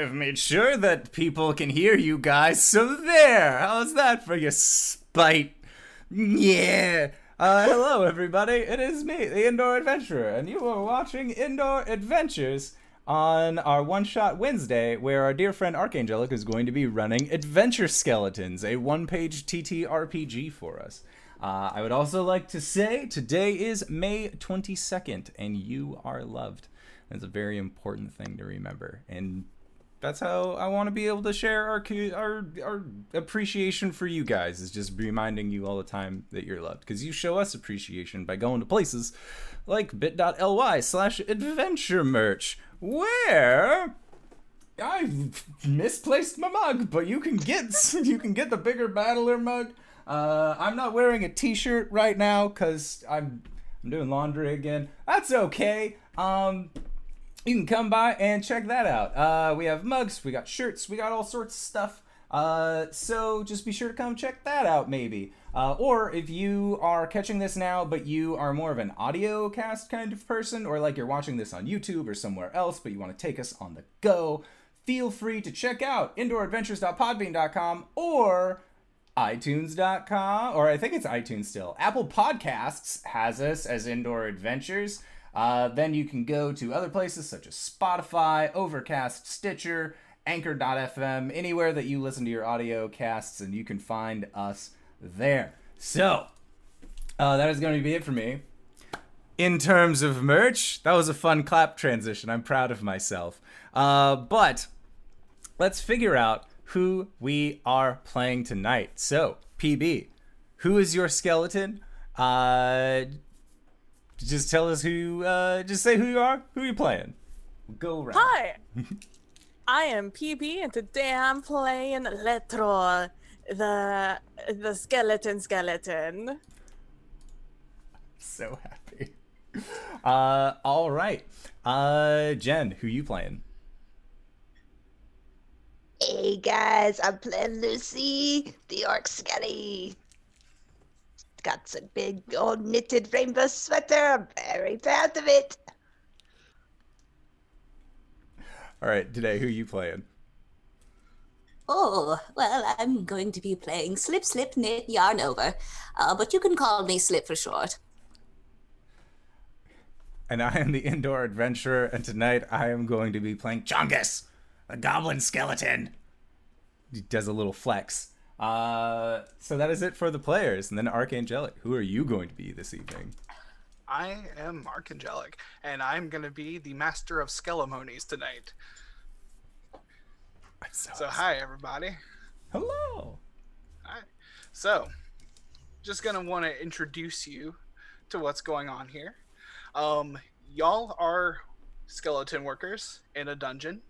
I've made sure that people can hear you guys. So there. How's that for your spite? Yeah. Uh, hello, everybody. It is me, the Indoor Adventurer, and you are watching Indoor Adventures on our One Shot Wednesday, where our dear friend Archangelic is going to be running Adventure Skeletons, a one page TTRPG for us. Uh, I would also like to say today is May 22nd, and you are loved. That's a very important thing to remember. And that's how I want to be able to share our our our appreciation for you guys is just reminding you all the time that you're loved because you show us appreciation by going to places like bit.ly slash adventure merch where I misplaced my mug, but you can get you can get the bigger battler mug. Uh, I'm not wearing a t-shirt right now because I'm I'm doing laundry again. That's okay. Um, you can come by and check that out. Uh, we have mugs, we got shirts, we got all sorts of stuff. Uh, so just be sure to come check that out, maybe. Uh, or if you are catching this now, but you are more of an audio cast kind of person, or like you're watching this on YouTube or somewhere else, but you want to take us on the go, feel free to check out indooradventures.podbean.com or iTunes.com, or I think it's iTunes still. Apple Podcasts has us as Indoor Adventures. Uh, then you can go to other places such as Spotify, Overcast, Stitcher, Anchor.fm, anywhere that you listen to your audio casts, and you can find us there. So, uh, that is going to be it for me. In terms of merch, that was a fun clap transition. I'm proud of myself. Uh, but let's figure out who we are playing tonight. So, PB, who is your skeleton? Uh, just tell us who. Uh, just say who you are. Who you playing? Go around. Hi, I am PB, and today I'm playing Letro, the the skeleton skeleton. So happy. Uh, all right. Uh, Jen, who you playing? Hey guys, I'm playing Lucy, the Orc Skelly got some big old knitted rainbow sweater. I'm very proud of it. All right, today who are you playing? Oh, well, I'm going to be playing Slip Slip Knit Yarn Over, uh, but you can call me Slip for short. And I am the indoor adventurer, and tonight I am going to be playing Chongus, the goblin skeleton. He does a little flex. Uh, so that is it for the players. And then Archangelic, who are you going to be this evening? I am Archangelic, and I'm going to be the master of skelemonies tonight. So, so hi, everybody. Hello. Hi. So, just going to want to introduce you to what's going on here. Um, y'all are skeleton workers in a dungeon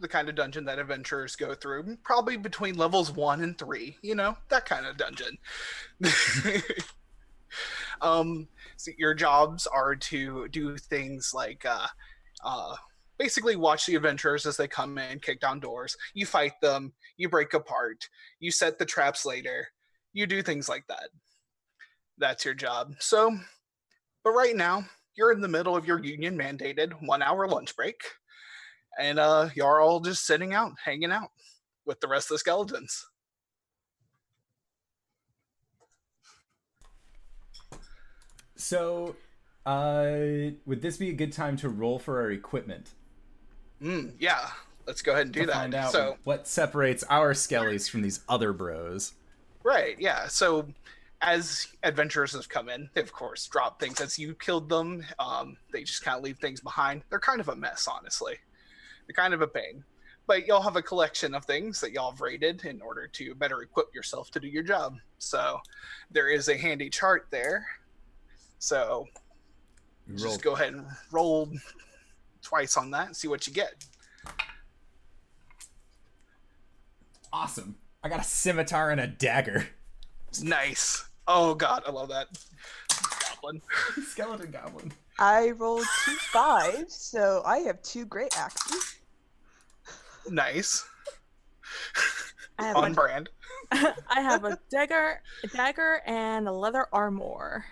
the kind of dungeon that adventurers go through, probably between levels one and three, you know, that kind of dungeon. um, so your jobs are to do things like uh, uh, basically watch the adventurers as they come in, kick down doors. You fight them, you break apart, you set the traps later, you do things like that. That's your job. So, but right now, you're in the middle of your union mandated one hour lunch break and uh, you are all just sitting out, hanging out with the rest of the skeletons. So, uh, would this be a good time to roll for our equipment? Mm, yeah, let's go ahead and do that. Find out so, what separates our skellies from these other bros. Right. Yeah. So, as adventurers have come in, they of course drop things as you killed them. Um, they just kind of leave things behind. They're kind of a mess, honestly kind of a pain. But y'all have a collection of things that y'all have rated in order to better equip yourself to do your job. So there is a handy chart there. So just go ahead and roll twice on that and see what you get. Awesome. I got a scimitar and a dagger. Nice. Oh god, I love that. Goblin. Skeleton goblin. I rolled two fives, so I have two great axes. Nice. On a, brand. I have a dagger, a dagger, and a leather armor.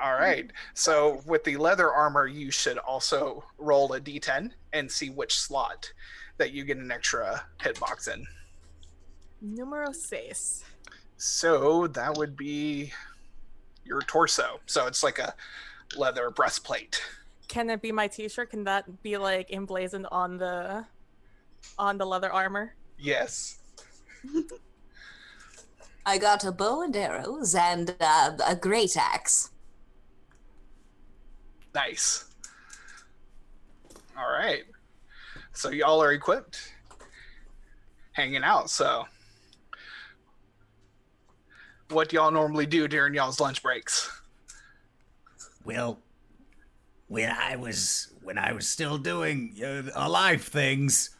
All right. So with the leather armor, you should also roll a d10 and see which slot that you get an extra hitbox in. Numero seis. So that would be your torso. So it's like a leather breastplate. Can it be my t-shirt? Can that be like emblazoned on the on the leather armor? Yes. I got a bow and arrows and uh, a great axe. Nice. All right. So y'all are equipped, hanging out. So, what do y'all normally do during y'all's lunch breaks? Well, when I was when I was still doing uh, alive things,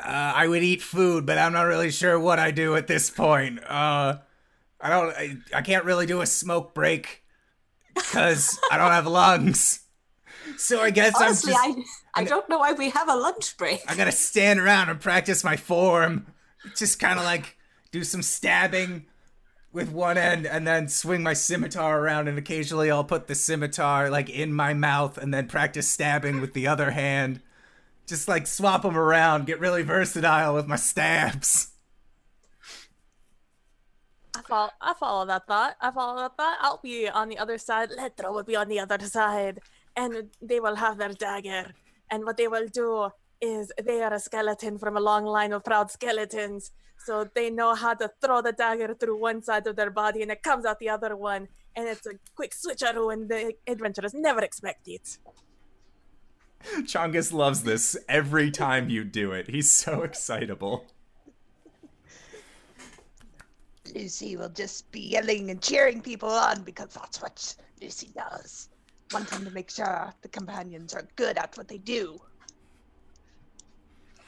uh, I would eat food, but I'm not really sure what I do at this point. Uh, I don't. I, I can't really do a smoke break because I don't have lungs. So I guess Honestly, I'm just. I I don't know why we have a lunch break. I gotta stand around and practice my form. Just kind of like do some stabbing with one end and then swing my scimitar around and occasionally I'll put the scimitar like in my mouth and then practice stabbing with the other hand. Just like swap them around, get really versatile with my stabs. I follow, I follow that thought. I follow that thought. I'll be on the other side. Letra will be on the other side. And they will have their dagger. And what they will do is they are a skeleton from a long line of proud skeletons. So they know how to throw the dagger through one side of their body and it comes out the other one. And it's a quick switcheroo and the adventurers never expect it. Chongus loves this every time you do it. He's so excitable. Lucy will just be yelling and cheering people on because that's what Lucy does. Wanting to make sure the companions are good at what they do.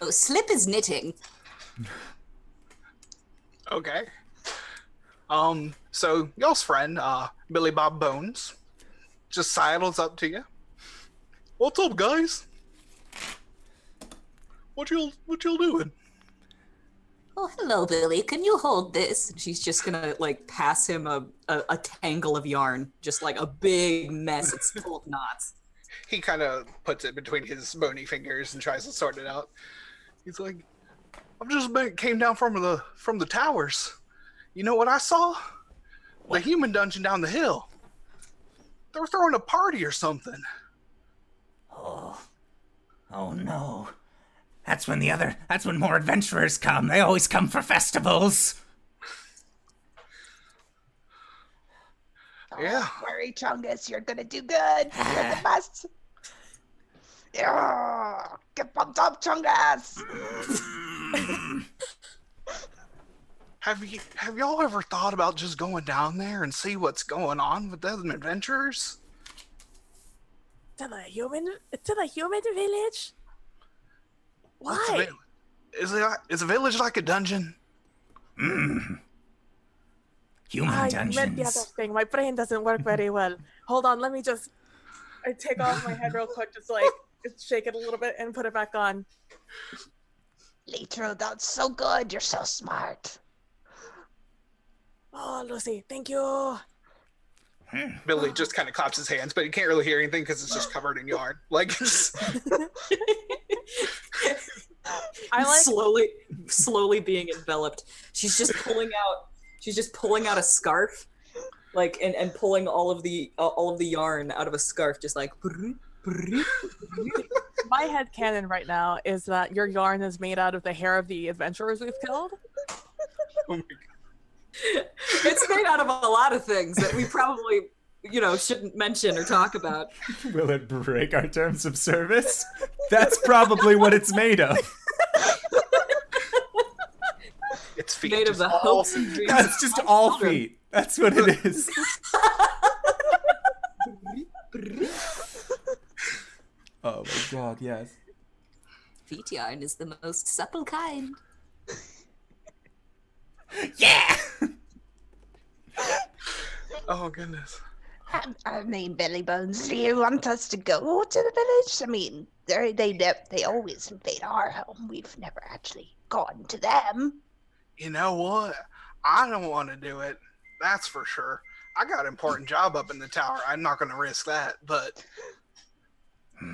Oh, Slip is knitting. Okay. Um. So y'all's friend, uh, Billy Bob Bones, just sidles up to you. What's up, guys? What y'all What y'all doing? Oh, hello, Billy. Can you hold this? And she's just gonna like pass him a, a, a tangle of yarn, just like a big mess. It's full of knots. He kind of puts it between his bony fingers and tries to sort it out. He's like, "I'm just been, came down from the from the towers. You know what I saw? The human dungeon down the hill. They were throwing a party or something. Oh. No. That's when the other that's when more adventurers come. They always come for festivals. Yeah. Don't worry, Chungus, you're gonna do good. You're the best. Yeah, get pumped up, Chungus. Have you have y'all ever thought about just going down there and see what's going on with them adventurers? To the human, to the human village? What's a Why? vil- Is it is a village like a dungeon? Mm. Human I meant the other thing. My brain doesn't work very well. Hold on, let me just I take off my head real quick, just like just shake it a little bit and put it back on. Litro, that's so good. You're so smart. Oh, Lucy, thank you. Billy just kind of claps his hands, but he can't really hear anything because it's just covered in yarn. Like, I like slowly slowly being enveloped she's just pulling out she's just pulling out a scarf like and, and pulling all of the uh, all of the yarn out of a scarf just like my head canon right now is that your yarn is made out of the hair of the adventurers we've killed. oh my God. It's made out of a lot of things that we probably you know shouldn't mention or talk about Will it break our terms of service? That's probably what it's made of. it's feet. made of just the all hopes and dreams That's just all feet. That's what it is. oh my god, yes. Feet yarn is the most supple kind. Yeah! Oh goodness. I, I mean, Billy Bones, do you want us to go to the village? I mean, they they they always invade our home. We've never actually gone to them. You know what? I don't want to do it. That's for sure. I got an important job up in the tower. I'm not going to risk that. But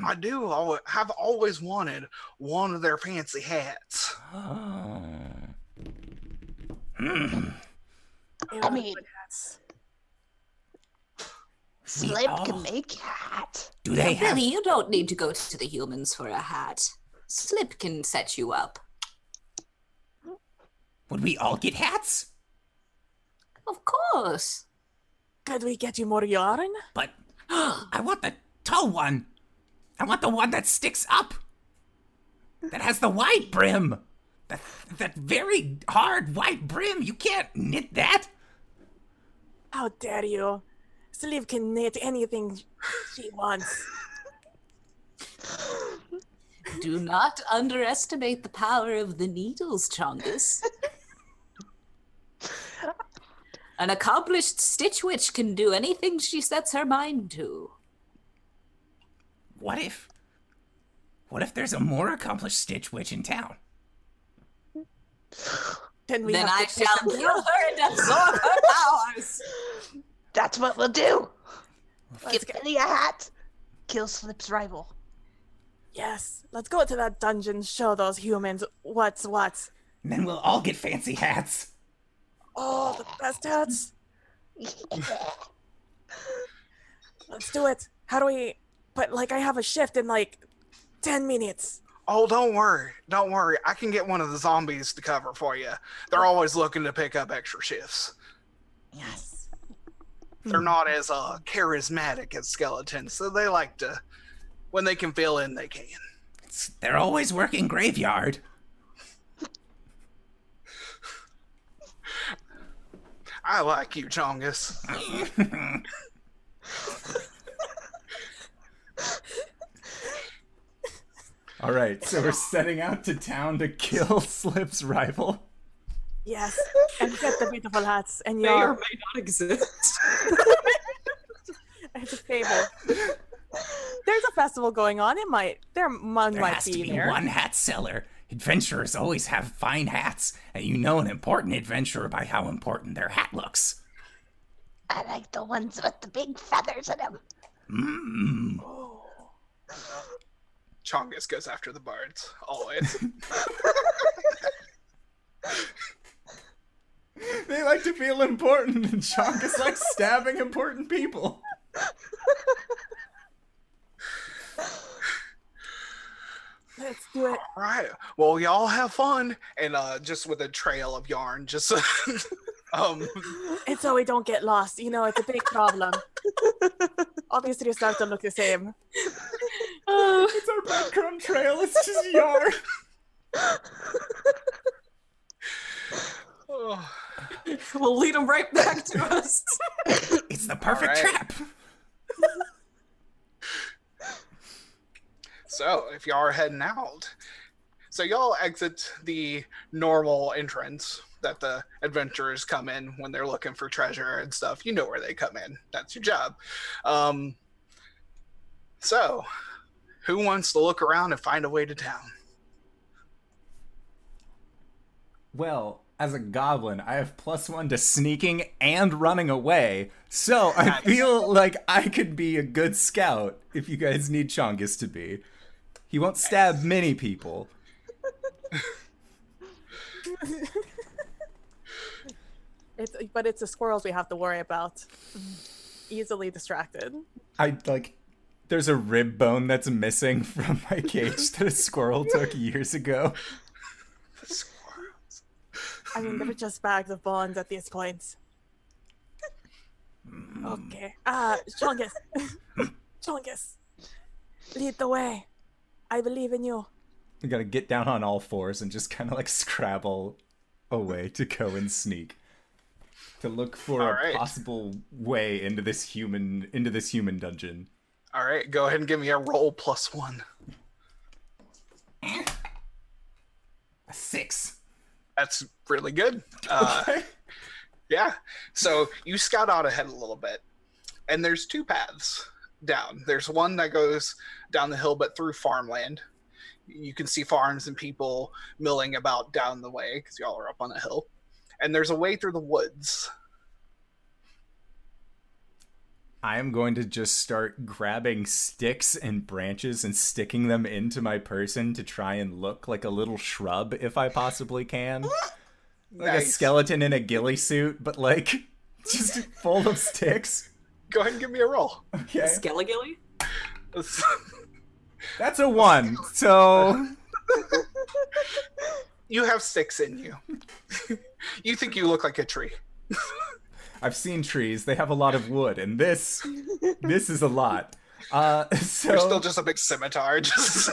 I do al- have always wanted one of their fancy hats. Oh. They I are mean- good hats. We Slip all- can make a hat. Do they have? Billy, you don't need to go to the humans for a hat. Slip can set you up. Would we all get hats? Of course. Could we get you more yarn? But I want the tall one. I want the one that sticks up. That has the wide brim. That that very hard white brim. You can't knit that. How dare you? Sleeve can knit anything she wants. Do not underestimate the power of the needles, Chongus. An accomplished stitch witch can do anything she sets her mind to. What if? What if there's a more accomplished Stitch Witch in town? Then we then have I to shall them kill her and absorb her powers. That's what we'll do. Let's Give get- Billy a hat. Kill Slip's rival. Yes, let's go to that dungeon. Show those humans what's what. And then we'll all get fancy hats. Oh, the best hats. Let's do it. How do we? But like, I have a shift in like ten minutes. Oh, don't worry. Don't worry. I can get one of the zombies to cover for you. They're always looking to pick up extra shifts. Yes. They're not as uh, charismatic as skeletons, so they like to, when they can fill in, they can. It's- they're always working graveyard. I like you, Chongus. All right, so we're setting out to town to kill Slip's rival. Yes. And get the beautiful hats and May or may not exist. It's a fable. There's a festival going on. It might. There one There might has be, to be there. one hat seller. Adventurers always have fine hats, and you know an important adventurer by how important their hat looks. I like the ones with the big feathers in them. Mmm. Oh. Chongus goes after the bards, always. They like to feel important, and Chongus likes stabbing important people. Let's do it. All right. Well, y'all have fun, and uh, just with a trail of yarn, just um, It's so we don't get lost. You know, it's a big problem. Obviously, you start to look the same. Oh, It's our breadcrumb trail. It's just yarn. oh, we'll lead them right back to us. It's the perfect All right. trap. so if y'all are heading out, so y'all exit the normal entrance that the adventurers come in when they're looking for treasure and stuff. You know where they come in. That's your job. Um, so, who wants to look around and find a way to town? Well, as a goblin, I have plus one to sneaking and running away, so I feel like I could be a good scout if you guys need Chongus to be. He won't stab many people. It's but it's the squirrels we have to worry about. Easily distracted. I like. There's a rib bone that's missing from my cage that a squirrel took years ago. Squirrels. I mean, they're just bags of bones at this point. Okay. Uh, Chongus. Chongus. Lead the way. I believe in you. We gotta get down on all fours and just kind of like scrabble away to go and sneak. To look for All a right. possible way into this human into this human dungeon. All right, go ahead and give me a roll plus one. A six. That's really good. Uh, Okay. Yeah. So you scout out ahead a little bit, and there's two paths down. There's one that goes down the hill, but through farmland. You can see farms and people milling about down the way because y'all are up on a hill. And there's a way through the woods. I am going to just start grabbing sticks and branches and sticking them into my person to try and look like a little shrub if I possibly can. Like a skeleton in a ghillie suit, but like just full of sticks. Go ahead and give me a roll. Okay. Skelligilly? That's a one. So you have sticks in you. you think you look like a tree. I've seen trees. They have a lot of wood, and this this is a lot. Uh so You're still just a big scimitar, just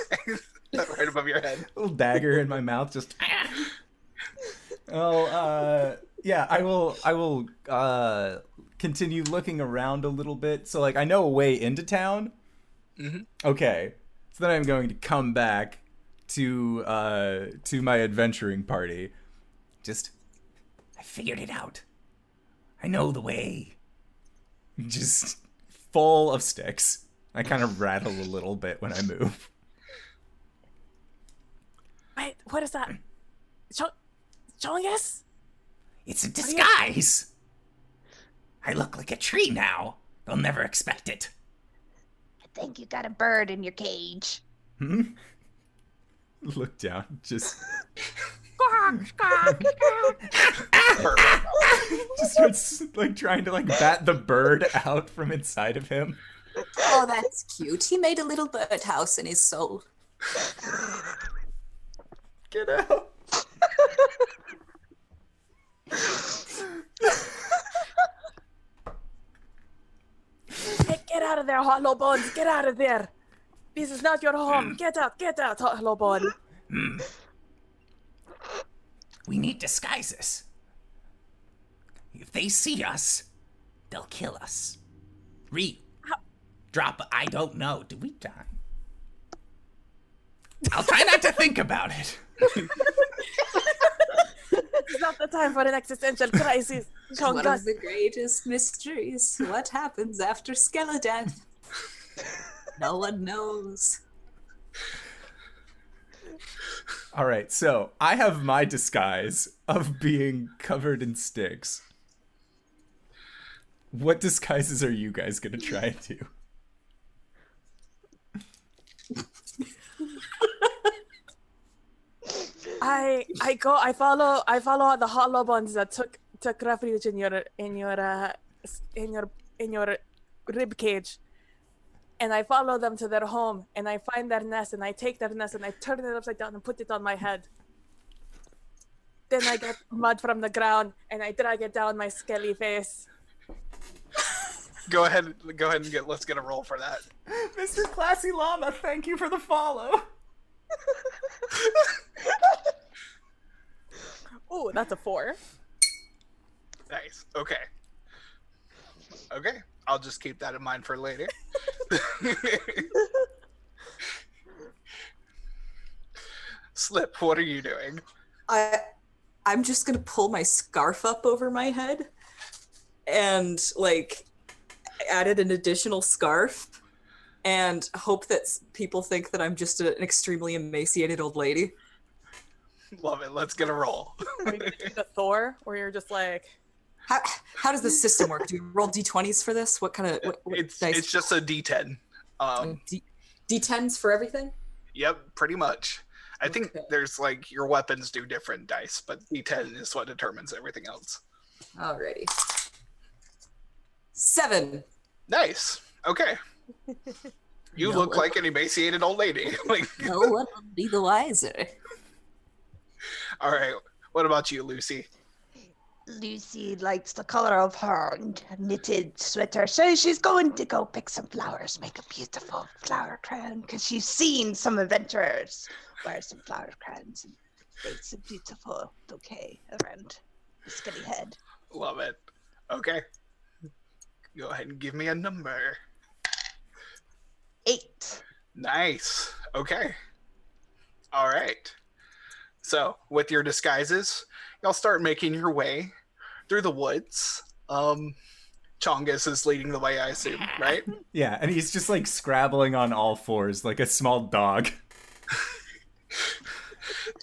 right above your head. little dagger in my mouth just oh uh yeah i will i will uh continue looking around a little bit so like i know a way into town Mhm. okay so then i'm going to come back to uh to my adventuring party just i figured it out i know the way just full of sticks i kind of rattle a little bit when i move Wait, what is that? Chong- Chongus? It's a disguise. I look like a tree now. They'll never expect it. I think you got a bird in your cage. Hmm? Look down, just just starts like trying to like bat the bird out from inside of him. Oh, that's cute. He made a little birdhouse in his soul. Get out. Hey, get out of there, Hollow Bones! Get out of there! This is not your home! Get out! Get out, Hollow Bone! We need disguises. If they see us, they'll kill us. Re drop I don't know. Do we die? I'll try not to think about it. It's not the time for an existential crisis. One Chongus, of the greatest mysteries. What happens after skeleton? no one knows. All right, so I have my disguise of being covered in sticks. What disguises are you guys gonna try and do? I I go I follow I follow the hollow bones that took took refuge in your in your uh, in your in your rib cage. And I follow them to their home and I find their nest and I take their nest and I turn it upside down and put it on my head. Then I get mud from the ground and I drag it down my skelly face. Go ahead, go ahead and get. Let's get a roll for that. Mr. Classy Llama, thank you for the follow. oh, that's a four. Nice. Okay. Okay. I'll just keep that in mind for later. Slip, what are you doing? I I'm just gonna pull my scarf up over my head and like added an additional scarf and hope that people think that I'm just a, an extremely emaciated old lady. Love it. Let's get a roll. Are you doing a Thor, or you're just like, How, how does the system work? Do you roll d20s for this? What kind of what, what it's dice? it's just a D10. Um, D, d10s for everything? yep, pretty much. I think Okay. there's like your weapons do different dice, but D10 is what determines everything else. Alrighty. Seven. Nice. Okay. You No look one- like an emaciated old lady. like, No one will be the wiser. all right. What about you, Lucy? Lucy likes the color of her knitted sweater, so she's going to go pick some flowers, make a beautiful flower crown, because she's seen some adventurers wear some flower crowns and makes a beautiful bouquet around the skinny head. Love it. Okay. Go ahead and give me a number. Eight. Nice. Okay. All right. So, with your disguises, y'all start making your way through the woods. Um, Chongus is leading the way, I assume, right? Yeah, and he's just like scrabbling on all fours like a small dog.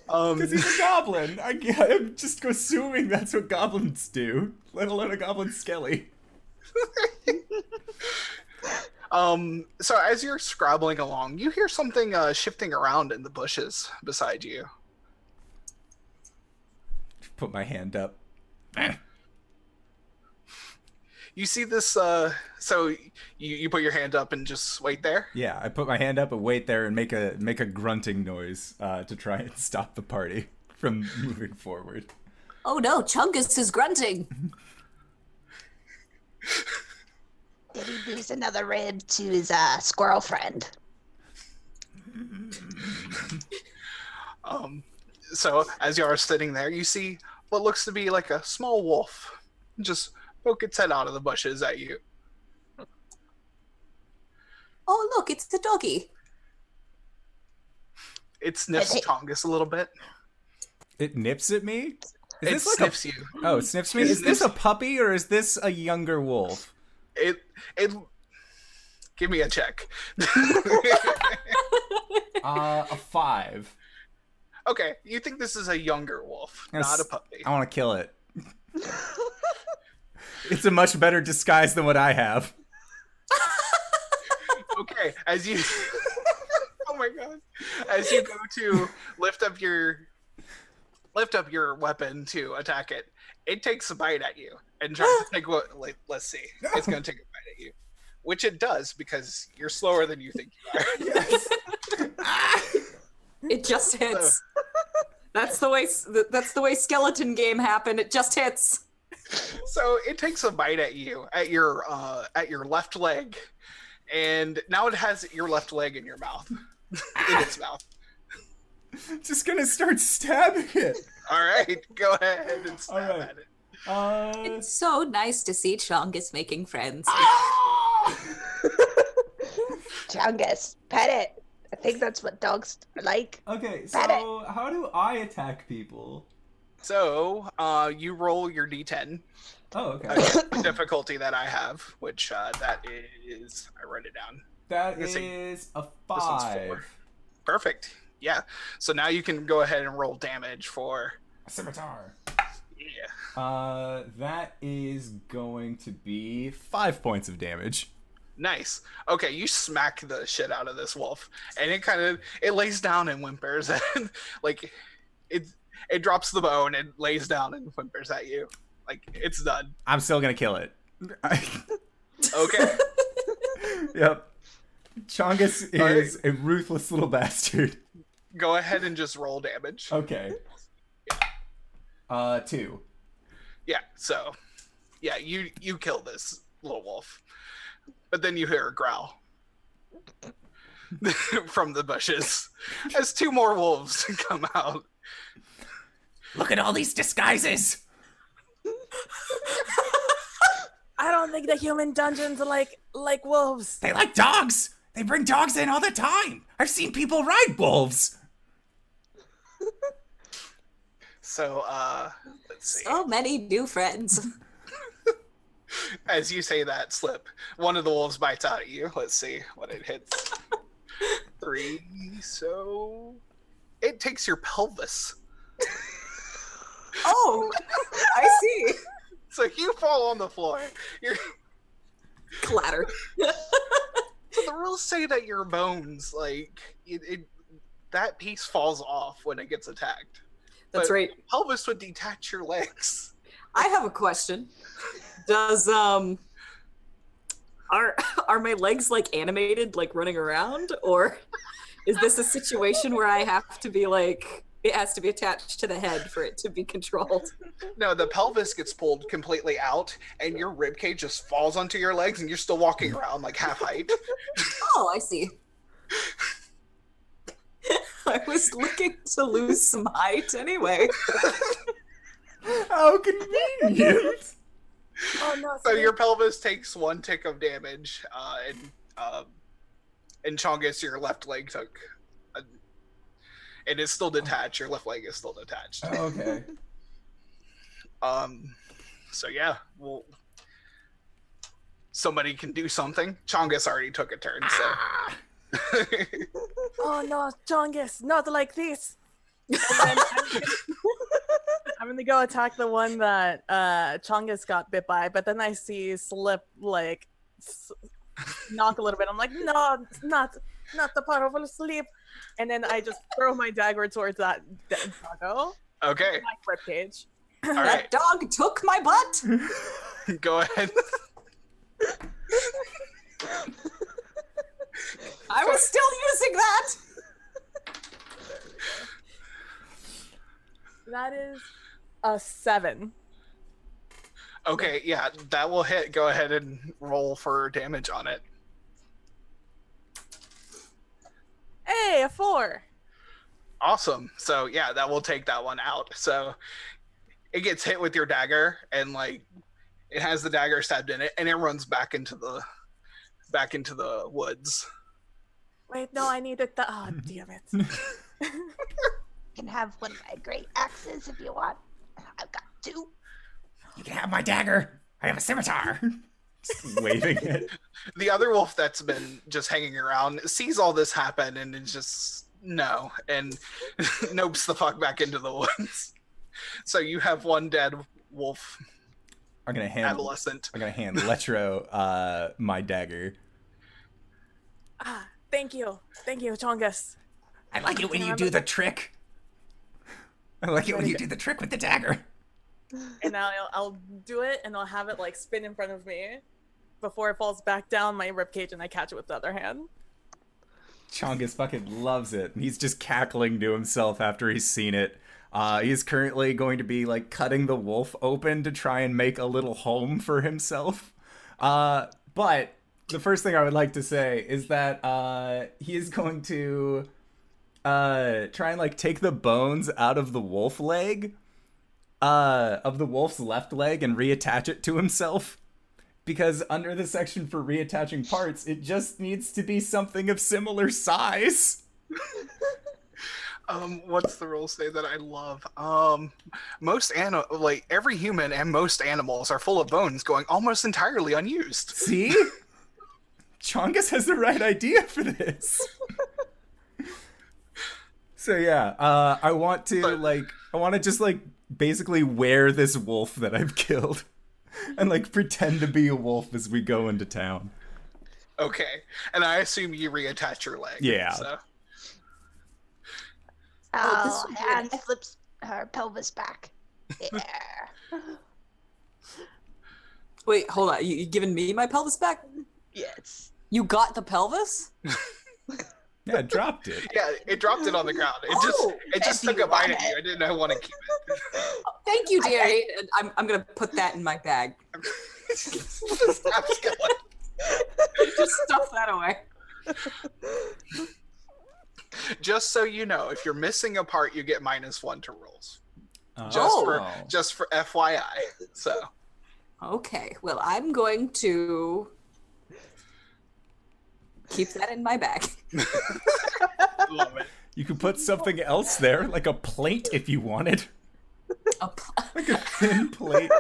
Um, Because he's a goblin. I, I'm just assuming that's what goblins do, let alone a goblin skelly. Um, so as you're scrabbling along, you hear something uh, shifting around in the bushes beside you. Put my hand up. You see this. Uh, so you you put your hand up and just wait there. Yeah, I put my hand up and wait there and make a make a grunting noise uh, to try and stop the party from moving forward. Oh no, Chungus is grunting. Did he lose another rib to his uh, squirrel friend? Um, so as you are sitting there, you see what looks to be like a small wolf just poke its head out of the bushes at you. Oh look, it's the doggy. It sniffs Hey. Chongus a little bit. It nips at me. Is It this like sniffs you. oh it sniffs me? It Is this a puppy or is this a younger wolf? It it. Give me a check. Uh, a five. Okay, you think this is a younger wolf, Yes. not a puppy. I want to kill it. it's a much better disguise than what I have. okay, as you Oh my god. As you go to lift up your lift up your weapon to attack it, it takes a bite at you and tries to take what like, let's see. It's gonna take a bite at you. Which it does because you're slower than you think you are. It just hits. That's the way. That's the way skeleton game happened. It just hits. so it takes a bite at you at your uh at your left leg. And now it has your left leg in your mouth. in its mouth. Just gonna start stabbing it. Alright, go ahead and stab All right. at it. Uh, It's so nice to see Chungus making friends. Chungus, pet it. I think that's what dogs are like. okay, Pat it. so how do I attack people? So, uh, you roll your d10 Oh, okay. uh, difficulty that I have, which uh, that is I write it down. That This thing- is a one's five. four. Perfect. Yeah. So now you can go ahead and roll damage for Scimitar. yeah. Uh, that is going to be five points of damage. Nice. Okay, you smack the shit out of this wolf, and it kind of it lays down and whimpers, and like it it drops the bone and lays down and whimpers at you, like it's done. I'm still gonna kill it. Okay. yep. Chongus is a ruthless little bastard. go ahead and just roll damage. Okay. Uh, two. Yeah. So, yeah, you you kill this little wolf, but then you hear a growl from the bushes as two more wolves come out. Look at all these disguises. I don't think the human dungeons are like like wolves. They like dogs. They bring dogs in all the time. I've seen people ride wolves. So, uh, let's see. So many new friends. As you say that, slip. One of the wolves bites out at you. Let's see what it hits. Three. So it takes your pelvis. Oh, I see. So you fall on the floor. You're, Clatter. so the rules say that your bones, like it, it, that piece falls off when it gets attacked. That's But right. Pelvis would detach your legs. I have a question. Does um are are my legs like animated, like running around, or is this a situation where I have to be like it has to be attached to the head for it to be controlled? No, the pelvis gets pulled completely out, and your rib cage just falls onto your legs, and you're still walking around like half height. Oh, I see. I was looking to lose some height anyway. How convenient. Oh no! So your pelvis takes one tick of damage, uh, and um, and Chongus, your left leg took, a, and it's still detached. Your left leg is still detached. okay. Um, so yeah, well, somebody can do something. Chongus already took a turn, so. Oh no, Chongus, not like this. And then I'm, gonna, go attack the one that uh Chongus got bit by, but then I see Slip like s- knock a little bit. I'm like, no, it's not, not the powerful sleep. And then I just throw my dagger towards that dead doggo, Okay, my ribcage. all right, That dog took my butt. go ahead. I was still using that. That is a seven. Okay, yeah, that will hit. Go ahead and roll for damage on it. Hey, a four. Awesome. So yeah, that will take that one out. So it gets hit with your dagger, and like it has the dagger stabbed in it, and it runs back into the back into the woods. Wait, no, I needed the Oh, damn it. You can have one of my great axes if you want. I've got two. You can have my dagger. I have a scimitar. Waving it. The other wolf that's been just hanging around sees all this happen and is just no and nopes the fuck back into the woods. So you have one dead wolf I'm gonna hand. adolescent. I'm gonna hand Letro uh, my dagger. Ah, thank you. Thank you, Chongus. I like it when you do the trick. I like it when you do the trick with the dagger. And I'll, I'll do it and I'll have it like spin in front of me before it falls back down my ribcage and I catch it with the other hand. Chongus fucking loves it. He's just cackling to himself after he's seen it. Uh, he's currently going to be like cutting the wolf open to try and make a little home for himself. Uh, but the first thing I would like to say is that uh, he is going to uh, try and like take the bones out of the wolf leg, uh, of the wolf's left leg, and reattach it to himself because under the section for reattaching parts, it just needs to be something of similar size. Um, what's the rule say that I love? Um, most animal, like every human and most animals are full of bones going almost entirely unused. See? Chongus has the right idea for this. so yeah, uh, I want to But- like I want to just like basically wear this wolf that I've killed and like pretend to be a wolf as we go into town. Okay, and I assume you reattach your leg. Yeah. So. Oh, this Oh, would be and flips her pelvis back. Yeah. Wait, hold on. You, you giving me my pelvis back? yes. You got the pelvis? Yeah, I dropped it. Yeah, it dropped it on the ground. It just Oh, it just took a bite want at you. I didn't know want to keep it. Thank you, I- dearie. I'm, I'm gonna put that in my bag. Just stop skillet. Just stuff that away. Just so you know, if you're missing a part, you get minus one to rolls. Just Oh. for just for oh. FYI. So Okay, well, I'm going to keep that in my bag. love it. You could put something else there, like a plate if you wanted. A pl- Like a thin plate.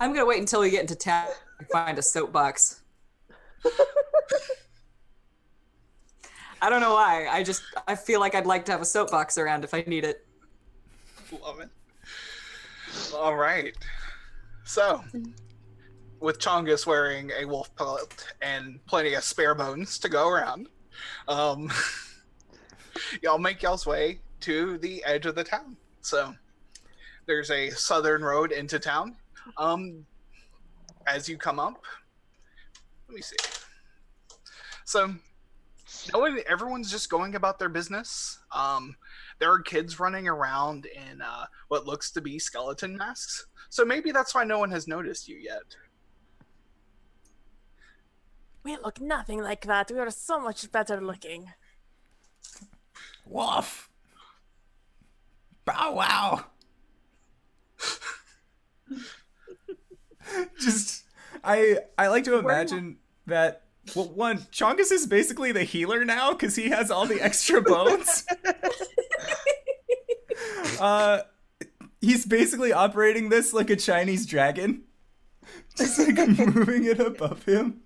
I'm gonna wait until we get into town and find a soapbox. I don't know why. I just I feel like I'd like to have a soapbox around if I need it. Love it. All right. So, with Chongus wearing a wolf pellet and plenty of spare bones to go around, um, y'all make y'all's way to the edge of the town. So, there's a southern road into town. Um, as you come up, let me see. So, no one, everyone's just going about their business. Um, there are kids running around in uh, what looks to be skeleton masks. So maybe that's why no one has noticed you yet. We look nothing like that. We are so much better looking. Wolf. Bow wow. Just I I like to imagine that well one Chongus is basically the healer now because he has all the extra bones. uh he's basically operating this like a Chinese dragon. Just like moving it above him.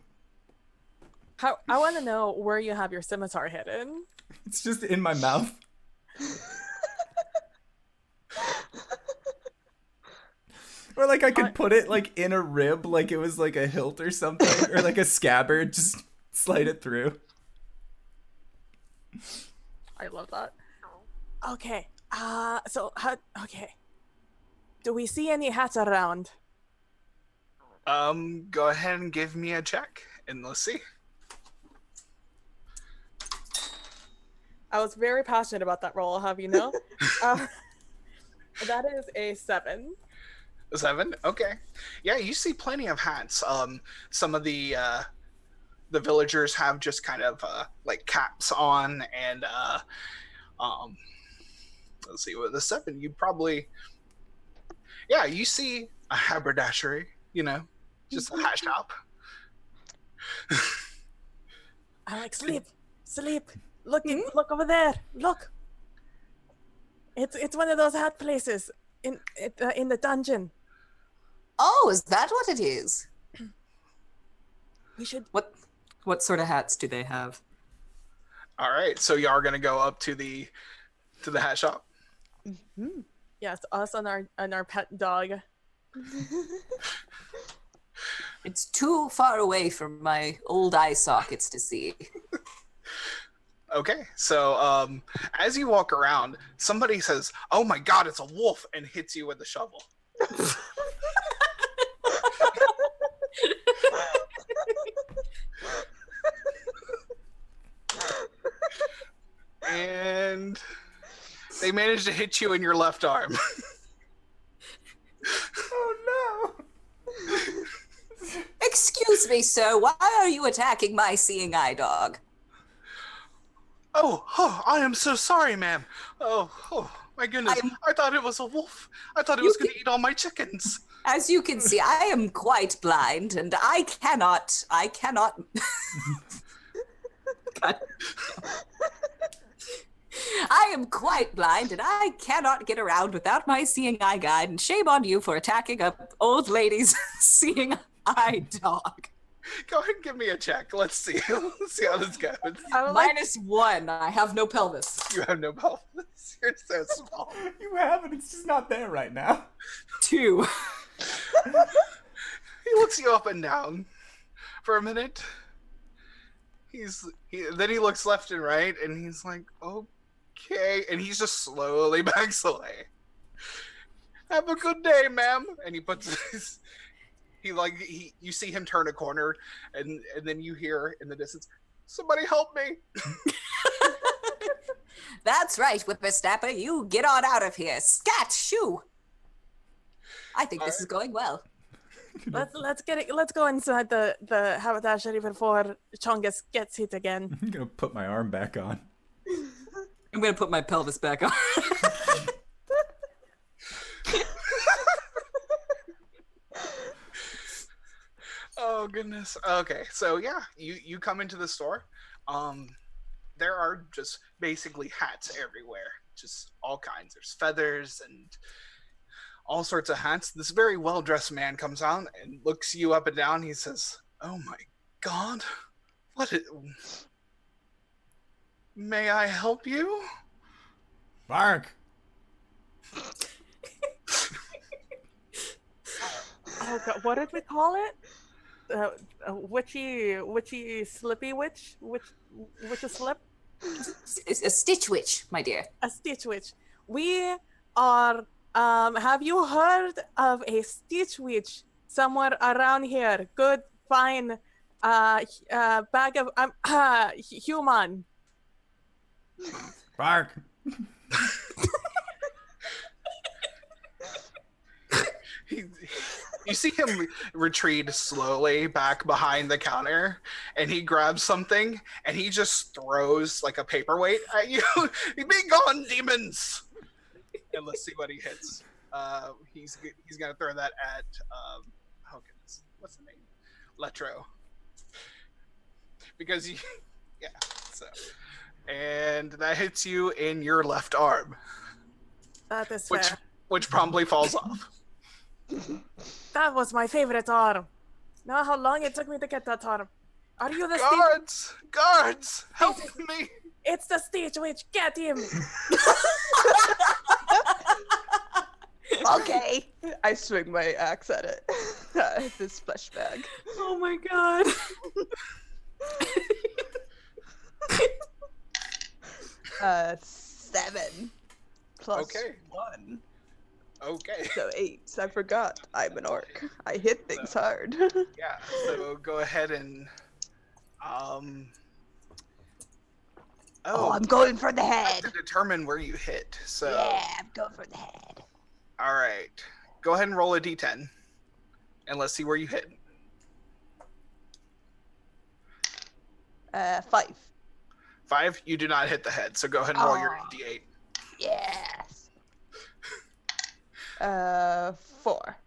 How I want to know where you have your scimitar hidden. It's just in my mouth. Or like I could put it like in a rib, like it was like a hilt or something, or like a scabbard, just slide it through. I love that. Okay. Uh so how okay. Do we see any hats around? Um, go ahead and give me a check, and let's see. I was very passionate about that role, have you know? uh, that is a seven. Seven. Okay. Yeah, you see plenty of hats. Um, some of the uh, the villagers have just kind of uh, like caps on, and uh, um, let's see, with the seven, you probably, yeah, you see a haberdashery. You know, just a hat shop. I'm like sleep, sleep. Look, look over there. Look. It's it's one of those hat places in it, uh, in the dungeon. Oh, is that what it is? We should. What what sort of hats do they have? All right, so you are gonna go up to the to the hat shop. Yes, us and our and our pet dog. It's too far away from my old eye sockets to see. Okay, so um, as you walk around, somebody says, "Oh my God, it's a wolf!" and hits you with a shovel. and they manage to hit you in your left arm. Oh no! Excuse me, sir, why are you attacking my seeing eye dog? Oh, oh, I am so sorry, ma'am. Oh, oh, my goodness! I'm- I thought it was a wolf. I thought it was going to eat all my chickens. As you can see, I am quite blind and I cannot, I cannot. I am quite blind and I cannot get around without my seeing eye guide. And shame on you for attacking a old lady's seeing eye dog. Go ahead and give me a check. Let's see. Let's see how this goes. I would like Minus one. I have no pelvis. You have no pelvis. You're so small. You have it. It's just not there right now. Two. He looks you up and down for a minute. He's he, then he looks left and right, and he's like, "Okay," and he's just slowly backs away. Have a good day, ma'am. And he puts his. He like he you see him turn a corner, and and then you hear in the distance, "Somebody help me!" That's right, Whippersnapper. You get on out of here. Scat, shoo! I think this is going well. let's let's get it. Let's go inside the the haberdashery before Chongus gets hit again. I'm gonna put my arm back on. I'm gonna put my pelvis back on. Oh goodness. Okay, so yeah, you you come into the store. Um, there are just basically hats everywhere, just all kinds. There's feathers and all sorts of hats. This very well dressed man comes out and looks you up and down. He says, "Oh my God, what? Is... May I help you?" Bark. Oh God, what did we call it? Uh, a witchy, witchy, slippy witch, witch, witch a slip, It's a stitch witch, my dear. a stitch witch. We are. Um, have you heard of a stitch witch somewhere around here? Good, fine, uh, uh bag of um, uh, human. Bark. You see him retreat slowly back behind the counter, and he grabs something and he just throws like a paperweight at you. Be gone, demons! And let's see what he hits. Uh, he's he's gonna throw that at um, oh goodness, what's the name? Letro. Because you, yeah. So, and that hits you in your left arm, which fair. which promptly falls off. That was my favorite arm. Know how long it took me to get that arm. Are you the Stitch? Guards! Guards! Help me! It's the stage Witch. Get him. okay. I I swing my axe at it. at this flesh bag. Oh my god. Uh, seven plus Okay. one, Okay. so eight. I forgot. I'm an orc. I hit things hard. Yeah. So go ahead and um. oh, Oh, I'm going for the head. to determine where you hit. So Yeah, I'm going for the head. all right, go ahead and roll a d10, and let's see where you hit. Uh, five. Five, you do not hit the head. So go ahead and roll your d8. Yes. Uh, four.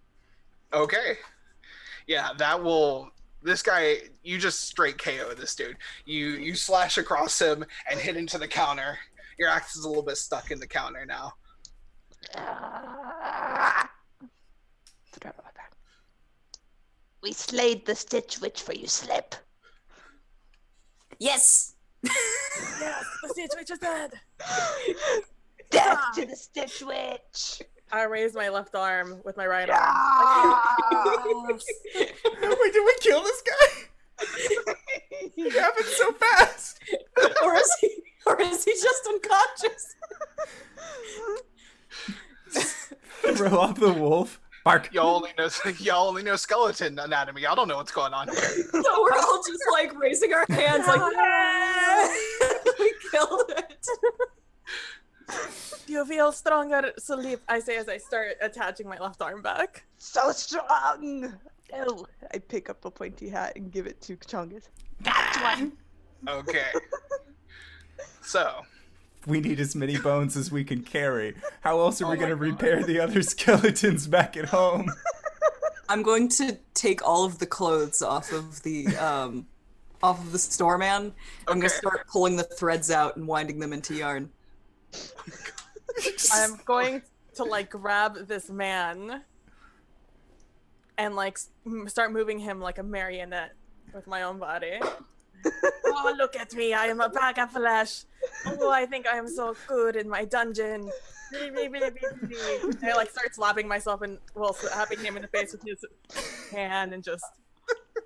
Okay. Yeah, that will. This guy, you just straight KO this dude. You you slash across him and hit into the counter. Your axe is a little bit stuck in the counter now. Ah. We slayed the Stitch Witch for you, Slip. Yes. Yes, the Stitch Witch is dead. Death to the Stitch Witch. I raised my left arm with my right arm. Wait, oh did we kill this guy? It happened so fast. or is he or is he just unconscious? Throw off the wolf. Bark. Y'all only know y'all only know skeleton anatomy. I don't know what's going on here. So we're all just like raising our hands like yeah! we killed it. You feel stronger, sleep. I say as I start attaching my left arm back. So strong. No. I pick up a pointy hat and give it to Chongus. That's one. Okay. So We need as many bones as we can carry. How else are we Oh my gonna repair the other skeletons back at home? I'm going to take all of the clothes off of the um off of the store man. I'm gonna start pulling the threads out and winding them into yarn. I'm going to like grab this man and like s- m- start moving him like a marionette with my own body. oh, look at me! I am a bag of flesh. Oh, I think I am so good in my dungeon. I like start slapping myself and well, slapping him in the face with his hand and just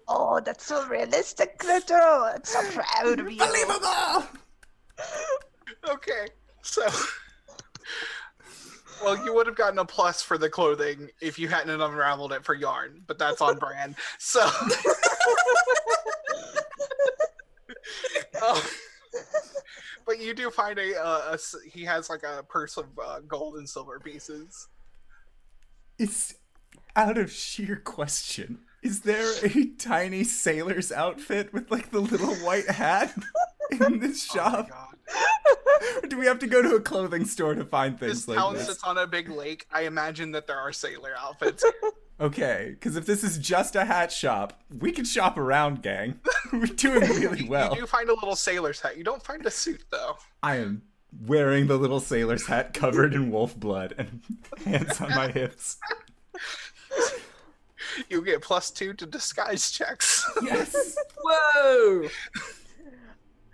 Oh, that's so realistic, Clito. I'm so proud of you. Unbelievable! okay. So well, you would have gotten a plus for the clothing if you hadn't unraveled it for yarn, but that's on brand. So Um, but you do find a, uh, a he has like a purse of uh, gold and silver pieces. It's out of sheer question. Is there a tiny sailor's outfit with like the little white hat in this Oh shop? god. Or do we have to go to a clothing store to find things This like town this? sits on a big lake. I imagine that there are sailor outfits. Okay, because if this is just a hat shop, we can shop around, gang. We're doing really well. You do find a little sailor's hat. You don't find a suit though. I am wearing the little sailor's hat covered in wolf blood and hands on my hips. You get plus two to disguise checks. Yes. Whoa!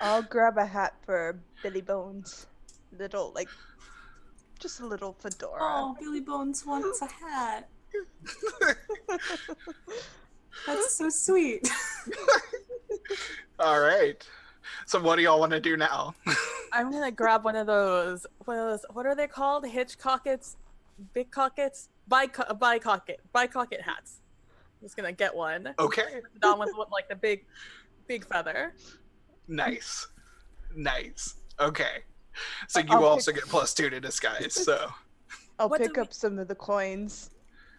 I'll grab a hat for Billy Bones. Little, like, just a little fedora. Oh, Billy Bones wants a hat. That's so sweet. All right. So what do y'all want to do now? I'm gonna grab one of those. One of those. What are they called? Hitchcockets, big cockets, bico- uh, bycocket, bycocket hats. I'm just gonna get one. Okay. That one's with like the big, big feather. Nice. Nice. Okay. So you I'll also pick- get plus two to disguise. So I'll what do pick we- up some of the coins.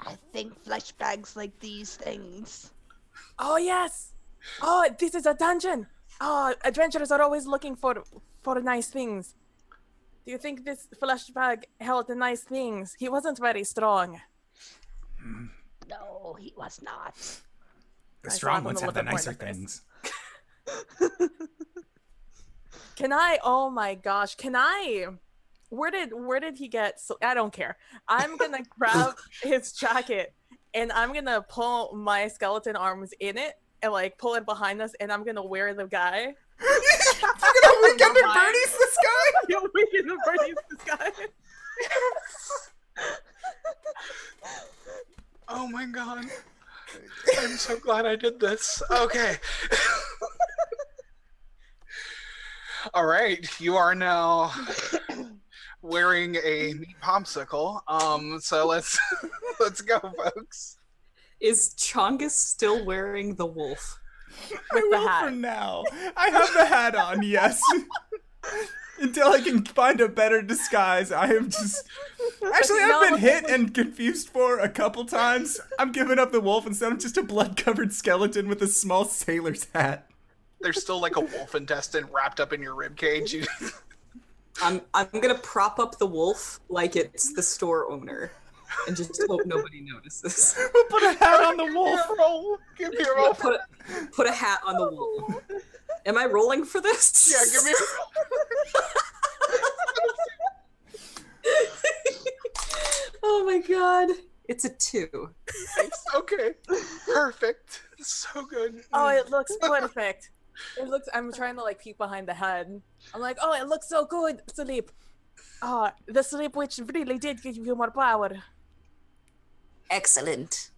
I think flesh bags like these things. Oh yes. Oh, this is a dungeon. Oh, adventurers are always looking for for nice things. Do you think this flesh bag held the nice things? He wasn't very strong. No, he was not. The strong ones have the nicer at my face. things. Can I? Oh my gosh! Can I? Where did where did he get? So I don't care. I'm gonna grab his jacket and I'm gonna pull my skeleton arms in it and like pull it behind us, and I'm gonna wear the guy. You're gonna weekend at. Bernie's this guy? Be in the Bernie's this guy. Oh my god! I'm so glad I did this. Okay. All right, you are now wearing a meat popsicle. Um, so let's let's go, folks. Is Chongus still wearing the wolf? I the will hat. for now. I have the hat on, yes. Until I can find a better disguise, I am just. Actually, I've been hit and confused for a couple times. I'm giving up the wolf instead. I'm just a blood-covered skeleton with a small sailor's hat. There's still like a wolf intestine wrapped up in your rib cage. I'm I'm gonna prop up the wolf like it's the store owner, and just hope nobody notices. We'll put a hat on the wolf. roll. Give me a roll. put a, put a hat on the wolf. Am I rolling for this? Yeah, give me a roll. oh my god, it's a two. Okay. Perfect. So good. Oh, it looks perfect. It looks. I'm trying to like peek behind the head. I'm like, oh, it looks so good, sleep. Oh, the sleep which really did give you more power. Excellent.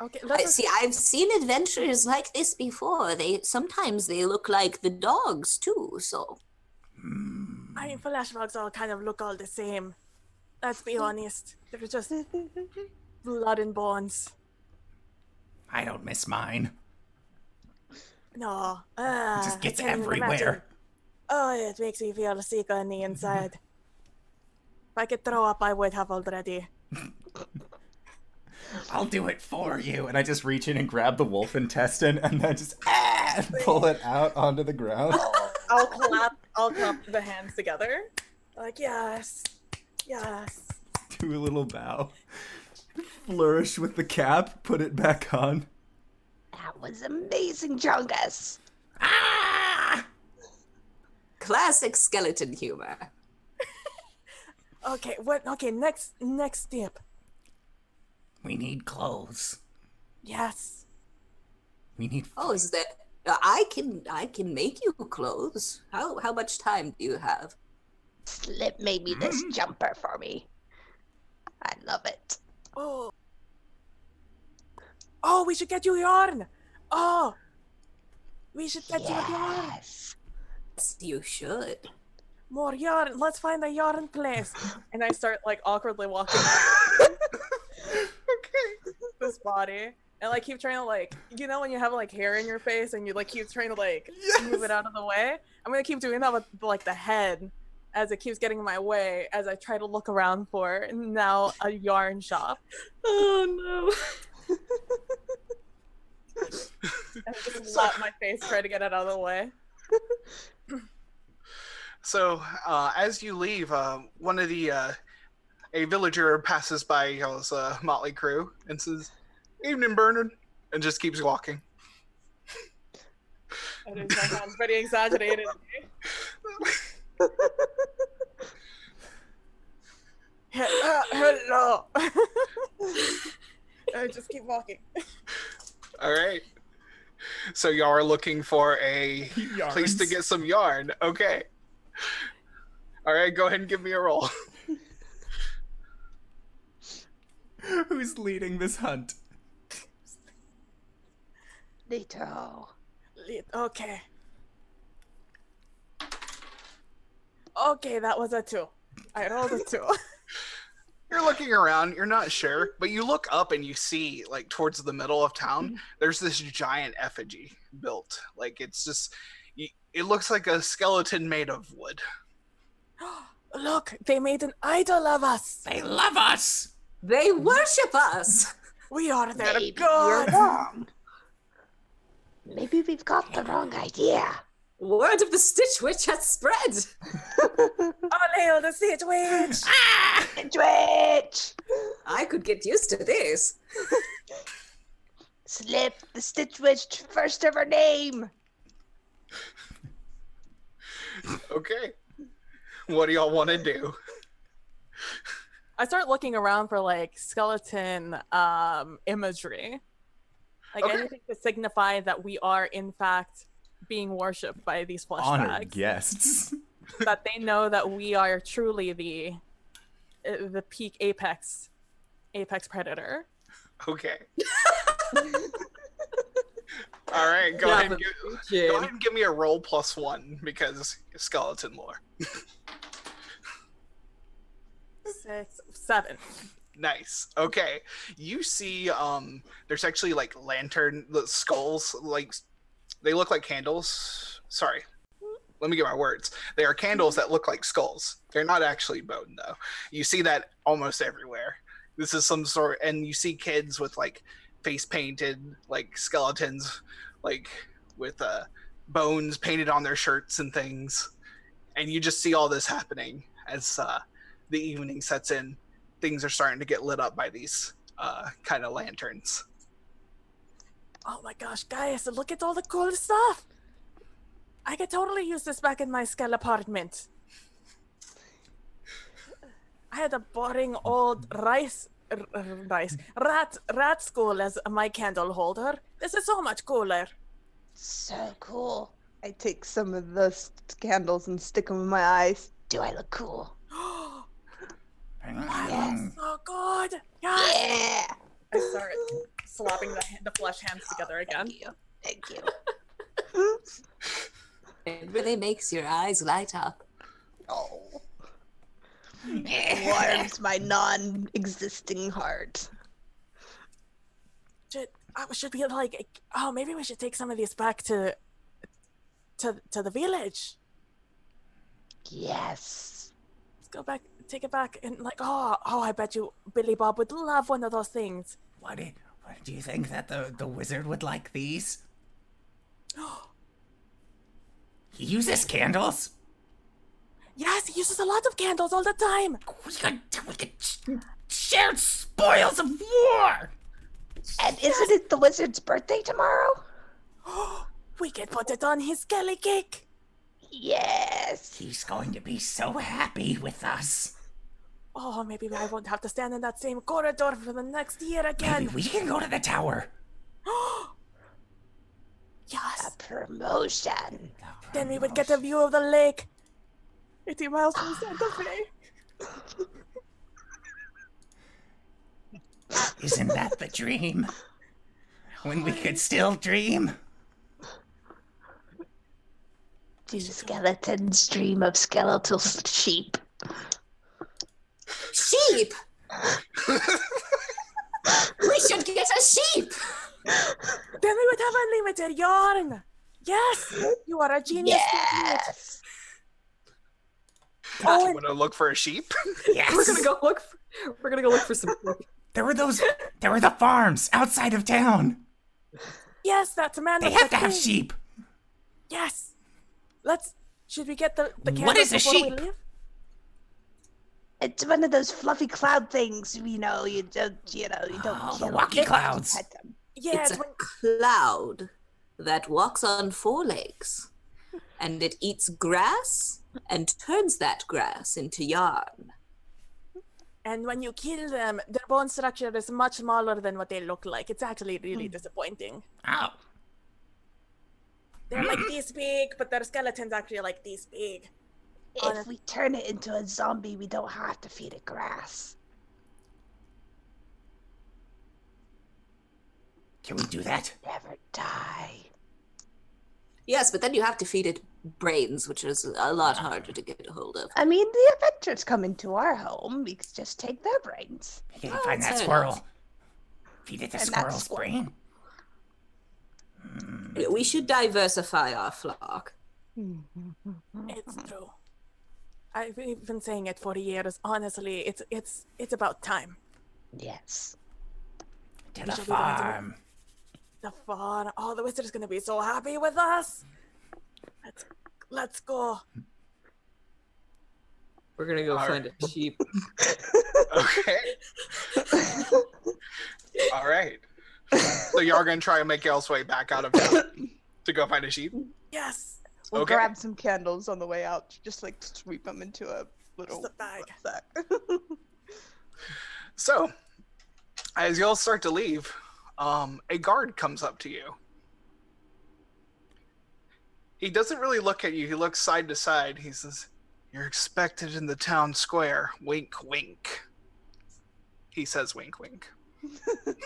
Okay, I let's see. I've seen adventures like this before. They sometimes they look like the dogs too. So hmm. I mean, flashbacks all kind of look all the same. Let's be honest. They're just blood and bones. I don't miss mine. No. Uh, It just gets even imagine. everywhere. Oh, it makes me feel sick on the inside. if I could throw up, I would have already. I'll do it for you. And I just reach in and grab the wolf intestine and then just ah, pull it out onto the ground. I'll clap. I'll clap the hands together. Like yes, yes. Do a little bow. Flourish with the cap, put it back on. That was amazing, Chongus. classic skeleton humor. Okay, what? Okay, next next step. We need clothes. Yes. We need. Oh, is that? uh, I can I can make you clothes. How how much time do you have? Slip made me this jumper for me. I love it. Oh. Oh, we should get you yarn. Oh. We should get you yarn. Yes. Yes, you should. More yarn. Let's find a yarn place. And I start like awkwardly walking Okay. this body. And like keep trying to like you know when you have like hair in your face and you like keep trying to like move it out of the way? I'm gonna keep doing that with like the head as it keeps getting in my way as I try to look around for now a yarn shop. Oh no. And just slap my face, try to get it out of the way. So uh, as you leave, uh, one of the uh, a villager passes by y'all's uh, motley crew and says, "Evening, Bernard," and just keeps walking. That sounds pretty exaggerated. He- uh, hello. I just keep walking. All right. So y'all are looking for a place to get some yarn. Okay. All right, go ahead and give me a roll. Who's leading this hunt? Lito. Lit- Okay. Okay, that was a two. I rolled a two. You're looking around, you're not sure, but you look up and you see, like, towards the middle of town, mm-hmm. there's this giant effigy built. Like, it's just, it looks like a skeleton made of wood. Look, they made an idol of us. They love us. They worship us. We are their Maybe you're god. wrong. Maybe we've got the wrong idea. Word of the Stitch Witch has spread. All hail the Stitch Witch. Twitch! Ahit witch I could get used to this. Slip the Stitch Witch first of her name. Okay. What do y'all want to do? I start looking around for like skeleton um imagery. Like Okay. anything to signify that we are in fact being worshipped by these flesh Honored bags. guests. that they know that we are truly the uh, the peak apex apex predator. Okay. All right, go Yeah, ahead. And but give, go ahead and give me a roll plus one because skeleton lore. Six, seven. Nice. Okay. You see, um, there's actually like lantern the skulls, like they look like candles. Sorry. Let me get my words. They are candles that look like skulls. They're not actually bone though. You see that almost everywhere. This is some sort, and you see kids with like face painted, like skeletons, like with uh, bones painted on their shirts and things. And you just see all this happening as uh, the evening sets in things are starting to get lit up by these uh, kind of lanterns. Oh my gosh, guys, look at all the cool stuff. I could totally use this back in my skull apartment. I had a boring old rice, r- r- rice, rat, rat school as my candle holder. This is so much cooler. So cool. I take some of the s- candles and stick them in my eyes. Do I look cool? Yes. So good. Yes. Yeah. I start slapping the, the flesh hands together again. Thank you. Thank you. It really makes your eyes light up. Oh. It Warms my non-existing heart. Should, uh, should we like? Oh, maybe we should take some of these back to, to to the village. Yes. Let's go back, take it back, and like, oh, oh, I bet you Billy Bob would love one of those things. What do, what do you think that the, the wizard would like these? he uses candles. Yes, he uses a lot of candles all the time. We could we could sh- share spoils of war. And isn't it the wizard's birthday tomorrow? We could put it on his skelly cake. Yes. He's going to be so happy with us. Oh, maybe I won't have to stand in that same corridor for the next year again. Maybe again. we can go to the tower. A Yes. promotion. Then we would get a view of the lake. 80 miles from Santa Fe. Isn't that the dream? When we could still dream. Do skeletons dream of skeletal sheep? Sheep! we should get a sheep! Then we would have unlimited yarn. Yes, you are a genius. Yes. You want to look for a sheep? Yes. We're gonna go look. For, we're gonna go look for some. There were those. There were the farms outside of town. Yes, that's a man. They have to have sheep. Yes. Let's. Should we get the the What candles is a before sheep? We leave? It's one of those fluffy cloud things, you know, you don't, you know, you don't Oh, the kill walkie them, clouds. pet them. Yeah, it's it's a when, cloud that walks on four legs. And it eats grass and turns that grass into yarn. and when you kill them, their bone structure is much smaller than what they look like. It's actually really Hmm. disappointing. Oh, They're like this big, but their skeleton's actually like this big. If Honest- we turn it into a zombie, we don't have to feed it grass. can we do that? Never die. Yes, but then you have to feed it brains, which is a lot harder to get a hold of. I mean, the adventurers come into our home. We could just take their brains. We can Oh, find that squirrel. enough. Feed it the And squirrel's squirrel. brain. We should diversify our flock. It's true. I've been saying it for years. Honestly, it's it's it's about time. Yes. To the should be going to the- farm. The fun. Oh, the wizard's gonna be so happy with us. Let's let's go. We're gonna go All find a sheep. Okay. All right. So you're gonna try and make y'all's way back out of town to go find a sheep. Yes. We'll Okay. grab some candles on the way out. Just like sweep them into a little a bag. sack. So, as y'all start to leave, um, a guard comes up to you. He doesn't really look at you. He looks side to side. He says, "You're expected in the town square." Wink, wink. He says, "Wink, wink."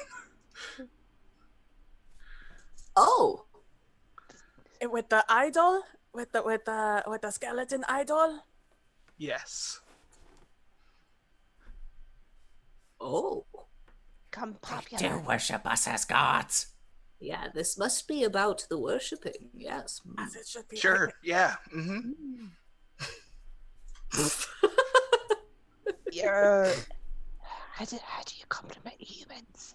Oh, Eh, With the idol, with the with the with the skeleton idol. Yes. oh. Come Do worship us as gods. Yeah, this must be about the worshipping. Yes. As it should be. Sure. Yeah. hmm You're. How do, how do you compliment humans?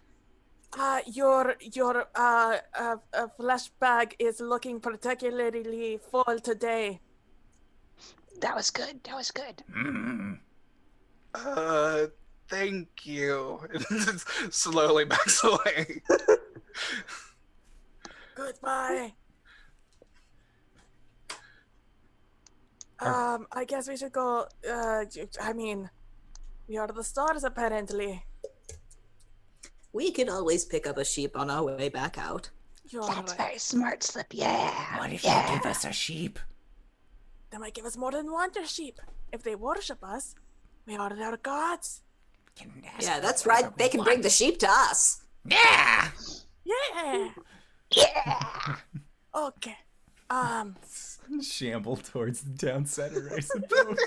Uh, your your uh, uh, uh flesh bag is looking particularly full today. That was good. That was good. Mm. Uh, thank you. Slowly backs away. Goodbye. Um, I guess we should go. Uh, I mean, we are the stars apparently. We can always pick up a sheep on our way back out. You're That's right. very smart, Slip. Yeah. What if yeah. you give us a sheep? They might give us more than one sheep. If they worship us, we are their gods. Yeah, that's right. They can bring the sheep to us. Yeah. Yeah. Yeah. Okay. Um. Shamble towards the town center, I suppose.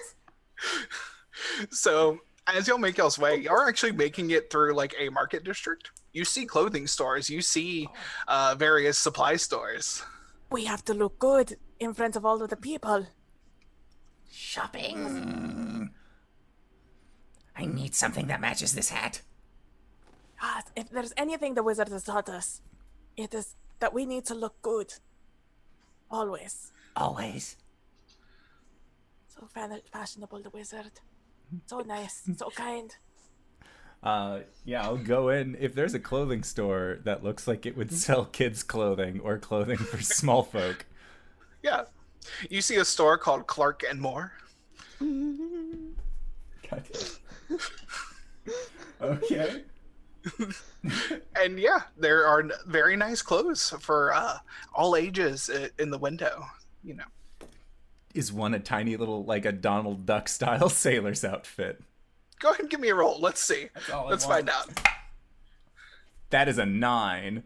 So as y'all make y'all's way, y'all are actually making it through like a market district. You see clothing stores. You see uh, various supply stores. We have to look good in front of all of the people. Shopping. I need something that matches this hat. Ah, if there's anything the wizard has taught us, it is that we need to look good. Always. Always. So fashionable, the wizard. So nice, so kind. Uh, yeah, I'll go in. If there's a clothing store that looks like it would sell kids' clothing or clothing for small folk, Yeah. You see a store called Clark and More. God. okay. And yeah, there are very nice clothes for uh, all ages in the window. You know. Is one a tiny little, like a Donald Duck style sailor's outfit? Go ahead and give me a roll. Let's see. Let's find out. That is a nine.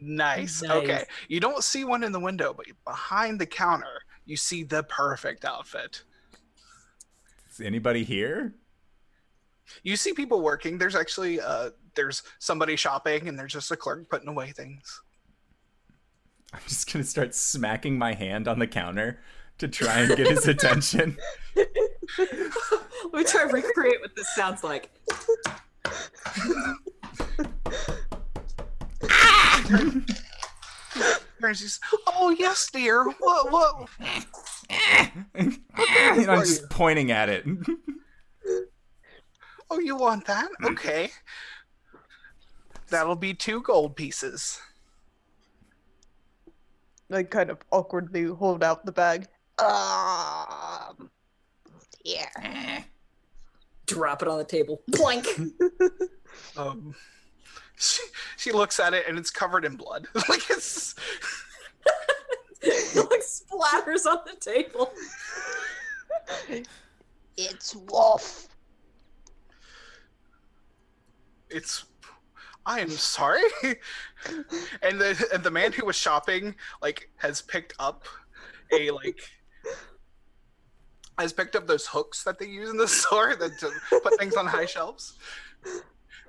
Nice. Nice. Okay. You don't see one in the window, but behind the counter, you see the perfect outfit. Is anybody here? You see people working. There's actually uh there's somebody shopping and there's just a clerk putting away things. I'm just gonna start smacking my hand on the counter to try and get his attention. Let me try and recreate what this sounds like. There's these, oh yes, dear. What what and I'm just pointing at it. oh you want that? Hmm. Okay. That'll be two gold pieces. I kind of awkwardly hold out the bag. Um. Here. Drop it on the table. Blank. Um she, she looks at it and it's covered in blood. like it's it like splatters on the table. It's Wolf. it's I am sorry. and the and the man who was shopping like has picked up a like has picked up those hooks that they use in the store that to put things on high shelves.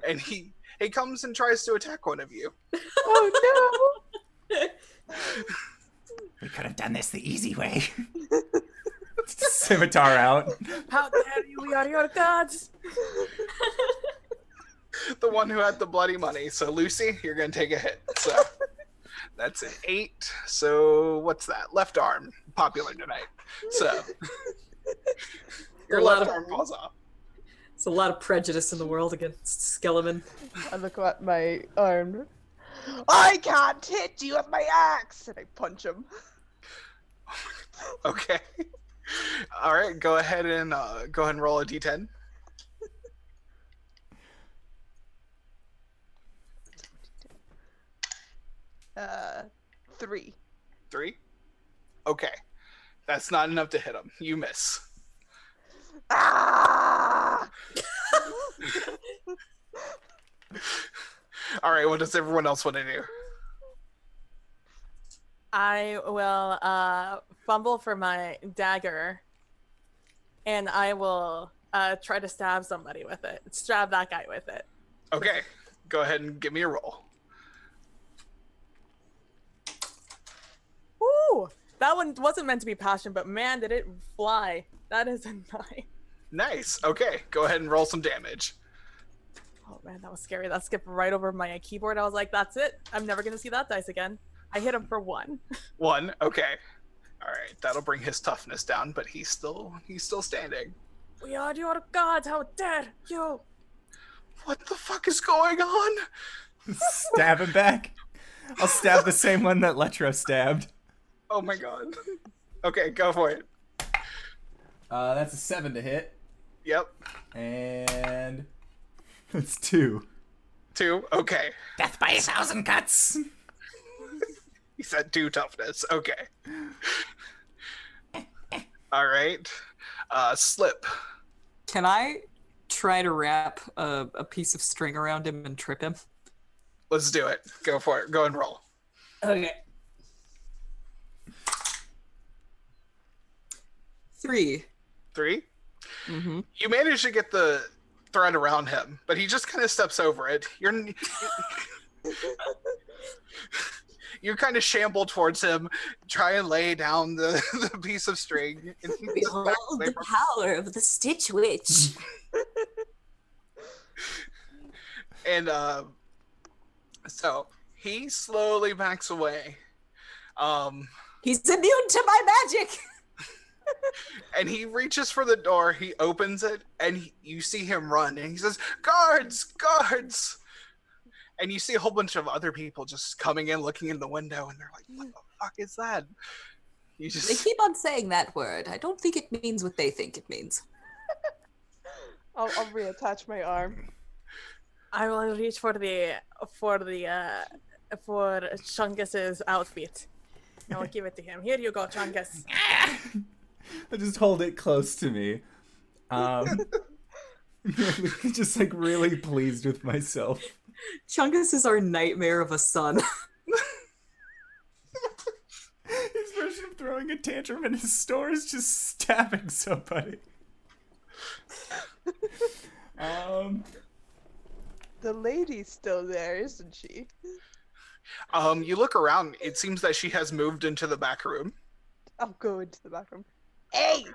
And he he comes and tries to attack one of you. Oh no! we could have done this the easy way. Scimitar out. How dare you? We are your gods. The one who had the bloody money. So Lucy, you're gonna take a hit. So that's an eight. So what's that? Left arm. Popular tonight. So your A lot left of- arm falls off. It's a lot of prejudice in the world against Skeleman. no! I look at my arm. I can't hit you with my axe, and I punch him. Okay. All right. Go ahead and uh, go ahead and roll a d10. Uh, three. Three. Okay. That's not enough to hit him. You miss. Ah! All right. What does everyone else want to do? I will uh, fumble for my dagger, and I will uh, try to stab somebody with it. Stab that guy with it. Okay, go ahead and give me a roll. Ooh, that one wasn't meant to be passion, but man, did it fly! That is a nine. Nice. Okay, go ahead and roll some damage. Oh man, that was scary. That skipped right over my keyboard. I was like, "That's it. I'm never gonna see that dice again." I hit him for one. One. Okay. All right, that'll bring his toughness down, but he's still he's still standing. we are your gods. How dare you? What the fuck is going on? Stab him back. I'll stab the same one that Letro stabbed. Oh my god. Okay, go for it. Uh, that's a seven to hit, Yep. and that's two. Two. Okay. Death by a thousand cuts. He said two toughness. Okay. All right. Uh, slip. Can I try to wrap a, a piece of string around him and trip him? Let's do it. Go for it. Go and roll. Okay. Three. 3 Mm-hmm. You manage to get the thread around him, but he just kind of steps over it. You're you kind of shamble towards him, try and lay down the, the piece of string. And Behold the power of the Stitch Witch. and uh, so he slowly backs away. Um, He's immune to my magic. And he reaches for the door. He opens it, and he, you see him run. And he says, "Guards, guards!" And you see a whole bunch of other people just coming in, looking in the window, and they're like, "What the fuck is that?" You just they keep on saying that word. I don't think it means what they think it means. I'll, I'll reattach my arm. I will reach for the for the uh for Chongus's outfit. I will give it to him. Here you go, Chongus. I just hold it close to me. Um, just like really pleased with myself. Chongus is our nightmare of a son. His version of throwing a tantrum in his store is just stabbing somebody. um, The lady's still there, isn't she? um, you look around. It seems that she has moved into the back room. I'll go into the bathroom. Hey!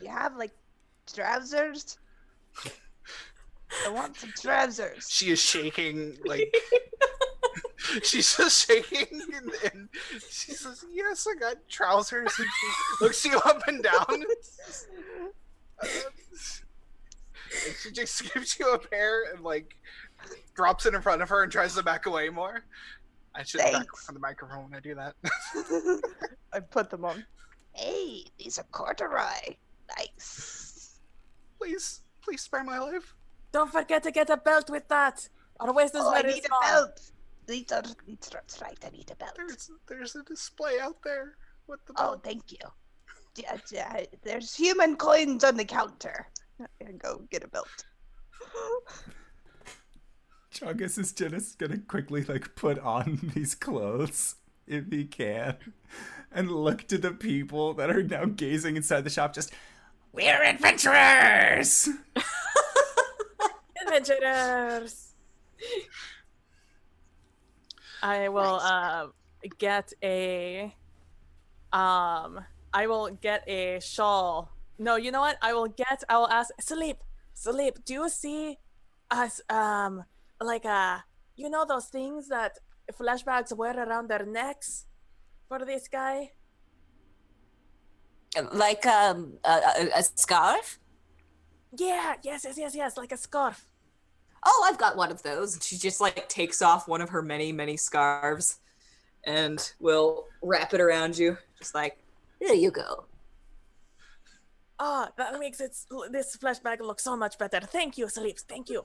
You have like trousers? I want some trousers. She is shaking like. She's just shaking, and, and she says, "Yes, I got trousers." And she looks you up and down. Uh, and she just gives you a pair and like drops it in front of her and tries to back away more. I should back away from the microphone when I do that. I put them on. Hey, these are corduroy. Nice. please, please spare my life. Don't forget to get a belt with that. Our waist is Oh, I need small. a belt. These are, these are that's right. I need a belt. There's there's a display out there with the Oh, thank you. Yeah, yeah, there's human coins on the counter. And go get a belt. Chongus is just gonna quickly like put on these clothes if he can, and look to the people that are now gazing inside the shop. Just, we're adventurers. Adventurers. I will uh, get a um I will get a shawl. No, you know what? I will get I will ask sleep. Sleep, do you see us um like uh you know those things that flashbacks wear around their necks for this guy? Like um, a, a, a scarf? Yeah, yes, yes, yes, yes, like a scarf. Oh, I've got one of those. She just like takes off one of her many, many scarves and will wrap it around you. Just like, There you go. Ah, that makes it this flashback look so much better. Thank you, Sleeps. Thank you.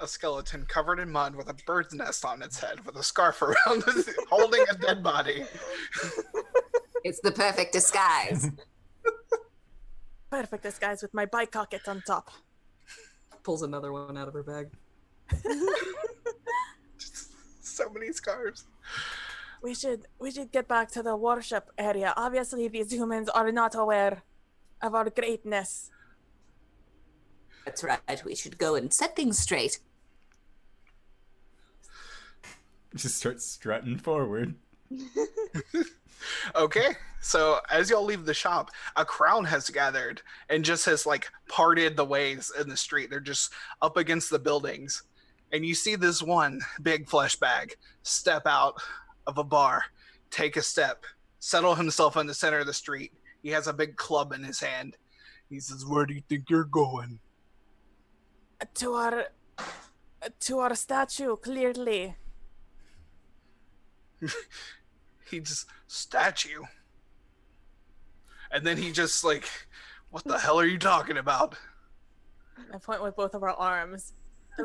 A skeleton covered in mud with a bird's nest on its head with a scarf around it, holding a dead body. It's the perfect disguise. Perfect disguise with my bike cocket on top. pulls another one out of her bag. so many scarves. We should we should get back to the worship area. Obviously, these humans are not aware of our greatness. That's right. We should go and set things straight. Just start strutting forward. Okay, so as y'all leave the shop, a crowd has gathered and just has like parted the ways in the street. They're just up against the buildings. And you see this one big flesh bag step out of a bar, take a step, settle himself in the center of the street. He has a big club in his hand. He says, Where do you think you're going? To our to our statue, clearly. He just, statue. And then he just like, What the hell are you talking about? I point with both of our arms.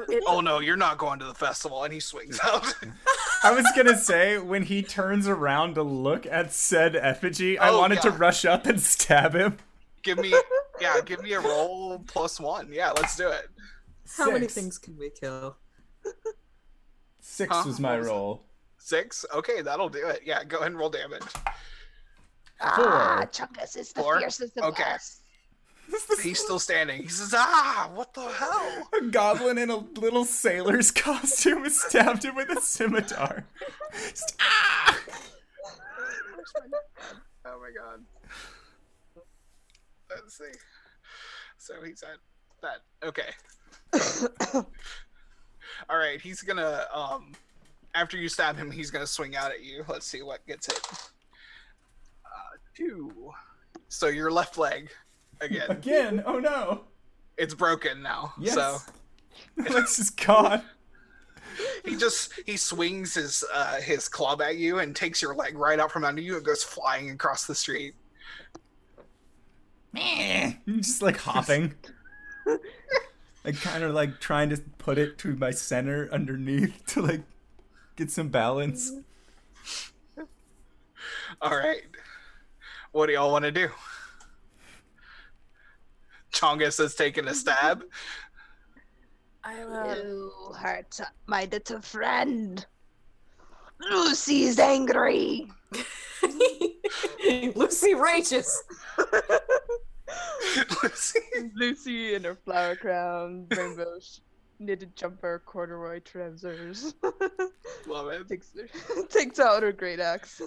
It- Oh no, you're not going to the festival. And he swings out. I was gonna say when he turns around to look at said effigy, I Oh, wanted to rush up and stab him. give me yeah give me a roll plus one yeah let's do it How many things can we kill? Six Huh? was my What roll. six okay that'll do it yeah go ahead and roll damage Ah, Four. Chongus is the Four? fiercest of Okay. us. he's still standing he says ah what the hell A goblin in a little sailor's costume has stabbed him with a scimitar. Just, ah! oh my god let's see so he's at that okay all right he's gonna um after you stab him he's gonna swing out at you let's see what gets it. uh two so your left leg again Again? Oh no! it's broken now Yes. so Alex is gone. he just he swings his uh his club at you and takes your leg right out from under you and goes flying across the street Meh. just like hopping. like kind of like trying to put it to my center underneath to like get some balance. all right what do y'all want to do chongus has taken a stab I uh, will. You hurt my little friend. Lucy's angry. Lucy rages. Lucy. Lucy in her flower crown, rainbow knitted jumper, corduroy trousers. love it takes, takes out her great axe.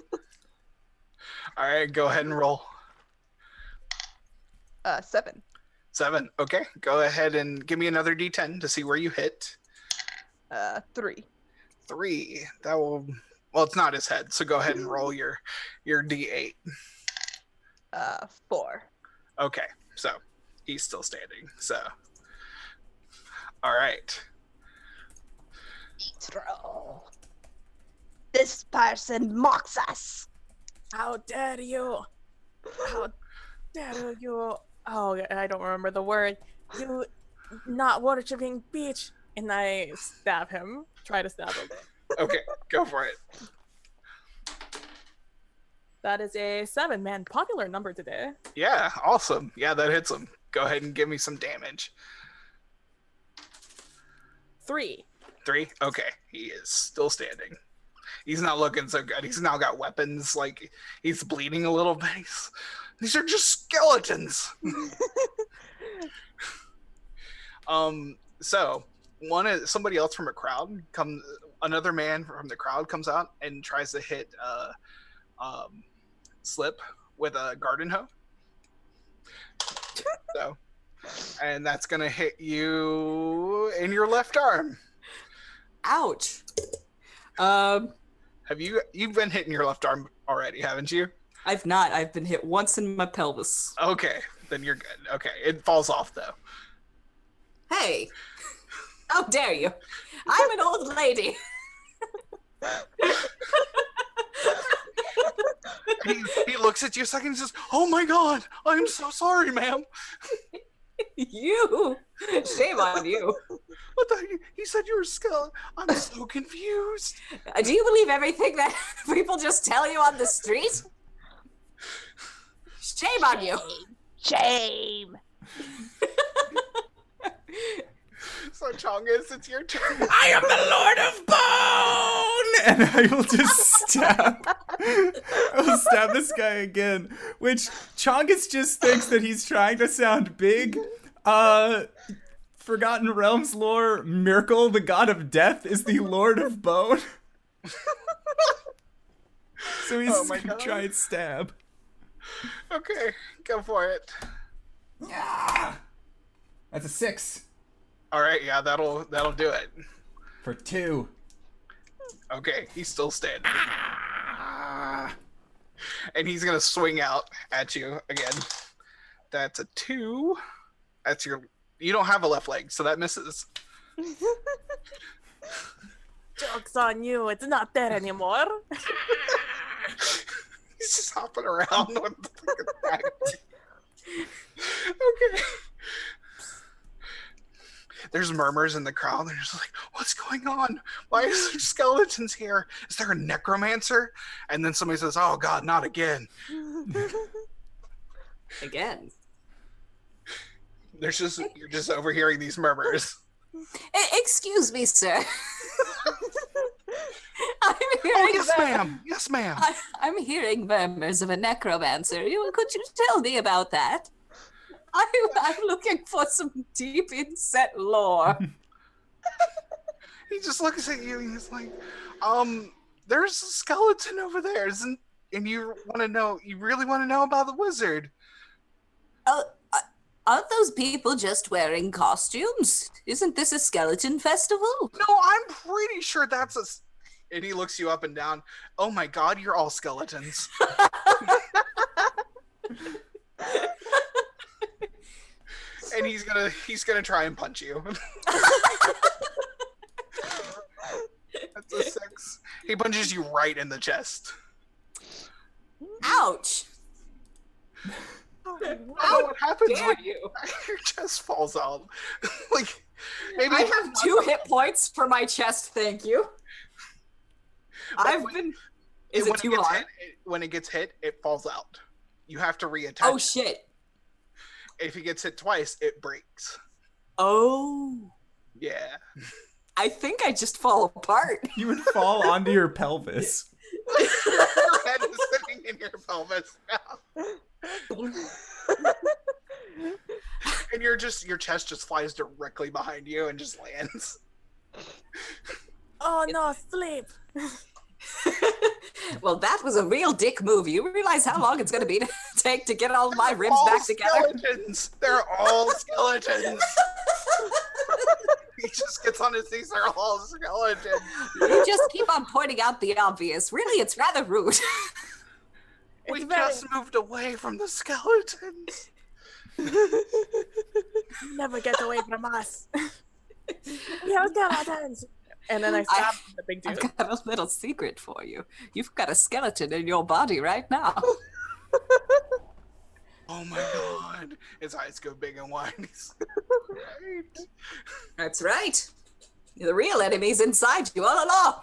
all right go ahead and roll Uh, seven. seven okay go ahead and give me another d10 to see where you hit Uh, three. three that will well it's not his head so go ahead and roll your your d8 Uh, four. Okay, so he's still standing. So, all right. Throw. This person mocks us. How dare you? How dare you? Oh, I don't remember the word. You not worshiping Peach. And I stab him. Try to stab him. Okay, go for it. That is a seven, man. Popular number today. Yeah, awesome. Yeah, that hits him. Go ahead and give me some damage. Three. Three. Okay, he is still standing. He's not looking so good. He's now got weapons. Like he's bleeding a little bit. He's, these are just skeletons. um. So one is somebody else from a crowd comes. Another man from the crowd comes out and tries to hit uh, um, Slip with a garden hoe. so, and that's gonna hit you in your left arm. Ouch. Um, Have you you've been hitting your left arm already, haven't you? I've not. I've been hit once in my pelvis. Okay, then you're good. Okay, it falls off though. Hey, how dare you? I'm an old lady. He, he looks at you a second and says, "Oh my god, I'm so sorry, ma'am. you. Shame on you. What the? He said you were skull. I'm so confused." Uh, Do you believe everything that people just tell you on the street? Shame on you. Shame. So Chongus, it's your turn. I am the Lord of Bone, and I will just stab. I will stab this guy again. Which Chongus just thinks that he's trying to sound big. Uh, Forgotten Realms lore, Myrkul, the god of death, is the lord of bone. so he's Oh gonna God. try and stab. Okay, go for it. Yeah. That's a six All right, yeah, that'll that'll do it. for two. Okay, he's still standing, Ah. and he's gonna swing out at you again. That's a two. That's your. You don't have a left leg, so that misses. Joke's on you. It's not there anymore. He's just hopping around with the fucking okay. There's murmurs in the crowd. They're just like, "What's going on? Why is there skeletons here? Is there a necromancer?" And then somebody says, "Oh God, not again!" Again. There's just you're just overhearing these murmurs. Excuse me, sir. I'm hearing Oh hearing yes, mur- ma'am. Yes, ma'am. I, I'm hearing murmurs of a necromancer. You, could you tell me about that? I, I'm looking for some deep inset lore. He just looks at you and he's like, "Um, there's a skeleton over there, isn't?" And you want to know? You really want to know about the wizard? Uh, uh, aren't those people just wearing costumes? Isn't this a skeleton festival? No, I'm pretty sure that's a. And he looks you up and down. Oh my god, you're all skeletons. and he's gonna he's gonna try and punch you. that's a six. He punches you right in the chest. Ouch! I don't know what happens Dare when you? your chest falls out. like maybe I have two hit points for my chest, thank you. I've when- been. Is when it too hard? hit, it, when it gets hit, it falls out. You have to reattach. Oh it. shit. If he gets hit twice, it breaks. Oh. Yeah. I think I just fall apart. You would fall onto your pelvis. your head is sitting in your pelvis now. and you're just your chest just flies directly behind you and just lands. Oh no, sleep. Well, that was a real dick move. You realize how long it's going to be to take to get all my ribs all back together? Skeletons. They're all skeletons. he just gets on his knees. They're all skeletons. You just keep on pointing out the obvious. Really, it's rather rude. We It's very- just moved away from the skeletons. you Never get away from us. we have skeletons. And then I stab the big dude. I've got a little secret for you. You've got a skeleton in your body right now. Oh my god. His eyes go big and wide. Right. That's right. The real enemy's inside you all along.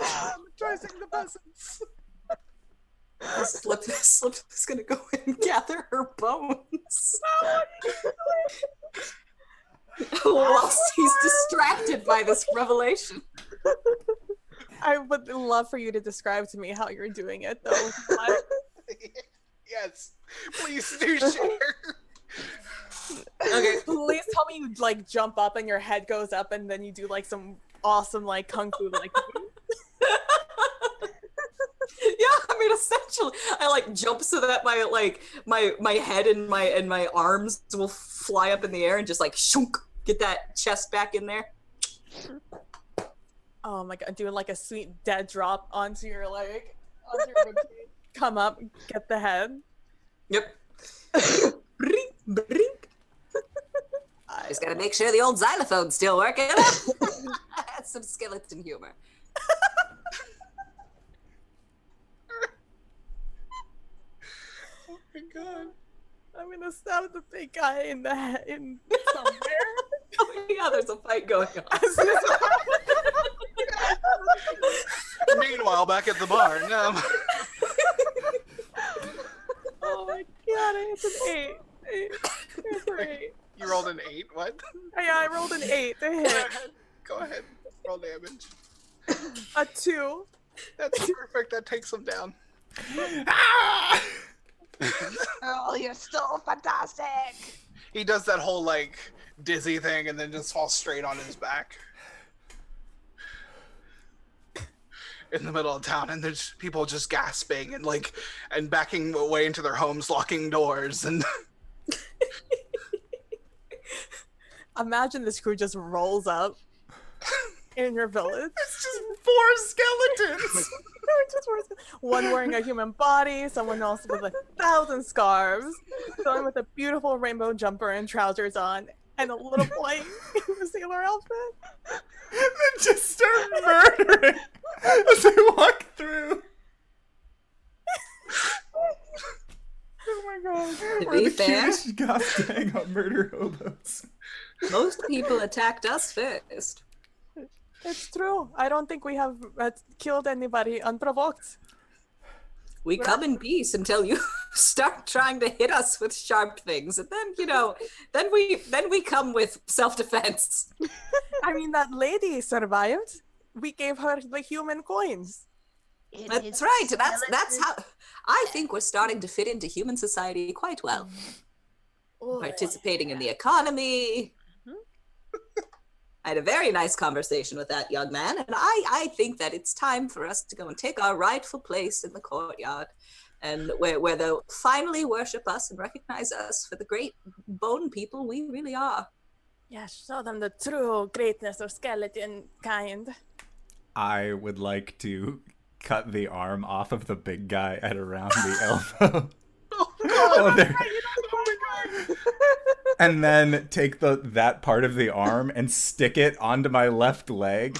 I'm tracing the peasants. Slip, Slip is gonna go and gather her bones. Whilst he's distracted by this revelation. I would love for you to describe to me how you're doing it though. Yes. Please do share. okay, please tell me you like jump up and your head goes up and then you do like some awesome like kung fu like Yeah, I essentially I like jump so that my like my my head and my and my arms will fly up in the air and just like shunk get that chest back in there. oh my god, doing like a sweet dead drop onto your like onto your come up, get the head. Yep. Brink, brink. I just gotta make sure the old xylophone's still working. That's some skeleton humor. my god. I'm gonna stab the big guy in the head in somewhere. Oh, yeah, there's a fight going on. Meanwhile, back at the barn. Um, oh my god, it's an eight. eight. It's an eight. You rolled an eight. What? Oh, Yeah, I rolled an eight to Go ahead. Go ahead. Roll damage. A two. That's perfect. That takes him down. Ah! Oh, you're still fantastic. He does that whole like dizzy thing and then just falls straight on his back. In the middle of town, and there's people just gasping and like and backing away into their homes, locking doors, and Imagine this crew just rolls up in your village. It's just four skeletons. Just wears- one wearing a human body, someone else with a thousand scarves, someone with a beautiful rainbow jumper and trousers on, and a little boy in a sailor outfit. and then just start murdering as they walk through. Oh my god. To We're be the fair, cutest goth gang on murder hobos. most people attacked us first. It's true. I don't think we have uh, killed anybody unprovoked. We come in peace until you start trying to hit us with sharp things, and then you know, then we then we come with self-defense. I mean, that lady survived. We gave her the human coins. It That's right. That's that's how I think we're starting to fit into human society quite well. Participating in the economy. I had a very nice conversation with that young man, and I, I think that it's time for us to go and take our rightful place in the courtyard, and where where they'll finally worship us and recognize us for the great bone people we really are. Yes, show them the true greatness of skeleton kind. I would like to cut the arm off of the big guy at around the elbow. Oh, oh there- and then take the that part of the arm and stick it onto my left leg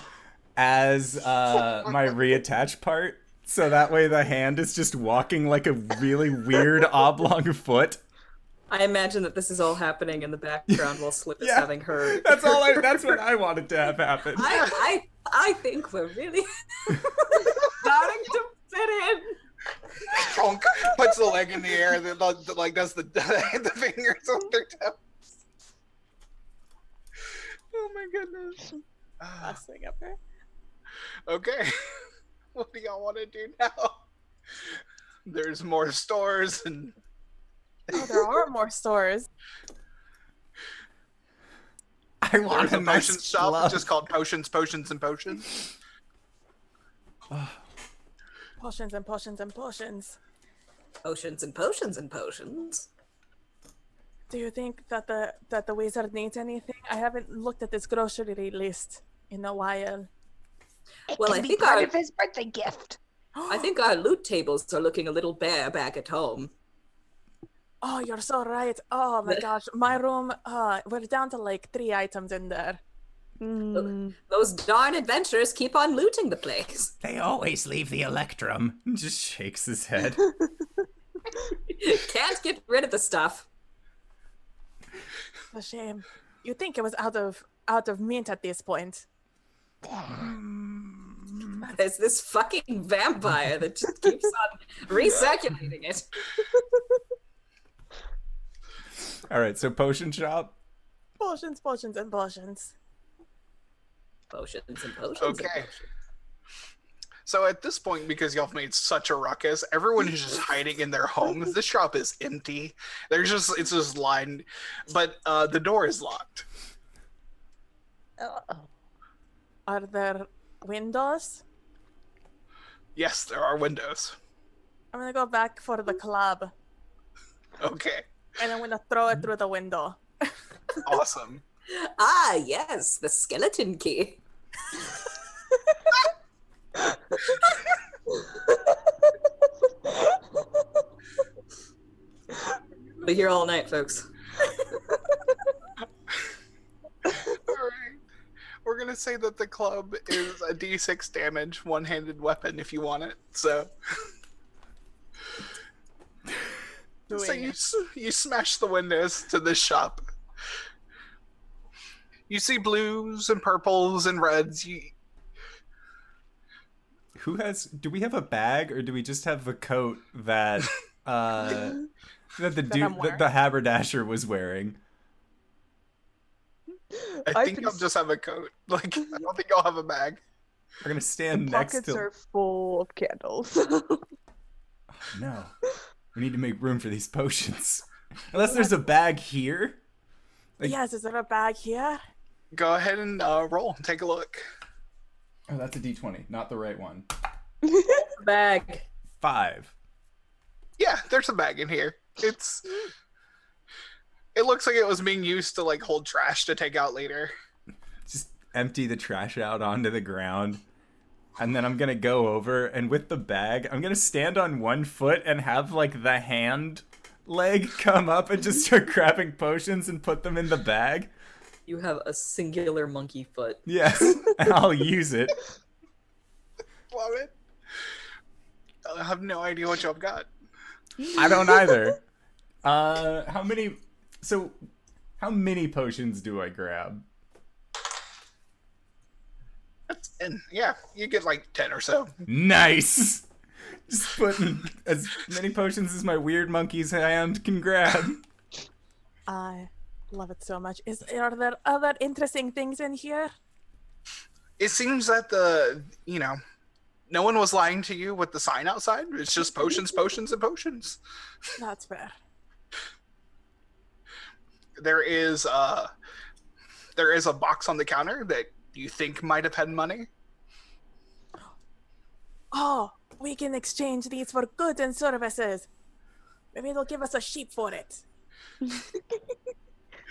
as uh, my reattached part. So that way the hand is just walking like a really weird oblong foot. I imagine that this is all happening in the background while Slip is having her. That's all I that's what I wanted to have happen. I I, I think we're really starting to fit in. Trunk puts the leg in the air, and then the- like does the the fingers on their toes. Oh my goodness. Ah, Last thing ever. okay, what do y'all want to do now? There's more stores and Oh, there are more stores. I want there's a a nice potion shop glove. just called Potions, Potions, and Potions. Potions and potions and potions. Potions and potions and potions. Do you think that the that the wizard needs anything? I haven't looked at this grocery list in a while. It Well, can I be think part our- of his birthday gift. I think our loot tables are looking a little bare back at home. Oh, you're so right. Oh my gosh, my room. Uh, we're down to like three items in there. Mm. Those darn adventurers keep on looting the place. They always leave the electrum. Just shakes his head. Can't get rid of the stuff. It's a shame. You think it was out of out of mint at this point? There's this fucking vampire that just keeps on recirculating it. All right, so potion shop. Potions, potions, and potions. Potions and potions. and Okay. potions. So at this point, because y'all made such a ruckus, everyone is just hiding in their homes. This shop is empty. There's just it's just lined, but uh, the door is locked. Uh-oh. Are there windows? Yes, there are windows. I'm gonna go back for the club, Okay, and I'm gonna throw it through the window. awesome. Ah, yes, the skeleton key. Be here all night, folks. All right, we're gonna say that the club is a D6 damage one-handed weapon if you want it. So, so you you smash the windows to this shop. You see blues and purples and reds. You Who has? Do we have a bag, or do we just have the coat that uh that the That dude I'm that the haberdasher was wearing? I I've think been you'll s- just have a coat. Like I don't think I'll have a bag. We're gonna stand The next pockets to. are full of candles. No, we need to make room for these potions. Unless there's a bag here. Like- yes, is there a bag here? Go ahead and uh, roll. Take a look. Oh, that's a D20, not the right one. Bag. Five. Yeah, there's a bag in here. It's. It looks like it was being used to like hold trash to take out later. Just empty the trash out onto the ground. And then I'm gonna go over and with the bag, I'm gonna stand on one foot and have like the hand leg come up and just start grabbing potions and put them in the bag. You have a singular monkey foot. Yes, and I'll use it. Love it. I have no idea what y'all got. I don't either. Uh, how many? So, how many potions do I grab? That's, and yeah, you get like ten or so. Nice. Just putting as many potions as my weird monkey's hand can grab. I love it so much. Is are there other interesting things in here? It seems that the you know, no one was lying to you with the sign outside. It's just potions, potions, and potions. That's fair. There is uh, there is a box on the counter that you think might have had money. Oh, we can exchange these for goods and services. Maybe they'll give us a sheep for it.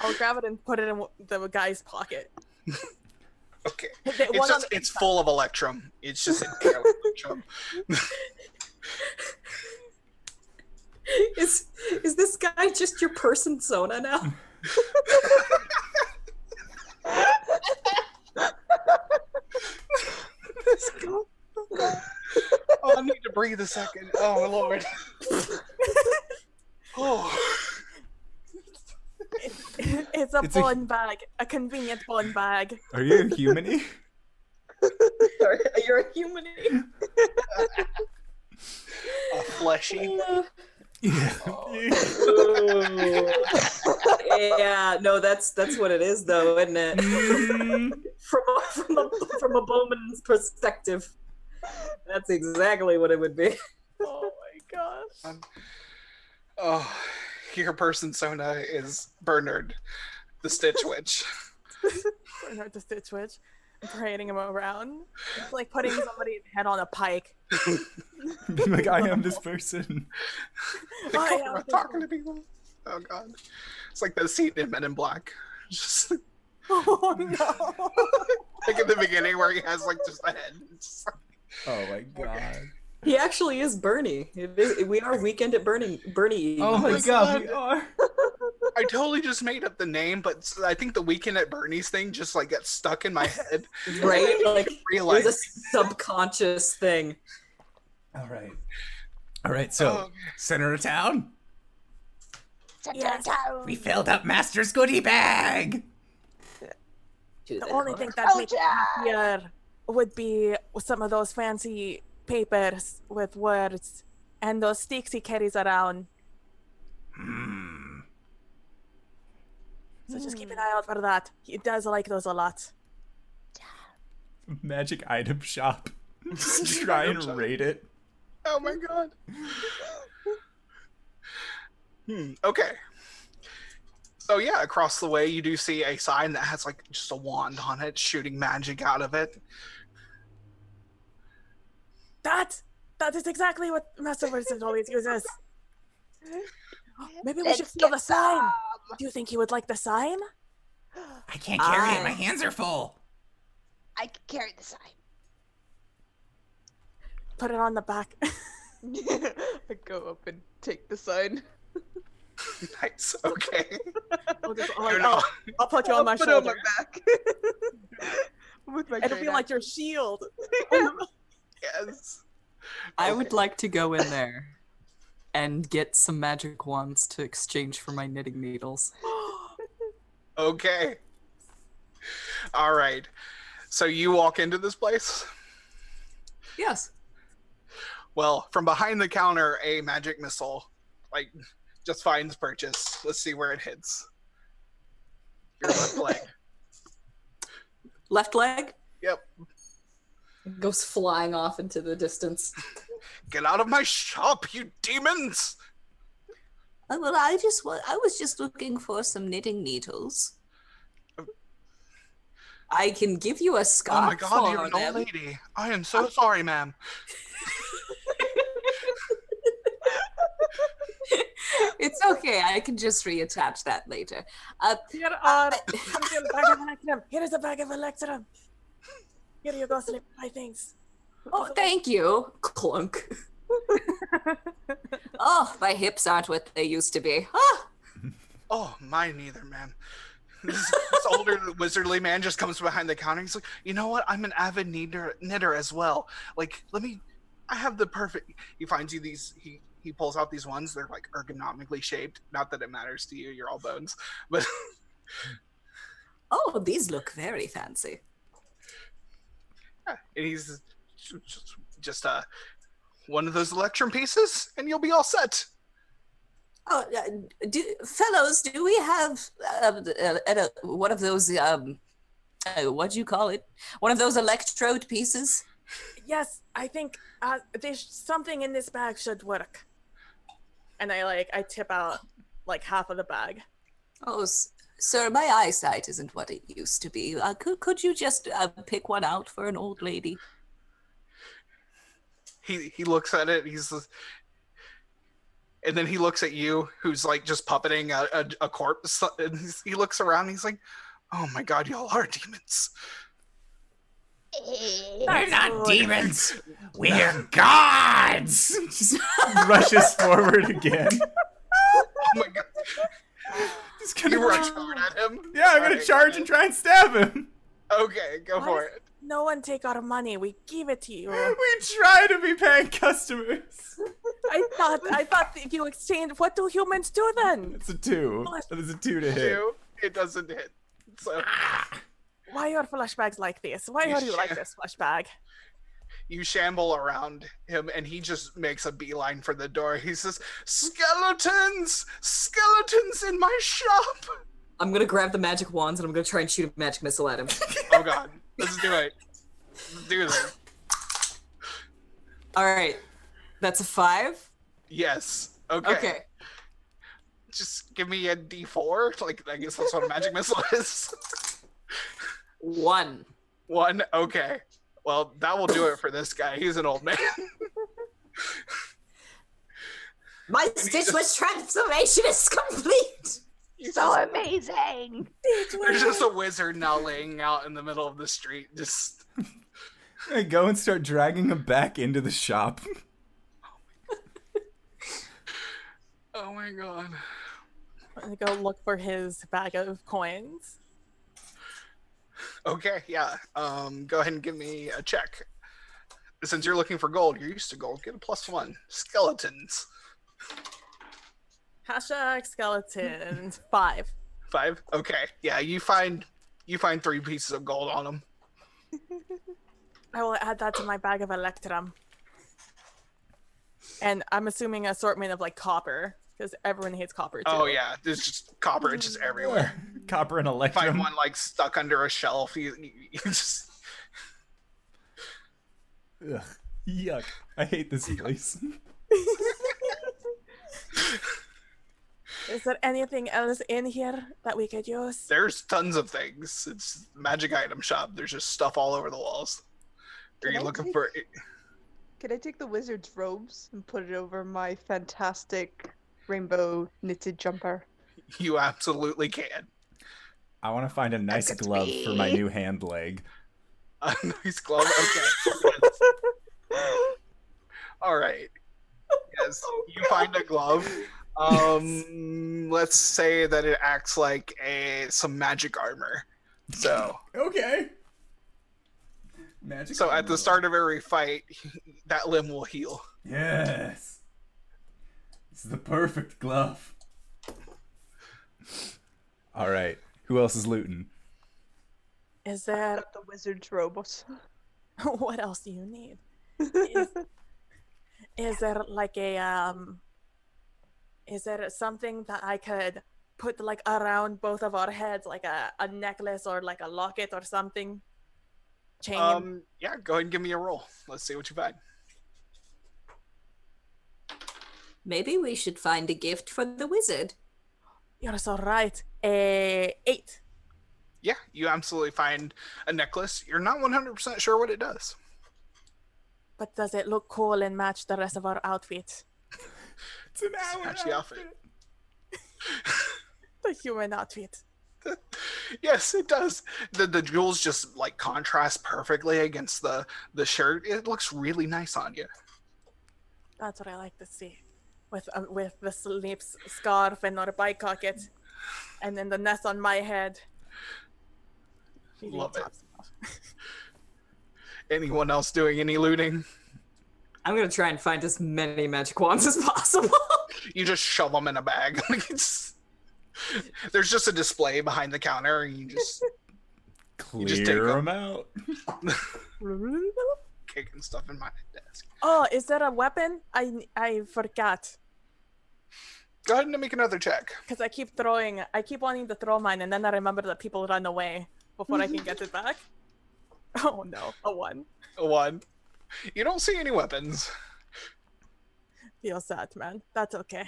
I'll grab it and put it in the guy's pocket. Okay, it's just the it's full of electrum. It's just inhaled electrum. Is is this guy just your person Sona now? Oh, I need to breathe a second. Oh my lord. oh. it's a It's a- bond bag, a convenient bond bag. Are you a humany? Sorry, are You're a human. A fleshy. Yeah. yeah, no, that's that's what it is, though, isn't it? Mm, From a, from a, from a bowman's perspective, that's exactly what it would be. Oh my gosh. Oh, your person Sona is Bernard, the Stitch Witch. Bernard the Stitch Witch. Parading him around. It's like putting somebody's head on a pike. Being like, I am this person. They I am around talking to people. Oh god, it's like the scene in Men in Black. Just Oh no. like at the beginning where he has like just a head. Just like- Oh my god. He actually is Bernie. It is, we are weekend at Bernie. Bernie. Oh my my god, we are. I totally just made up the name, but I think the weekend at Bernie's thing just like got stuck in my head. right? Like it was Realized. a subconscious thing. All right. All right, so Oh, center of town. Center yes. Of town. We filled up Master's goodie bag. The the only thing that oh, makes it here would be some of those fancy papers with words and those sticks he carries around. Hmm. So just keep an eye out for that. He does like those a lot. Magic item shop. Just try Item and shop. rate it. Oh my god. Hmm. Okay. So yeah, across the way you do see a sign that has like just a wand on it, shooting magic out of it. That that is exactly what Master Vincent always uses. Maybe we should Let's steal the sign. some. Do you think he would like the sign? I can't carry it. My hands are full. I can carry the sign. Put it on the back. I go up and take the sign. Nice. Okay. I'll, just, I'll, You're like, not- I'll, I'll put you on my shoulder. Put it on my back. With my It'll great be like your shield. Yes. I would like to go in there and get some magic wands to exchange for my knitting needles. Okay. All right. So you walk into this place. Yes. Well, from behind the counter, a magic missile, like, just finds purchase. Let's see where it hits. Your left leg. left leg Yep. Goes flying off into the distance. Get out of my shop, you demons! Oh, well, I just wa- I was just looking for some knitting needles. I can give you a scarf. Oh my god, you're an old them. lady. I am so sorry, ma'am. It's okay. I can just reattach that later. Uh, Here are here's a bag of Electrum. Here is a bag of Electrum. Here you go, slip my things. oh, thank you. Clunk. oh, my hips aren't what they used to be. Ah! Oh, mine neither, man. This, this older wizardly man just comes behind the counter. He's like, you know what? I'm an avid knitter, knitter as well. Like, let me. I have the perfect. He finds you these. He he pulls out these ones. They're like ergonomically shaped. Not that it matters to you. You're all bones. But Oh, these look very fancy. And he's just, just uh one of those electrum pieces, and you'll be all set. Oh, uh, do, fellows, do we have uh, uh, uh, one of those? Um, uh, what do you call it? One of those electrode pieces? Yes, I think uh, there's something in this bag should work. And I like I tip out like half of the bag. Oh, s- sir, my eyesight isn't what it used to be. Uh, could could you just uh, pick one out for an old lady? He he looks at it. He's and then he looks at you, who's like just puppeting a, a, a corpse. And he's- he looks around. he's like, "Oh my god, y'all are demons." We're not demons. We're gods. Just rushes forward again. Oh my god, Just gonna, you rush forward at him. yeah, I'm gonna Alright. charge and try and stab him. Okay, go Why for it. No one take our money. We give it to you. We try to be paying customers. I thought I thought that you exchanged. What do humans do then? It's a two. That is a two to hit. Two, it doesn't hit. So Why are flashbags like this? Why You are you like should- this flashbag? You shamble around him, and he just makes a beeline for the door. He says, "Skeletons, skeletons in my shop." I'm gonna grab the magic wands and I'm gonna try and shoot a magic missile at him. Oh god, let's do it. Let's do this. All right, that's a five. Yes. Okay. Okay. Just give me a D4. Like I guess that's what a magic missile is. One. One. Okay. Well, that will do it for this guy. He's an old man. My Stitch stitchless transformation is complete. He's So just- amazing. there's just a wizard now laying out in the middle of the street. Just I go and start dragging him back into the shop. oh my god. I'm gonna go look for his bag of coins. Okay, yeah. Um, go ahead and give me a check. Since you're looking for gold, you're used to gold. Get a plus one. Skeletons. Hashtag skeletons five. Five. Okay. Yeah, you find you find three pieces of gold on them. I will add that to my bag of electrum. And I'm assuming assortment of like copper, because everyone hates copper too. Oh yeah, there's just copper just everywhere. Copper and Find one like stuck under a shelf. You, you, you just Ugh, yuck. I hate this place. Is there anything else in here that we could use? there's tons of things. It's magic item shop. There's just stuff all over the walls. Are Can you I looking take- for? Can I take the wizard's robes and put it over my fantastic rainbow knitted jumper? You absolutely can. I want to find a nice at glove for my new hand leg. A nice glove. Okay. all right. Yes, you find a glove. Um, let's say that it acts like a some magic armor. So, Okay. Magic. so at the start of every fight, that limb will heal. Yes. This is the perfect glove. All right. Who else is looting? Is that the wizard's robot? what else do you need? Is, is there like a um is there something that I could put like around both of our heads like a, a necklace or like a locket or something chain. Um, yeah, go ahead and give me a roll. Let's see what you find. Maybe we should find a gift for the wizard. You're so right. A eight. Yeah, you absolutely find a necklace. You're not 100% sure what it does. But does it look cool and match the rest of our outfit? It's an hour Match the outfit. The human outfit. Yes, it does. The the jewels just like contrast perfectly against the the shirt. It looks really nice on you. That's what I like to see. With um, with the sleep scarf and our bycocket, and then the nest on my head. Love it. Anyone else doing any looting? I'm gonna try and find as many magic wands as possible. You just shove them in a bag. Like it's there's just a display behind the counter, and you just Clear just take 'em. them out. kicking stuff in my desk. Oh, is there a weapon? I I forgot Go ahead and make another check. because I keep throwing. I keep wanting to throw mine, and then I remember that people run away before I can get it back. Oh no, a one. A one. You don't see any weapons. Feel sad, man. That's okay.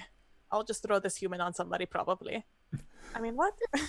I'll just throw this human on somebody, probably. I mean, what?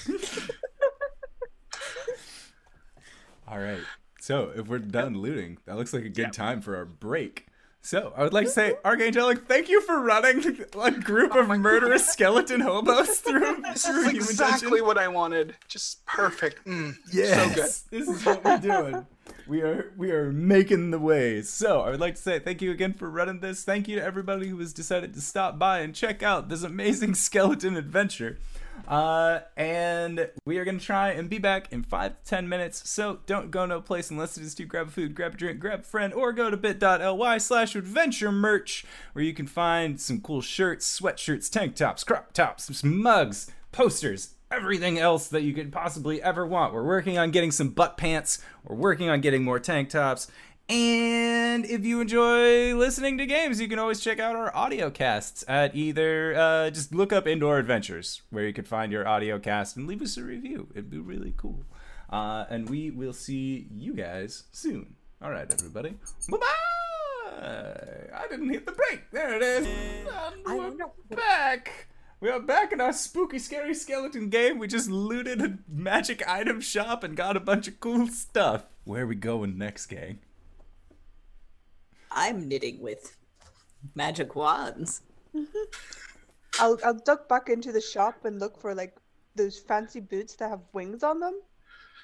All right. So if we're done looting, that looks like a good time for our break. So I would like to say, Archangelic, thank you for running a group of murderous skeleton hobos through, This through is human exactly dungeon. what I wanted. Just perfect. Mm, Yes, So good. this is what we're doing. We are we are making the way. So I would like to say thank you again for running this. Thank you to everybody who has decided to stop by and check out this amazing skeleton adventure. Uh, and we are gonna try and be back in five to ten minutes. So don't go no place unless it is to grab food, grab a drink, grab a friend, or go to bit.ly slash adventure merch where you can find some cool shirts, sweatshirts, tank tops, crop tops, mugs, posters, everything else that you could possibly ever want. We're working on getting some butt pants. We're working on getting more tank tops. And if you enjoy listening to games, you can always check out our audio casts at either uh, just look up Indoor Adventures, where you could find your audio cast and leave us a review. It'd be really cool. Uh, and we will see you guys soon. All right, everybody. Bye bye. I didn't hit the break. There it is. And we're back. We are back in our spooky, scary skeleton game. We just looted a magic item shop and got a bunch of cool stuff. Where are we going next, gang? I'm knitting with magic wands. Mm-hmm. I'll I'll duck back into the shop and look for like those fancy boots that have wings on them,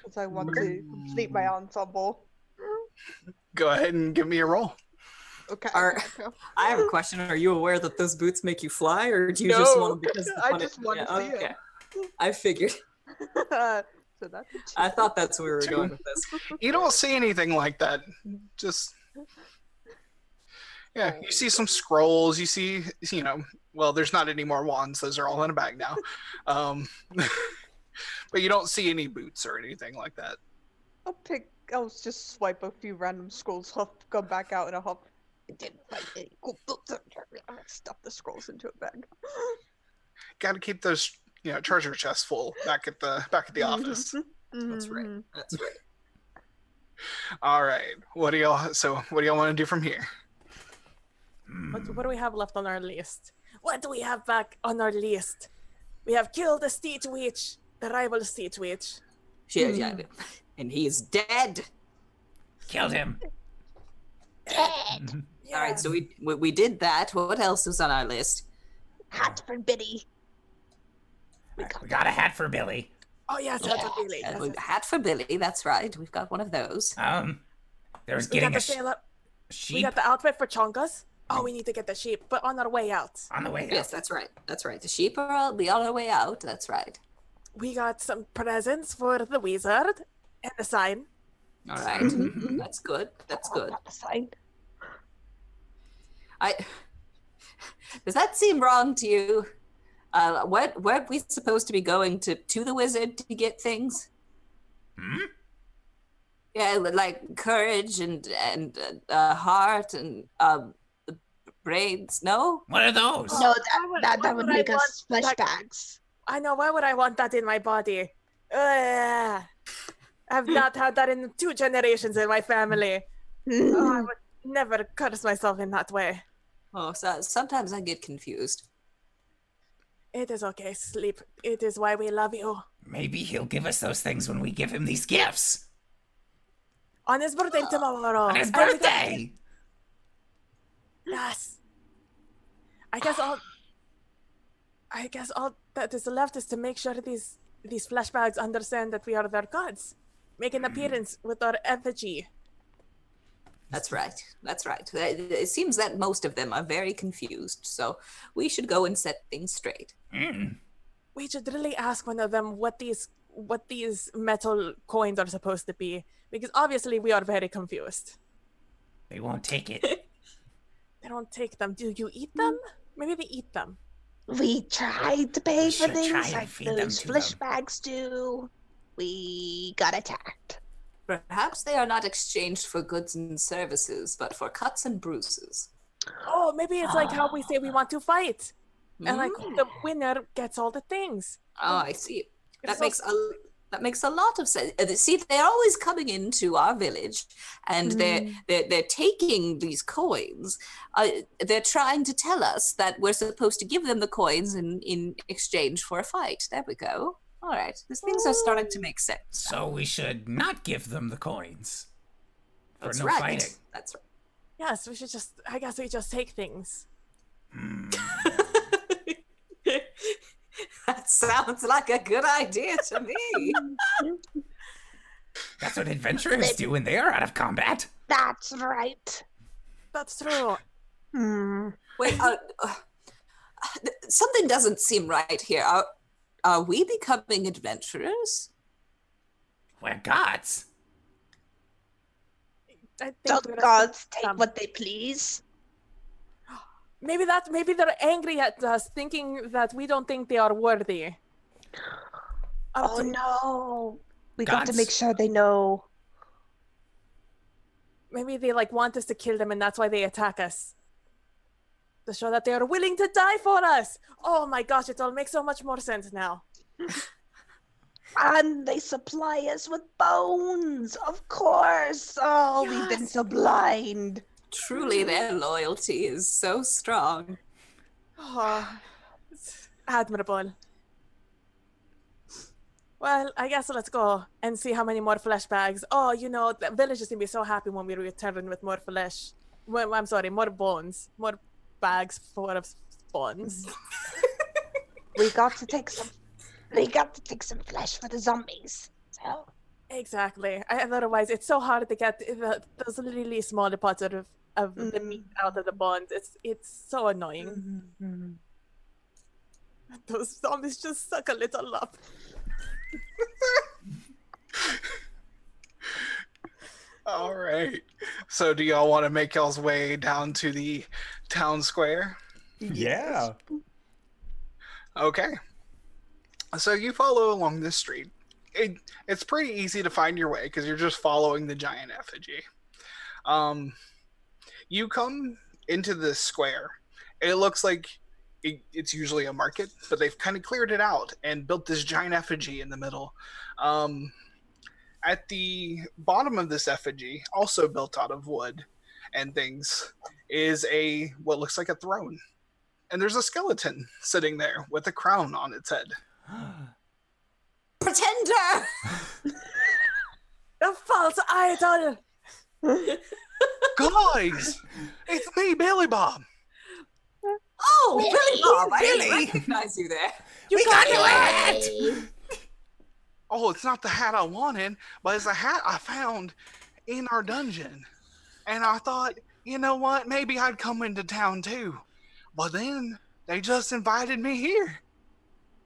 because I want to complete my mm. ensemble. Go ahead and give me a roll. Okay. Are- I have a question. Are you aware that those boots make you fly, or do you just No, want them because the I just want to yeah, see 'em. okay. I figured. so that's I thought that's where we were going with this. You don't see anything like that. Just yeah, you see some scrolls. You see, you know, well, there's not any more wands. Those are all in a bag now. Um, but you don't see any boots or anything like that. I'll pick. I'll just swipe a few random scrolls, huff, go back out in a huff. I didn't find any cool books. Stuff the scrolls into a bag. Got to keep those, you know, treasure chests full back at the back at the office. That's right. Mhm. That's right. All right, what do y'all? So, what do y'all want to do from here? What, what do we have left on our list? What do we have back on our list? We have killed the Steed Witch, the rival Steed Witch. She, yeah, and he's dead. Killed him. Dead. All right, so we, we we did that. What else was on our list? Hat for Billy. We got a hat for Billy. Oh yes, that's what we Uh, like. we- hat for Billy. That's right. We've got one of those. Um, there's We got getting the a sh- sailor. We got the outfit for Chongus. Oh, we need to get the sheep, but on our way out. on the way. Out. Yes, that's right. That's right. The sheep are all be on our way out. That's right. We got some presents for the wizard and the sign. All right. That's good. That's Oh, good. got the sign. I does that seem wrong to you? Uh, what weren't we supposed to be going to to the wizard to get things? Hmm? Yeah, like courage and and uh, uh, heart and um, brains. No, What are those? No, that would- that, that would would I make us want flesh bags. I know. Why would I want that in my body? Ugh. I've not had that in two generations in my family. Oh, I would never curse myself in that way. Oh, so sometimes I get confused. It is okay, sleep. It is why we love you. Maybe he'll give us those things when we give him these gifts. On his birthday ah. tomorrow. On his And we birthday! Yes. I guess all. I guess all that is left is to make sure these these flesh bags understand that we are their gods. Make an appearance with our effigy. That's right. That's right. It it seems that most of them are very confused, so we should go and set things straight. Mm. We should really ask one of them what these what these metal coins are supposed to be, because obviously we are very confused. They won't take it. They don't take them. Do you eat them? Maybe they eat them. We tried to pay We for should try things and like feed them those to them. flesh bags do. We got attacked. Perhaps they are not exchanged for goods and services, but for cuts and bruises. Oh, maybe it's like how we say we want to fight, and like Mm. the winner gets all the things. Oh, I see. It's That so makes a that makes a lot of sense. Uh, See, they're always coming into our village, and they're they're they're taking these coins. Uh, they're trying to tell us that we're supposed to give them the coins in in exchange for a fight. There we go. All right, these things are starting to make sense. So we should not give them the coins. For That's no right. fighting. That's right. Yes, we should just. I guess we just take things. Hmm. that sounds like a good idea to me. That's what adventurers do when they are out of combat. That's right. That's true. Hmm. Wait, uh, uh, something doesn't seem right here. Are, are we becoming adventurers? We're gods. I think Don't we're gods take some- what they please? Maybe that. Maybe they're angry at us, thinking that we don't think they are worthy. of Oh to- no. We got to make sure they know. Maybe they like want us to kill them, and that's why they attack us. To show that they are willing to die for us. Oh my gosh, it all makes so much more sense now. And they supply us with bones, of course. Oh, we've been so blind. Truly, their loyalty is so strong. Oh, it's admirable. Well, I guess let's go and see how many more flesh bags. Oh, you know, the village is gonna be so happy when we return with more flesh. Well, I'm sorry, more bones, more bags full of bones. We got to take some. We got to take some flesh for the zombies. So exactly. I, otherwise, it's so hard to get the, those really small parts of of the meat out of the bones. It's it's so annoying. Those zombies just suck a little up. All right. So, do y'all want to make y'all's way down to the town square? Yeah. Okay. So you follow along this street. It it's pretty easy to find your way because you're just following the giant effigy. Um, you come into this square. It looks like it, it's usually a market, but they've kind of cleared it out and built this giant effigy in the middle. Um, at the bottom of this effigy, also built out of wood and things, is a what looks like a throne and there's a skeleton sitting there with a crown on its head. Pretender! The false idol. Guys, it's me, Billy Bob. Oh, Billy Bob! I Billy! didn't recognize you there. You we got you a hat! Oh, it's not the hat I wanted, but it's a hat I found in our dungeon. And I thought, you know what? Maybe I'd come into town too. But then they just invited me here.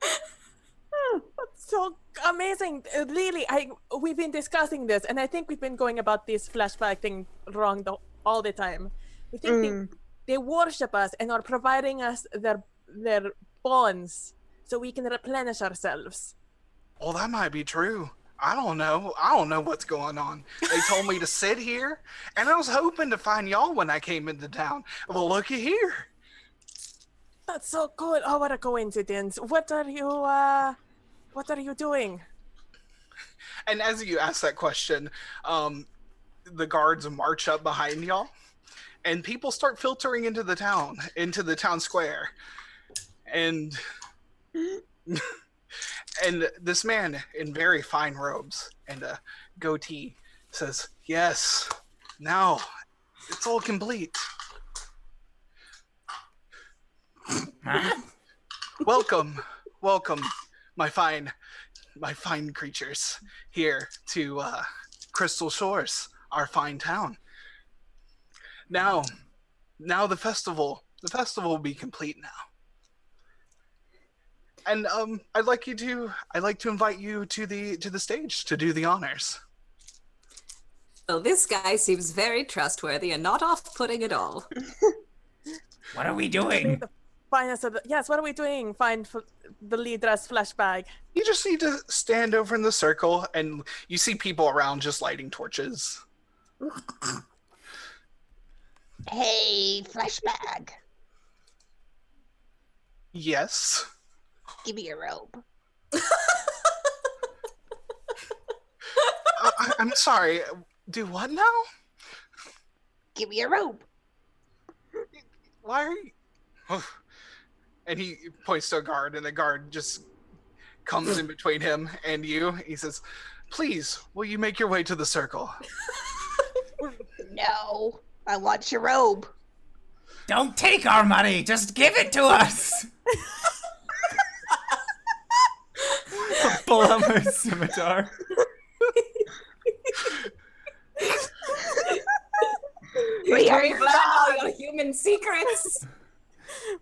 That's so amazing. Uh, Really, I we've been discussing this, and I think we've been going about this flesh bag thing wrong the, all the time. We think Mm. they, they worship us and are providing us their their bonds so we can replenish ourselves. Well, that might be true. I don't know. I don't know what's going on. They told me to sit here, and I was hoping to find y'all when I came into town. Well, looky here. That's so cool. Oh, what a coincidence. What are you uh what are you doing? and as you ask that question, um, the guards march up behind y'all, and people start filtering into the town, into the town square, and and this man in very fine robes and a goatee says, "Yes, now it's all complete." welcome, welcome, my fine, my fine creatures here to uh, Crystal Shores, our fine town. Now, now the festival, the festival will be complete now. And um, I'd like you to, I'd like to invite you to the to the stage to do the honors. Well, this guy seems very trustworthy and not off-putting at all. What are we doing? the finest of the- yes, what are we doing? Find f- the leader's flesh bag. You just need to stand over in the circle, and you see people around just lighting torches. Hey, flesh bag. Yes. Give me your robe. Uh, I, I'm sorry. Do what now? Give me your robe. Why are you? And he points to a guard, and the guard just comes in between him and you. He says, "Please, will you make your way to the circle?" No, I want your robe. Don't take our money. Just give it to us. Pull out my scimitar. We are We've learned all your human secrets.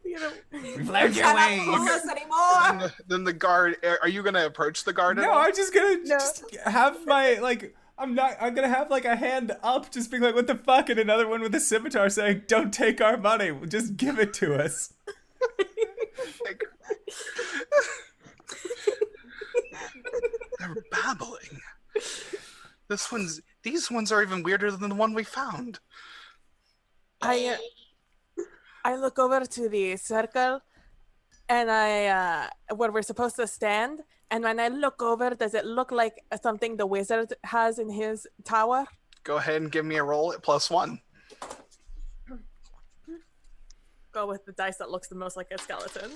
You know, We've learned your Cannot fool ways. us anymore. And the- then the guard. Are you going to approach the guard? at No, all? I'm just gonna No. just have my like. I'm not. I'm gonna have like a hand up, just being like, "What the fuck?" and another one with a scimitar saying, "Don't take our money. Just give it to us." They're babbling. This one's. These ones are even weirder than the one we found. I uh, I look over to the circle, and I uh, where we're supposed to stand. And when I look over, does it look like something the wizard has in his tower? Go ahead and give me a roll at plus one. Go with the dice that looks the most like a skeleton.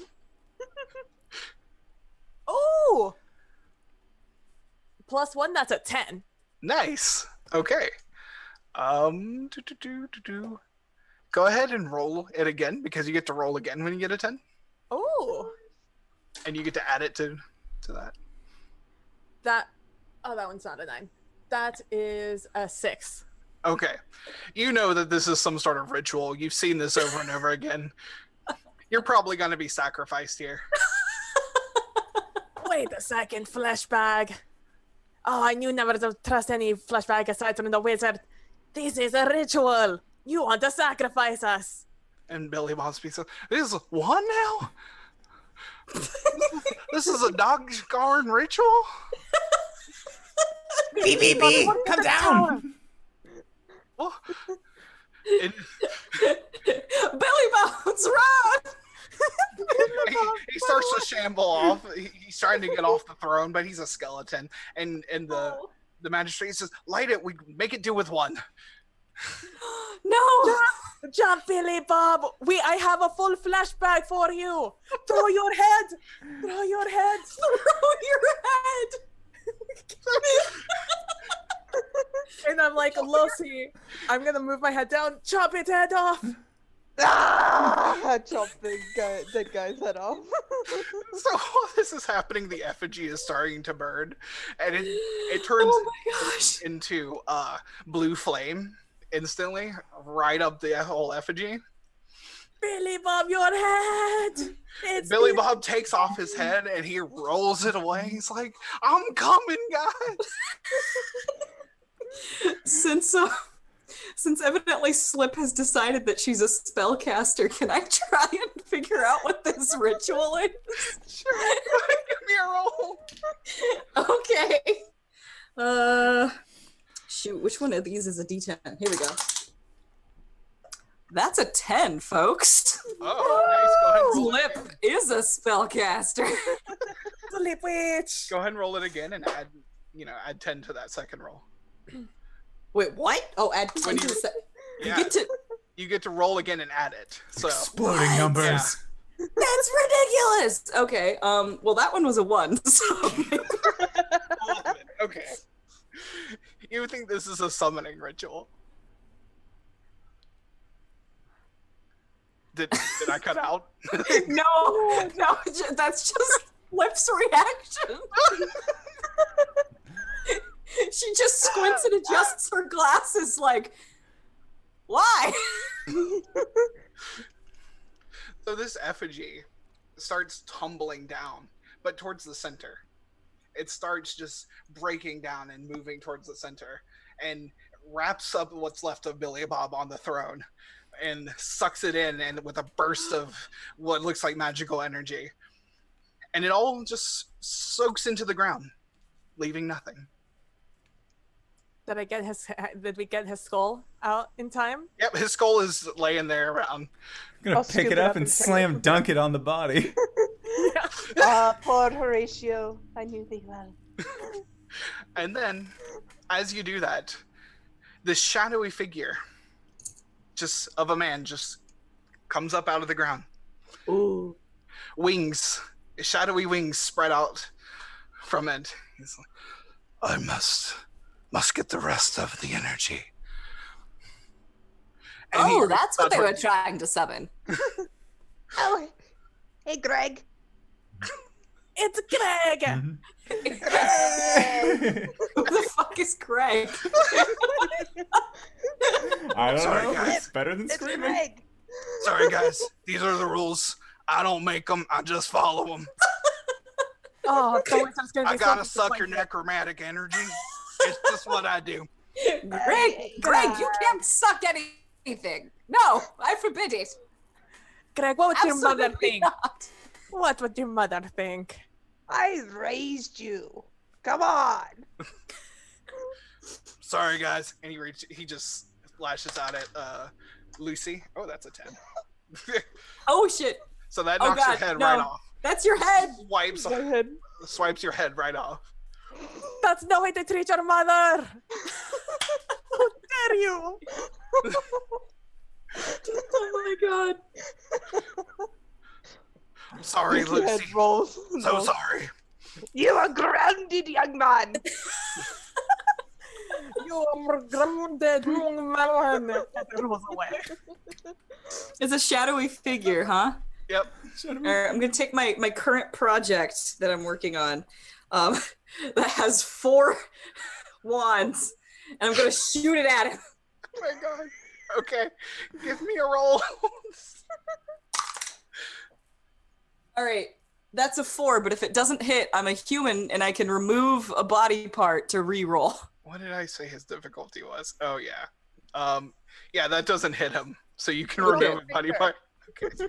oh, plus one. That's a ten. Nice. Okay. Um. Do, do, do, do, do. Go ahead and roll it again because you get to roll again when you get a 10. Oh! and you get to add it to to that. that. Oh, that one's not a nine. That is a six. Okay. You know that this is some sort of ritual. You've seen this over and over again. You're probably going to be sacrificed here. Wait a second, flesh bag. Oh, I knew never to trust any flesh bag aside from the wizard. This is a ritual. You want to sacrifice us. And Billy Bob speaks up. This is one now? This is a dog scarring ritual? BBB, come down. Well, it, Billy Bones, run! he, he starts to shamble off. He, he's trying to get off the throne, but he's a skeleton. And and the the magistrate says, "Light it. We make it do with one." No! Jump, Billy Bob. We, I have a full flesh bag for you. Throw your head. Throw your head. Throw your head! And I'm like, Lucy, I'm gonna move my head down. Chop its head off. I chopped the guy, dead guy's head off. So while this is happening, the effigy is starting to burn, and it it turns Oh into uh, blue flame instantly, right up the whole effigy. Billy Bob, your head. It's Billy Bob takes off his head and he rolls it away. He's like, "I'm coming, guys." Since uh, since evidently Slip has decided that she's a spellcaster, can I try and figure out what this ritual is? Sure, give me a roll. Okay. Uh, shoot, which one of these is a D10? Here we go. That's a 10, folks. Oh, nice. Go ahead, and roll it. Slip is a spellcaster. Sleep witch. Go ahead and roll it again and add. you know, add 10 to that second roll. Wait, what? Oh, add When 10 to you- the se- Yeah. You get to. You get to roll again and add it. So Exploding What? numbers. That's ridiculous. Okay. Um. Well, that one was a one. So. Okay. You think this is a summoning ritual. Did, did I cut out? no, no, that's just Slip's reaction. she just squints and adjusts her glasses, like, why? So this effigy starts tumbling down, but towards the center. It starts just breaking down and moving towards the center and wraps up what's left of Billy Bob on the throne and sucks it in and with a burst of what looks like magical energy. And it all just soaks into the ground, leaving nothing. Did I get his? Did we get his skull out in time? Yep, his skull is laying there around. I'm gonna I'll pick it up and take slam it. dunk it on the body. Ah, poor Horatio. I knew thee well. And then, as you do that, this shadowy figure, just of a man, just comes up out of the ground. Ooh. Wings, shadowy wings spread out from it. He's like, I must, must get the rest of the energy. And Oh, that's what they were trying to summon. Oh, hey, Greg. It's Greg. Mhm. Who the fuck is Greg? I don't Sorry, know. guys. It's better than It's screaming. Greg. Sorry, guys. These are the rules. I don't make them. I just follow them. Oh, Thomas's I gotta suck your disappointed. necromantic energy. It's just what I do. Greg, Greg, you can't suck anything. No, I forbid it. Greg, what would your mother think? not. What would your mother think? I raised you. Come on. Sorry, guys. And he reach, he just lashes out at uh, Lucy. Oh, that's a ten. Oh shit, so that Oh, knocks your head no. right off. that's your head. Swipes, Go ahead. swipes your head right off. That's no way to treat your mother. How dare you? Oh my god. I'm sorry, Lucy. head rolls. So rolls. sorry. You are grounded, young man. You are grounded, young man. It rolls away. It's a shadowy figure, huh? Yep. Shut him All right, I'm gonna take my my current project that I'm working on, um, that has four wands, and I'm gonna shoot it at him. Oh my god. Okay. Give me a roll. All right, that's a four, but if it doesn't hit, I'm a human and I can remove a body part to re-roll. what did I say his difficulty was? Oh yeah. Um. Yeah, that doesn't hit him. So you can remove a body part.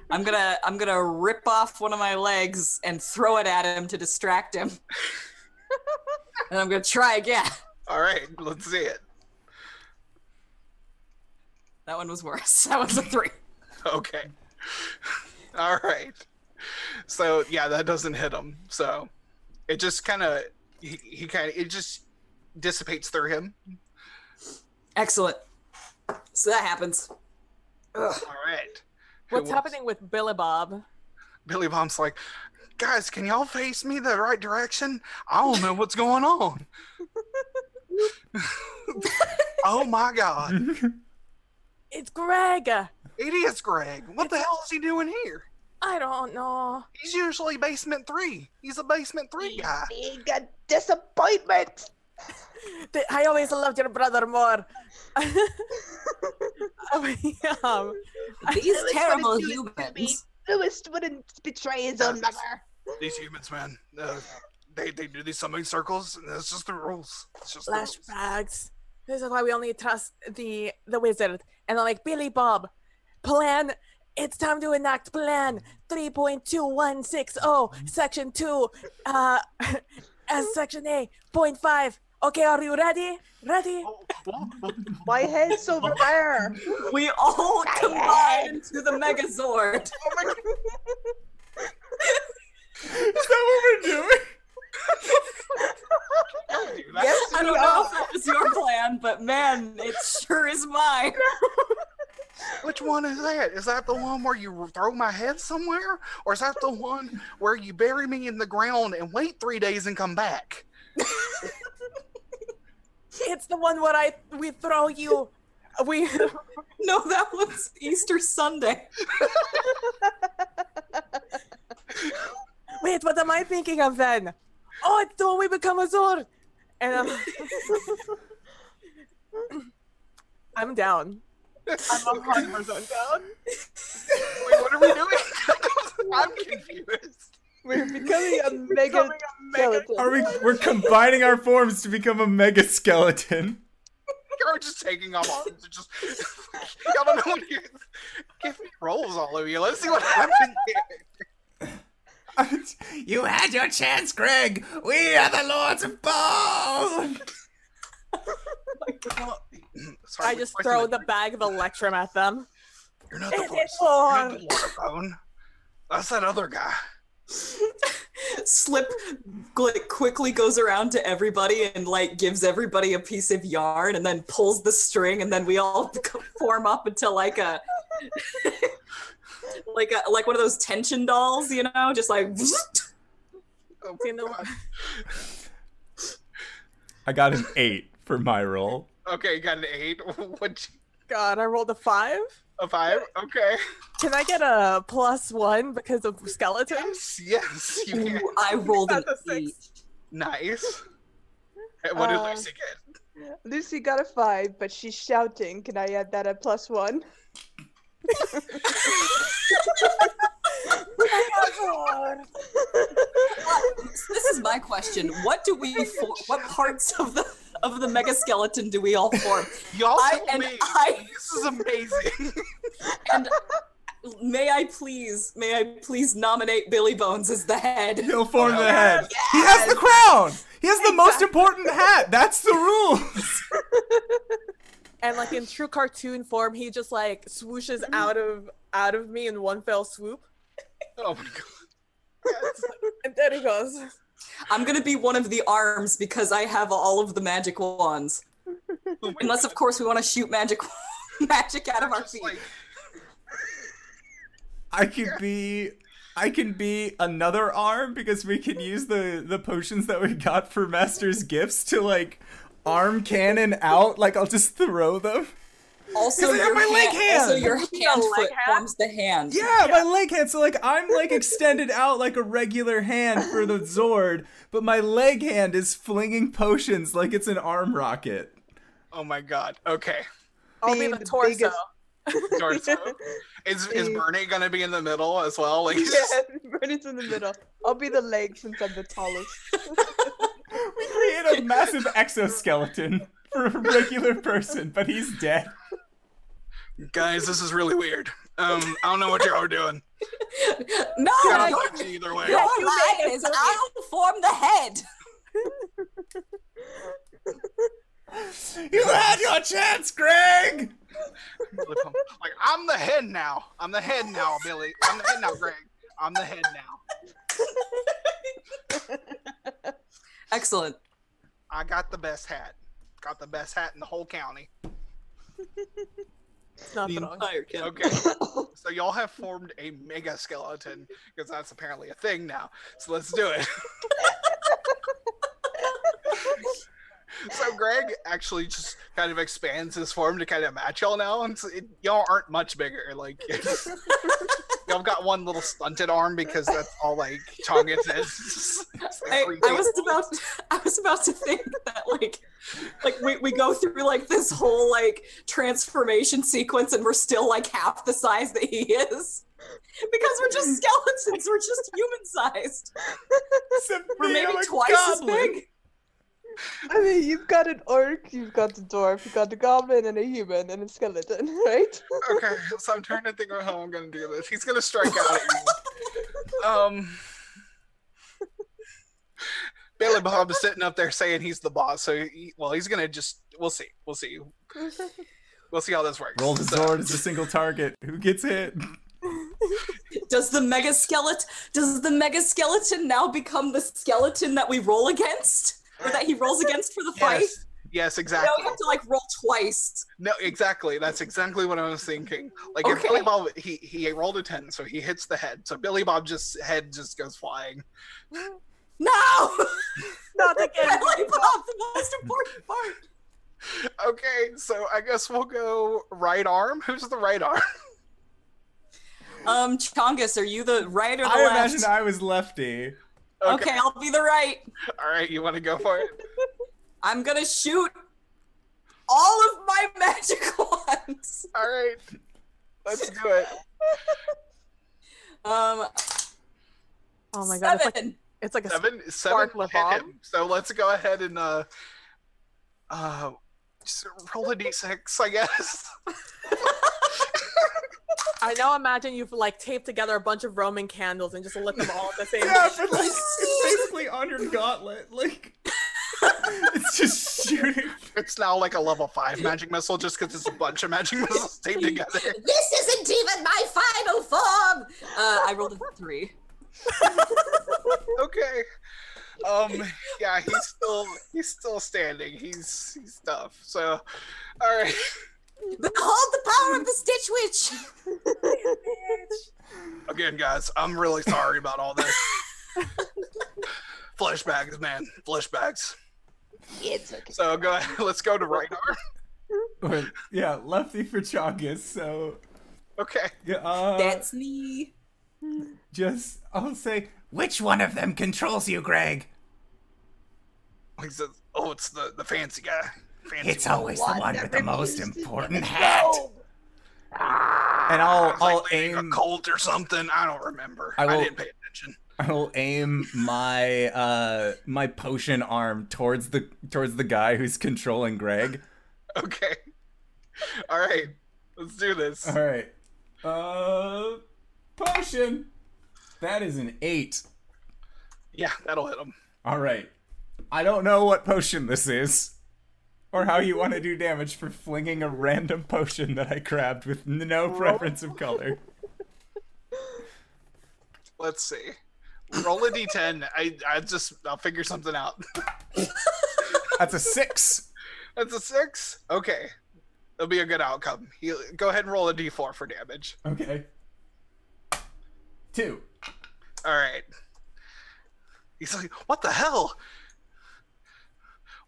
I'm gonna I'm gonna rip off one of my legs and throw it at him to distract him. and I'm gonna try again. All right. Let's see it. That one was worse. That was a three. Okay. All right. So yeah, that doesn't hit him. So it just kind of he, he kind of it just dissipates through him. Excellent. So that happens. All right. Who What's wants- happening with Billy Bob? Billy Bob's like, guys, can y'all face me the right direction? I don't know what's going on. oh my god. It's Greg. It is Greg. What the hell is he doing here? I don't know. He's usually basement three. He's a basement three guy. Big a disappointment. Th- I always loved your brother more. um, These terrible wouldn't do it to me. humans. Lewis wouldn't betray his own mother. These humans, man, uh, they they do these summoning circles. And that's just the rules. It's just the rules. flesh bags. This is why we only trust the the wizard. And I'm like, Billy Bob, plan. It's time to enact plan 3.2160, section 2, uh, as section A, point 5. Okay, are you ready? Ready? Oh, My head's over there. We all combine into the Megazord. oh my God. Is that what we're doing? Don't do that. was your plan, but man, it sure is mine. Which one is that? Is that the one where you throw my head somewhere? Or is that the one where you bury me in the ground and wait three days and come back? It's the one where I we throw you. We No, that was Easter Sunday. wait. What am I thinking of then? Oh, it's the one we become a sword. And I'm, I'm down. I'm a hundred percent down. Wait, what are we doing? I'm confused. We're becoming a mega skeleton. Are we? We're combining our forms to become a mega skeleton. You're just taking off arms and just. Y'all don't know what you. Give me rolls, all of you. Let's see what happens here. you had your chance, Greg. We are the Lords of Bone. Sorry, I just throw the bag of Electrum at them. You're not the It's voice. You're not the Lord of Bone. That's that other guy. Slip like quickly goes around to everybody and like gives everybody a piece of yarn and then pulls the string and then we all form up into like a like a like one of those tension dolls, you know, just like Oh, You know- I got an eight for my roll. Okay, you got an eight. What? God, I rolled a five. A five? Okay. Can I get a plus one because of skeletons? Yes, yes, you can. Ooh, I rolled an a eight. six. Nice. Hey, what did Uh, Lucy get? Lucy got a five, but she's shouting. Can I add that at plus one? This is my question. What do we for- what parts of the of the mega skeleton do we all form? Y'all I- tell and me. I- This is amazing. And may I please, may I please nominate Billy Bones as the head? He'll form the Yes. head. He has the crown. He has the most important hat. That's the rules. And like in true cartoon form, he just like swooshes out of out of me in one fell swoop. oh my god. Yes. And there he goes. I'm gonna be one of the arms because I have all of the magic wands. Oh my Unless, of course, we want to shoot magic magic out of our feet. like, I could be I can be another arm because we can use the the potions that we got for master's gifts to like arm cannon out like I'll just throw them. Also, 'Cause I your my leg hand, also your hand got leg foot hand? forms the hand. Yeah, my leg hand so like I'm like extended out like a regular hand for the Zord, but my leg hand is flinging potions like it's an arm rocket. oh my god. Okay. I'll be the the torso. biggest- Torso. Is is. Bernie gonna be in the middle as well? Like yeah, Bernie's in the middle. I'll be the leg since I'm the tallest. We create a massive exoskeleton for a regular person, but he's dead. Guys, this is really weird. Um, I don't know what y'all are doing. No, Gotta your, talk to either way. your you line is I'll form the head. You had your chance, Greg. Like I'm the head now. I'm the head now, Billy. I'm the head now, Greg. I'm the head now. Excellent. I got the best hat. Got the best hat in the whole county. Not The wrong. entire kid. Okay. so y'all have formed a mega skeleton because that's apparently a thing now. So let's do it. so Greg actually just kind of expands his form to kind of match y'all now, and so it, y'all aren't much bigger. Like it's, y'all got one little stunted arm because that's all like Tonga says. I, I was about I was about to think that like like we, we go through like this whole like transformation sequence and we're still like half the size that he is. Because we're just skeletons. We're just human sized we're maybe twice goblin. as big I mean, you've got an orc, you've got the dwarf, you've got the goblin, and a human, and a skeleton, right? okay, so I'm trying to think of how I'm gonna do this. He's gonna strike out at you. Um, Billy Bob is sitting up there saying he's the boss. So, he, well, he's gonna just. We'll see. We'll see. We'll see how this works. Roll the So- sword as a single target. Who gets hit? does the mega skeleton does the mega skeleton now become the skeleton that we roll against or that he rolls against for the fight Yes. Yes, No, exactly. you have to like roll twice. No, exactly. That's exactly what I was thinking. Like if Billy Bob, he he rolled a ten, so he hits the head. So Billy Bob just head just goes flying. No! Not again. Billy Bob, the most important part. Okay, so I guess we'll go right arm. Who's the right arm? Um, Chongus, are you the right or the I left? imagine I was lefty. Okay. I'll be the right. All right, you want to go for it? I'm gonna shoot all of my magical ones. All right, let's do it. Um, Oh my god, it's like, seven. it's like a Seven, seven hit bomb. him. So let's go ahead and uh, uh, just roll a d6, I guess. I now imagine you've like taped together a bunch of Roman candles and just lit them all at the same Yeah, time. but like it's basically on your gauntlet. Like it's just shooting. It's now like a level five magic missile just because it's a bunch of magic missiles taped together. This isn't even my final form. Uh, I rolled a three. okay. Um. Yeah, he's still he's still standing. He's he's tough. So, all right. Behold the power of the Stitch Witch. Again, guys, I'm really sorry about all this. Flesh bags, man. Flesh bags. It's okay. So go ahead. Let's go to right arm. Yeah, lefty for Chongus. So Okay. yeah, uh, That's me. just I'll say which one of them controls you, Greg? He says, "Oh, it's the the fancy guy. Fancy It's always the One one with the most important hat. go. And I'll I'll leading aim a cult or something. I don't remember. I I, didn't pay attention. I'll aim my uh my potion arm towards the towards the guy who's controlling Greg. Okay. All right. Let's do this. All right. Uh potion. That is an 8. Yeah, that'll hit him. All right. I don't know what potion this is or how you want to do damage for flinging a random potion that I grabbed with no preference of color. Let's see. Roll a d10. I I just I'll figure something out. That's a 6. That's a six. Okay, it'll be a good outcome. He, go ahead and roll a d4 for damage. Okay. 2. All right. He's like, what the hell?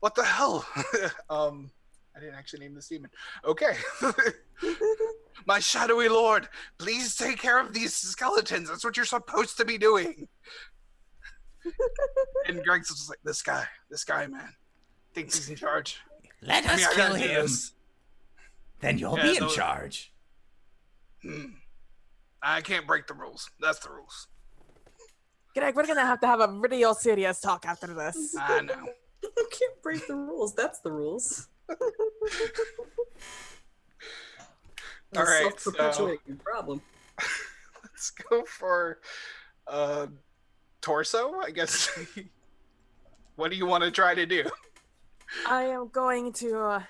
What the hell? um, I didn't actually name this demon. Okay. My shadowy lord, please take care of these skeletons. That's what you're supposed to be doing. and Greg's just like, this guy, this guy, man, thinks he's in charge. Let I us mean, kill him. Then you'll Yeah, be in so- charge. Hmm. I can't break the rules. That's the rules. Greg, we're gonna have to have a real serious talk after this. I know. You can't break the rules. That's the rules. All right, so- problem. Let's go for uh torso, I guess. what do you want to try to do? I am going to. Uh,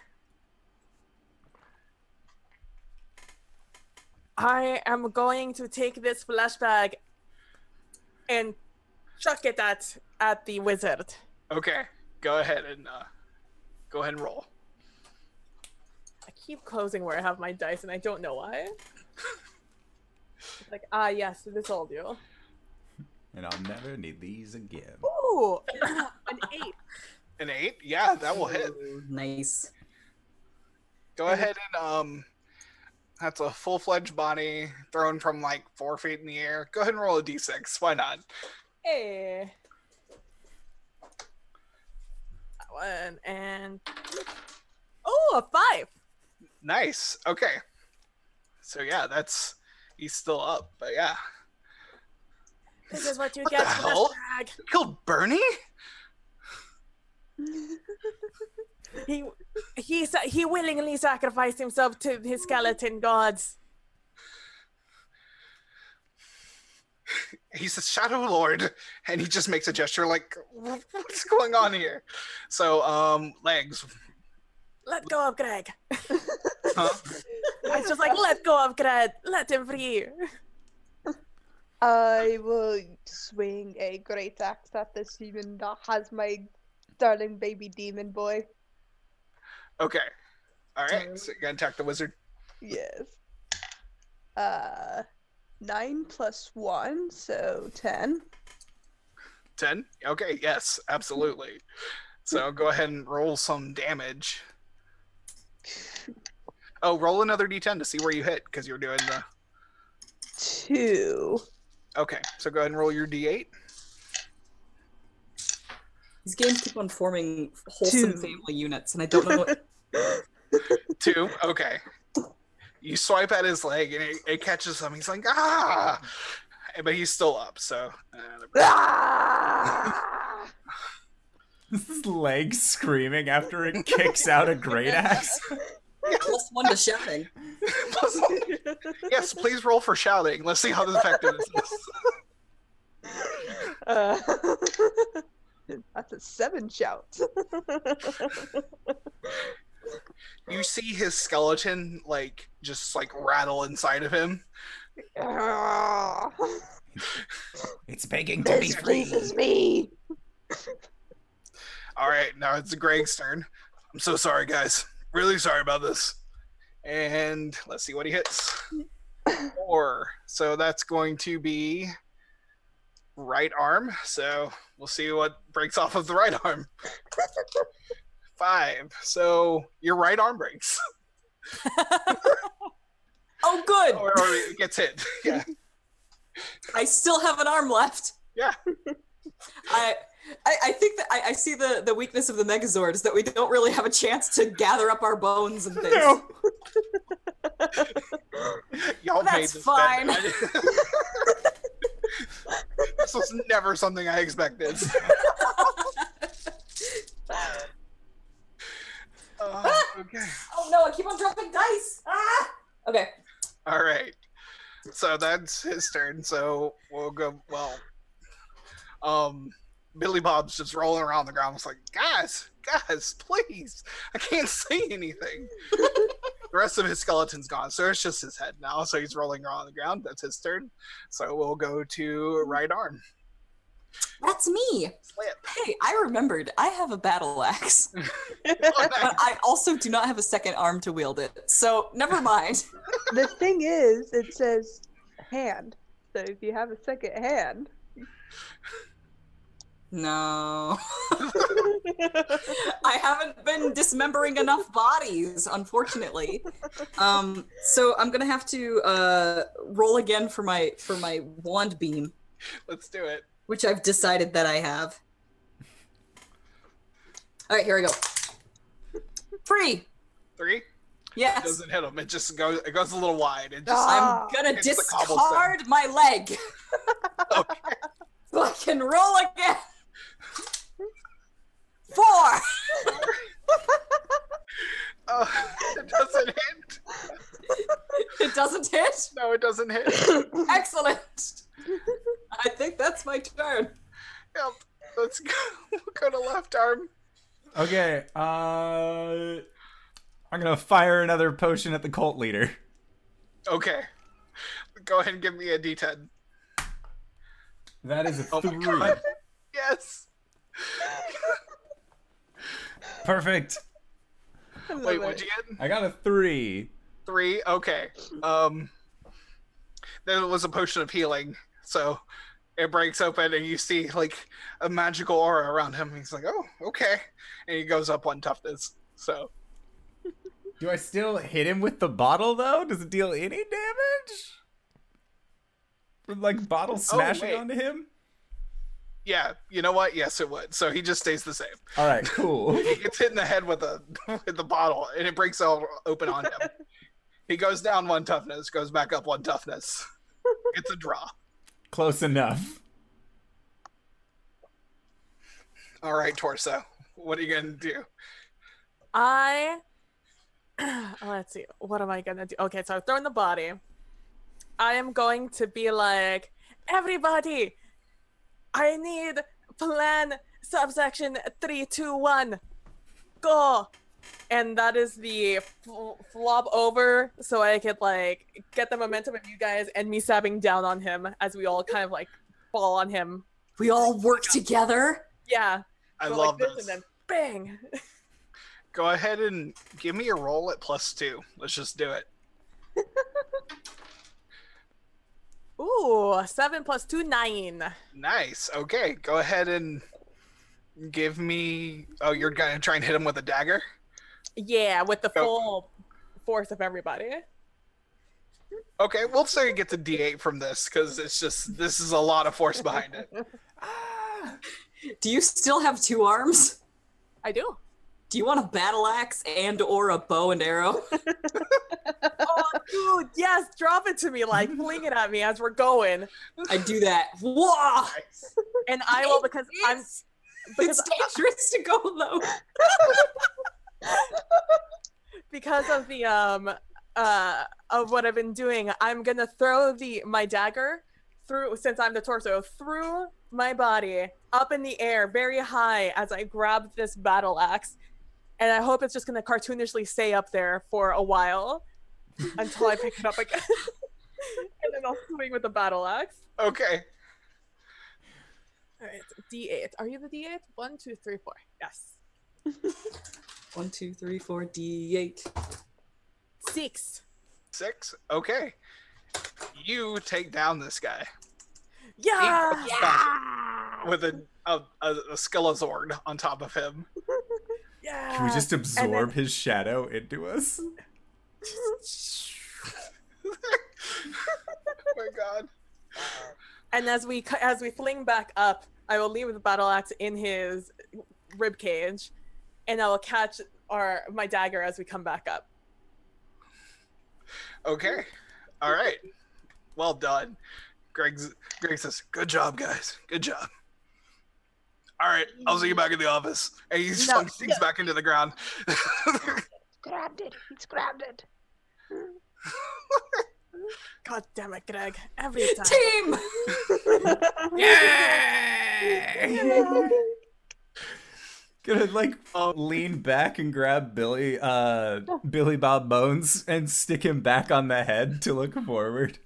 I am going to take this flesh bag and chuck it at at the wizard. Okay, go ahead and uh go ahead and roll. I keep closing where I have my dice, and I don't know why. Like, ah, yes, this will do. And I'll never need these again. Ooh, an eight. An eight? Yeah, that will hit. Ooh, Nice. Go ahead and um that's a full fledged body thrown from like four feet in the air. Go ahead and roll a D six. Why not? Hey. That one and oh, a five. Nice. Okay. So yeah, that's he's still up, but yeah. This is what you What get the for hell? this bag. You killed Bernie? He he he willingly sacrificed himself to his skeleton gods. He's a shadow lord and he just makes a gesture like what's going on here so um legs Let go of Greg. huh? It's just like let go of Greg. Let him free. I will swing a great axe at this demon that has my darling baby demon boy. Okay. All right. So you're gonna attack the wizard. Yes. Uh, nine plus one, so ten. Ten. Okay. Yes. Absolutely. So go ahead and roll some damage. Oh, roll another d10 to see where you hit because you're doing the. Two. Okay. So go ahead and roll your d8. These games keep on forming wholesome Two. family units, and I don't know what. Two. Okay. You swipe at his leg and it, it catches him. He's like, ah! But he's still up. So. Uh, Ah! His leg screaming after it kicks out a great axe. Plus one to shouting. yes, please roll for shouting. Let's see how effective this is. Uh, that's a seven shout. You see his skeleton like just like rattle inside of him. It's begging to be This free. pleases me. All right, now it's Greg's turn. I'm so sorry, guys. Really sorry about this. And let's see what he hits. Four. So that's going to be right arm. So we'll see what breaks off of the right arm. Five. So your right arm breaks. Oh, good. or, or it gets hit. Yeah. I still have an arm left. Yeah. I, I, I think that I, I see the, the weakness of the Megazord is that we don't really have a chance to gather up our bones and things. No. Y'all That's fine. this was never something I expected. Uh, okay. Oh no, I keep on dropping dice. Ah! Okay. All right. So that's his turn. So we'll go. Well, um, Billy Bob's just rolling around the ground. It's like, guys, guys, please, I can't see anything. the rest of his skeleton's gone, so it's just his head now. So he's rolling around the ground. That's his turn. So we'll go to right arm. That's me. Slip. Hey, I remembered. I have a battle axe, but. I also do not have a second arm to wield it. So never mind. the thing is, it says hand. So if you have a second hand, No. I haven't been dismembering enough bodies, unfortunately. Um, so I'm gonna have to uh, roll again for my for my wand beam, Let's do it. Which I've decided that I have. All right, here we go. Three. Three. Yes. It doesn't hit him. It just goes. It goes a little wide. It just. Ah. I'm gonna It's discard my leg okay. so I can roll again. Four. Uh, it doesn't hit. It doesn't hit. No, it doesn't hit. Excellent. I think that's my turn. Yep. Let's go. We'll go to left arm. Okay, uh, I'm gonna fire another potion at the cult leader. Okay. Go ahead and give me a D10. That is a Oh my three. Yes. Perfect. Wait, it. what'd you get? I got a three. Three. Okay. Um. There was a potion of healing, so it breaks open and you see like a magical aura around him. He's like, "Oh, okay," and he goes up one toughness. So Do I still hit him with the bottle though? Does it deal any damage? From like bottle smashing wait. onto him? yeah, you know what? Yes, it would. So he just stays the same. All right, cool. He gets hit in the head with a with the bottle, and it breaks all open on him. He goes down one toughness, goes back up one toughness. It's a draw. Close enough. All right, torso. What are you gonna do? I let's see. What am I gonna do? Okay, so I'm throwing the body. I am going to be like, everybody, I need plan subsection three two one, go, and that is the fl- flop over, so I could like get the momentum of you guys and me stabbing down on him as we all kind of like fall on him. We all work together. Yeah, I go love like this. and then bang. go ahead and give me a roll at plus two. Let's just do it. Ooh, seven plus two, nine. Nice. Okay, go ahead and give me. Oh, you're gonna try and hit him with a dagger. Yeah, with the Go. full force of everybody. Okay, we'll say it gets a D8 from this because it's just this is a lot of force behind it. Ah! Do you still have two arms? I do. Do you want a battle axe and or a bow and arrow? Oh, dude, yes, drop it to me, like fling it at me as we're going, I do that. Whoa! and I will because I'm It's, because it's dangerous to go low. because of the um uh of what I've been doing, I'm gonna throw the my dagger through since I'm the torso through my body up in the air very high as I grab this battle axe, and I hope it's just gonna cartoonishly stay up there for a while until I pick it up again, and then I'll swing with the battle axe. Okay. All right, D8. Are you the D8? One, two, three, four. Yes. One, two, three, four, D8. Six. Six. Okay. You take down this guy Yeah. with a a, a, a Skeletor on top of him. Yeah. Can we just absorb then- his shadow into us? oh my god. And as we as we fling back up, I will leave the battle axe in his rib cage, and I will catch our my dagger as we come back up. Okay. All right. Well done. Greg's Greg says, "Good job, guys. Good job." All right, I'll see you back in the office. And he sunk sinks back into the ground. Grabbed it. He's grabbed it. God damn it, Greg! Every time. Team! Gonna like lean back and grab Billy, uh, Billy Bob Bones and stick him back on the head to look forward.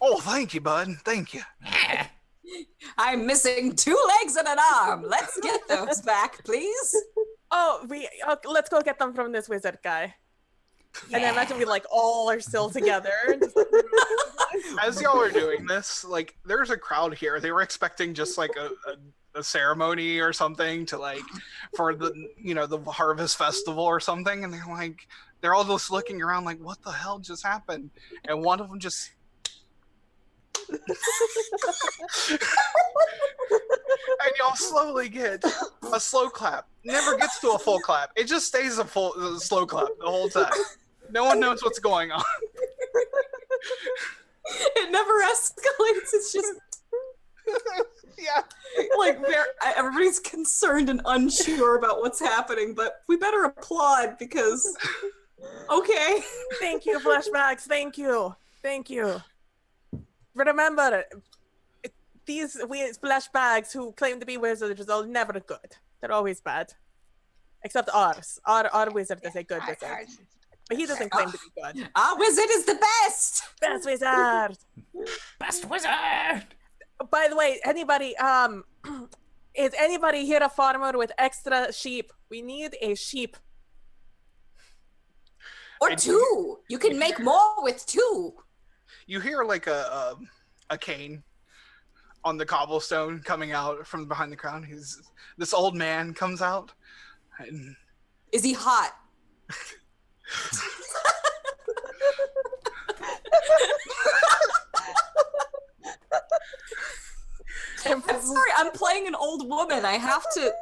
oh, thank you, bud. Thank you. I'm missing two legs and an arm. Let's get those back, please. Oh, we uh, let's go get them from this wizard guy. And then imagine we like all are still together. As y'all are doing this, like, there's a crowd here. They were expecting just like a, a, a ceremony or something to like for the you know the harvest festival or something, and they're like, they're all just looking around like, what the hell just happened? And one of them just. and y'all slowly get a slow clap. Never gets to a full clap. It just stays a full a slow clap the whole time. No one knows what's going on. It never escalates. It's just yeah. like everybody's concerned and unsure about what's happening, but we better applaud because okay. Thank you, flesh bags. Thank you. Thank you. Remember, these weird flesh bags who claim to be wizards are never good. They're always bad. Except ours. Our our wizard is a good wizard. But he doesn't claim to be good. Our wizard is the best. Best wizard. Best wizard! By the way, anybody um is anybody here a farmer with extra sheep? We need a sheep. Or two. You can make more with two. you hear like a a, a cane on the cobblestone coming out from behind the crowd. He's this old man comes out, and Is he hot? I'm sorry, I'm playing an old woman. I have to.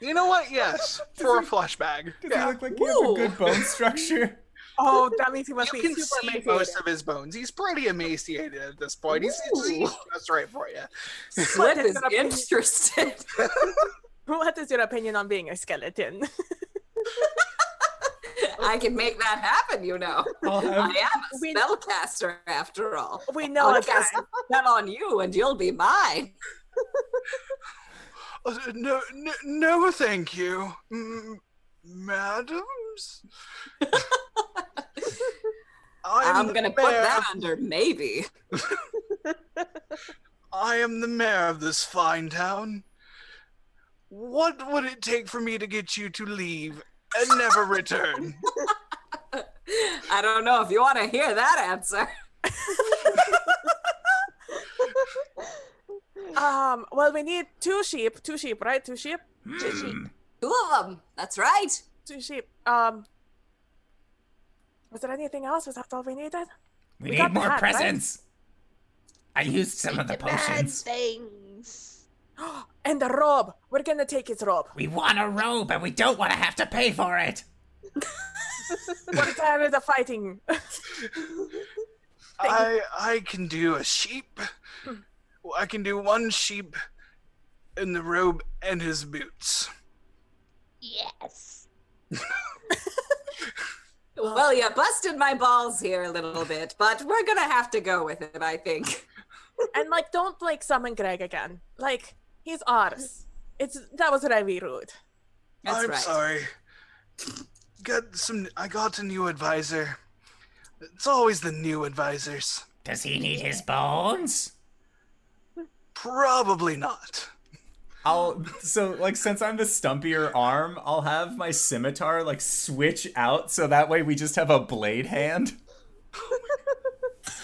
you know what? Yes, for a flesh bag. Does Yeah. he look like he has a good bone structure? Oh, that means he must You be can super see emaciated. most of his bones. He's pretty emaciated at this point. He's, he's, he's that's right for you. Slip is is gonna be- interested. What is your opinion on being a skeleton? I can make that happen, you know. I'll I am a We- spellcaster after all. we know I'll a cast a spell on you and you'll be mine. Uh, no, no, no, thank you, M- madams. I'm, gonna put that under maybe. I am the mayor of this fine town. What would it take for me to get you to leave and never return. I don't know if you want to hear that answer. Um, well, we need two sheep. Two sheep, right? Two sheep. Hmm. Two of them. That's right. Two sheep. Um, was there anything else? Was that all we needed? We, We need more hat, right? presents. I used some of the potions. Bad potions. things. And the robe. We're gonna take his robe. We want a robe, and we don't want to have to pay for it. We're is the fighting. I I can do a sheep. I can do one sheep in the robe and his boots. Yes. Well, you busted my balls here a little bit, but we're gonna have to go with it, I think. and like, don't like summon Greg again. Like, he's ours. It's that was really rude. That's I'm right. sorry. Got some. I got a new advisor. It's always the new advisors. Does he need his bones? Probably not. I'll so like since I'm the stumpier arm, I'll have my scimitar like switch out so that way we just have a blade hand.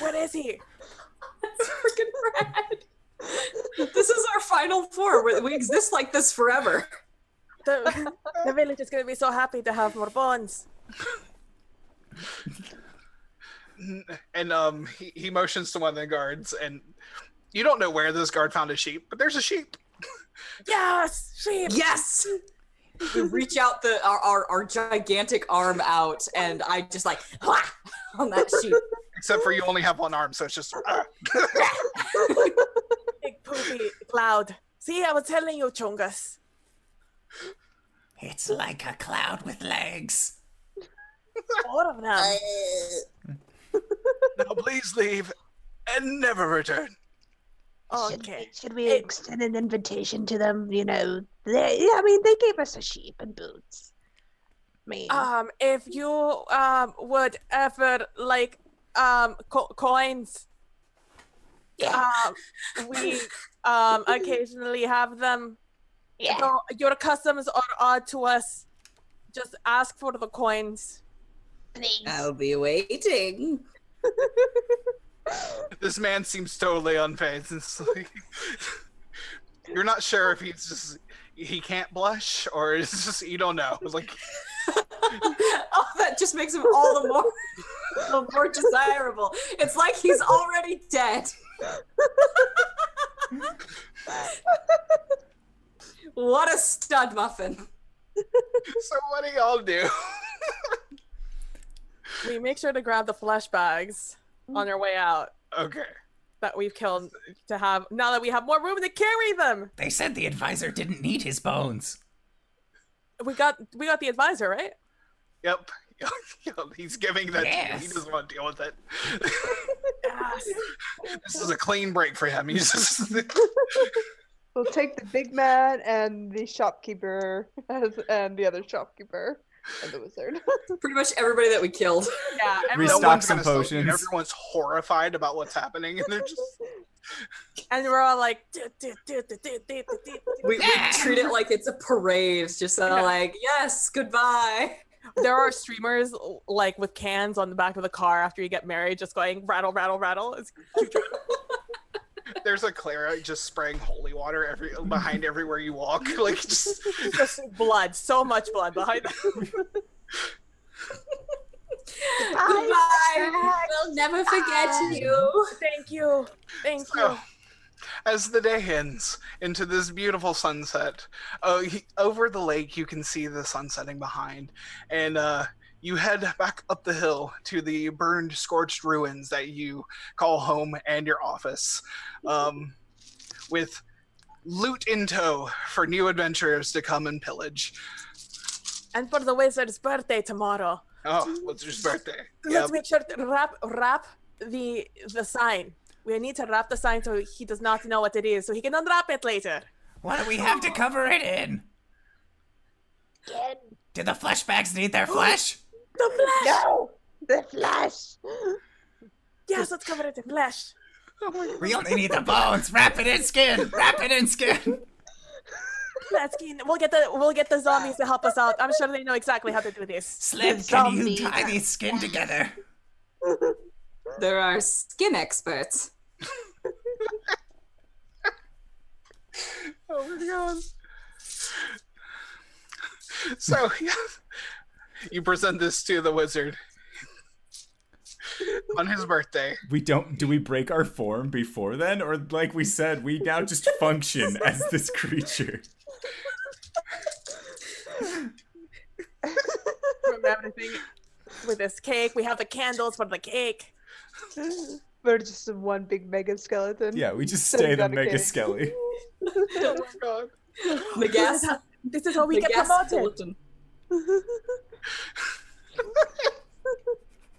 What is he? That's freaking rad. This is our final four. We, we exist like this forever. The, the village is gonna be so happy to have more bones. And um, he, he motions to one of the guards, and you don't know where this guard found a sheep, but there's a sheep. Yes, sheep. Yes. We reach out the our, our, our gigantic arm out, and I just like "Wah!" on that sheep. Except for you only have one arm, so it's just. Big poopy cloud. See, I was telling you, Chongus. It's like a cloud with legs. Four of them. now please leave and never return. Should, Okay. we, should we It- extend an invitation to them? You know, they, I mean, they gave us a sheep and boots. I mean, Um, if you um would ever like um co- coins, um, we um occasionally have them. yeah. So your customs are odd to us. Just ask for the coins. Please. I'll be waiting. This man seems totally unfazed. It's like, you're not sure if he's just he can't blush or it's just you don't know. Like oh, that just makes him all the more, the more desirable. It's like he's already dead. what a stud muffin. so what do y'all do? We make sure to grab the flesh bags on our way out okay. that we've killed to have now that we have more room to carry them. They said the advisor didn't need his bones. We got we got the advisor, right? Yep. He's giving that to you. He doesn't want to deal with it. Yes. this is a clean break for him. He's just We'll take the big man and the shopkeeper as, and the other shopkeeper and the wizard. Pretty much everybody that we killed. Yeah. We Everyone, stock some gonna potions. Everyone's horrified about what's happening, and they're just and we're all like. We, we treat it like it's a parade. It's just uh, like, yes, goodbye. There are streamers like with cans on the back of the car after you get married, just going rattle, rattle, rattle. It's cute. there's a Clara just spraying holy water every behind everywhere you walk. Like just just blood, so much blood behind them. Goodbye. We'll never forget you. Thank you, thank you. As the day ends into this beautiful sunset, uh, he, over the lake you can see the sun setting behind, and uh, you head back up the hill to the burned, scorched ruins that you call home and your office, um, with loot in tow for new adventurers to come and pillage. And for the wizard's birthday tomorrow, Oh, what's your birthday? let's Yep. make sure to wrap wrap the the sign. We need to wrap the sign so he does not know what it is, so he can unwrap it later. What do we have to cover it in? Again. Do the flesh bags need their flesh? The flesh. No, the flesh. Yes, let's cover it in flesh. We only need the bones. Wrap it in skin. Wrap it in skin. Let's get, we'll get the we'll get the zombies to help us out. I'm sure they know exactly how to do this. Slip, can you tie these skin together? There are skin experts. Oh my god. So yeah, you present this to the wizard on his birthday. We don't. Do we break our form before then, or like we said, we now just function as this creature? From everything with this cake, we have the candles for the cake. We're just one big mega skeleton. Yeah, we just Sitting stay the on a mega cake. skelly. Oh my god. The gas. This is how we the get promoted.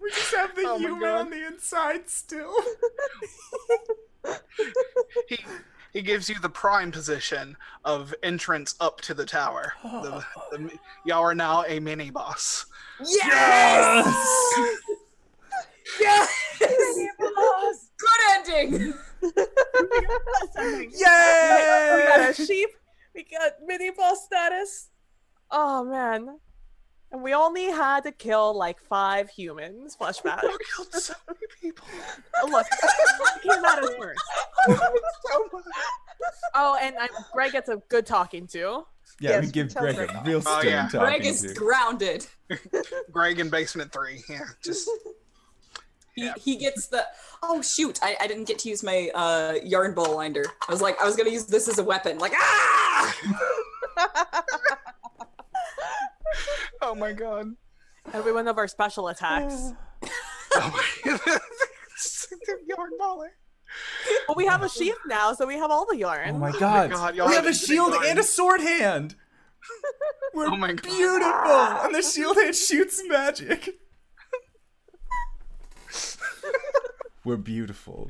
We just have the Oh human on the inside still. He he gives you the prime position of entrance up to the tower. Oh. The, the, y'all are now a mini boss. Yes! Yes! Good ending. We got a sheep. We got mini boss status. Oh man. And we only had to kill like five humans. Flesh bag. You killed so many people. Oh, look, came out as worse. so much. Oh, and I, Greg gets a good talking to. Yeah, Yes, we give Greg Greg. a real Oh, stern yeah. talking Greg is to. grounded. Greg in basement three. Yeah, just He, Yeah. he gets the oh shoot I, I didn't get to use my uh yarn ball winder I was like I was gonna use this as a weapon like ah oh my god. Every one of our special attacks. Oh my god yarn baller. But we have a sheath now, so we have all the yarn. Oh my god. God, y'all we have have a shield yarn. and a sword hand. We're Oh my God. beautiful. And the shield hand shoots magic. We're beautiful.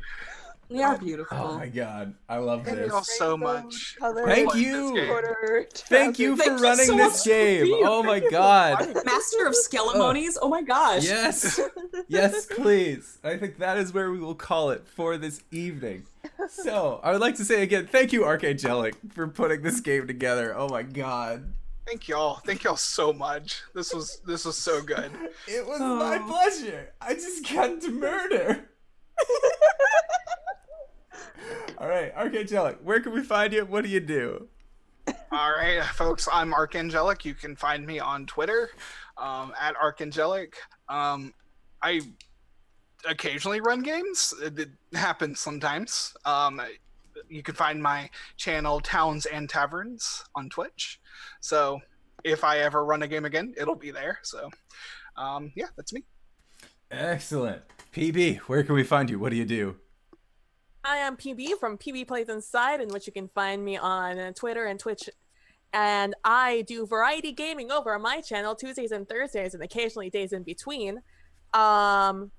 we are beautiful Oh my god. I love Thank this. y'all so much. Thank you. this game. quarter, Thank you for Thank you running so this game. Oh my god. master of skelemonies oh my gosh Yes. Yes, please. I think that is where we will call it for this evening. So, I would like to say again, thank you, Archangelic, for putting this game together. Oh my god. Thank y'all. Thank y'all so much. This was this was so good. It was my pleasure. I just got to murder. All right, Archangelic, where can we find you? What do you do? All right, folks. I'm Archangelic. You can find me on Twitter um, at Archangelic. Um, I occasionally run games. It, it happens sometimes. Um, you can find my channel Towns and Taverns on Twitch. So if I ever run a game again, it'll be there. So um, yeah, that's me. Excellent. PB, where can we find you? What do you do? I am PB from PB Plays Inside, in which you can find me on uh, Twitter and Twitch. And I do variety gaming over on my channel Tuesdays and Thursdays, and occasionally days in between. Um,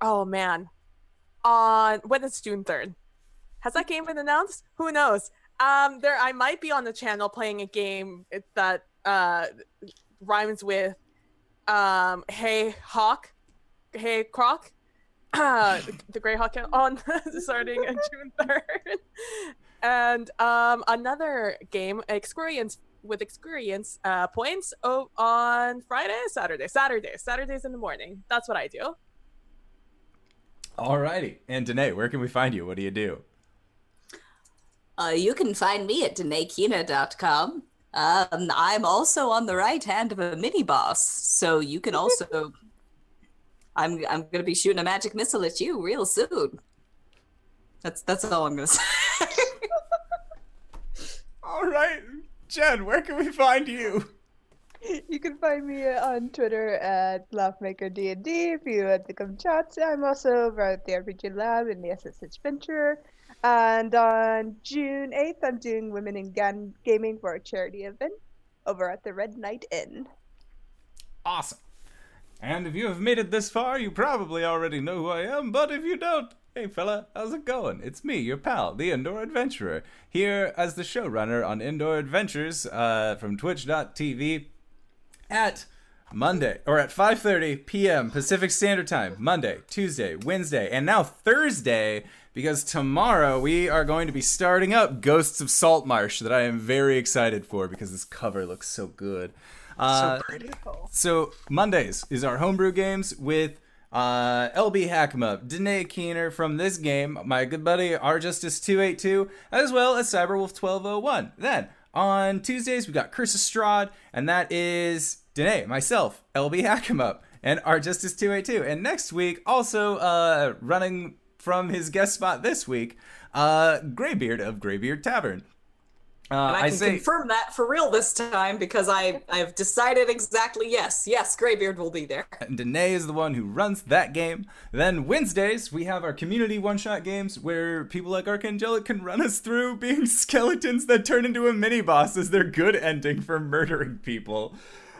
oh man, on when is June third? Has that game been announced? Who knows? Um, there I might be on the channel playing a game that uh rhymes with um Hey Hawk, Hey Croc uh, the Greyhawk on starting June third, and um, another game experience with experience uh, points oh, on Friday, Saturday, Saturday, Saturdays in the morning. That's what I do. Alrighty. And Danae, where can we find you? What do you do? Uh, you can find me at DanaeKina.com. Um, I'm also on the right hand of a mini boss, so you can also. I'm I'm gonna be shooting a magic missile at you real soon. that's that's all I'm gonna say All right, Jen, where can we find you? You can find me on Twitter at LaughmakerDND if you want to come chat. I'm also over at the RPG Lab in the SSH Venture. And on June 8th, I'm doing Women in Gan- Gaming for a charity event over at the Red Knight Inn. Awesome. And if you have made it this far, you probably already know who I am, but if you don't, hey fella, how's it going? It's me, your pal, the Indoor Adventurer, here as the showrunner on Indoor Adventures uh, from twitch.tv at Monday or at 5:30 p.m. Pacific Standard Time, Monday, Tuesday, Wednesday, and now Thursday because tomorrow we are going to be starting up Ghosts of Saltmarsh that I am very excited for because this cover looks so good. Uh, so pretty. so Mondays is our homebrew games with uh, LB Hack'em Danae Keener from this game, my good buddy R Justice 282, as well as Cyberwolf 1201. Then on Tuesdays we got Curse of Strahd, and that is Danae, myself, LB Hack'em and R Justice 282. And next week, also uh, running from his guest spot this week, uh, Graybeard of Graybeard Tavern. Uh, And I, I can say confirm that for real this time because I I've decided exactly yes yes Graybeard will be there. and Danae is the one who runs that game. Then Wednesdays, we have our community one shot games where people like Archangelic can run us through being skeletons that turn into a mini boss as their good ending for murdering people.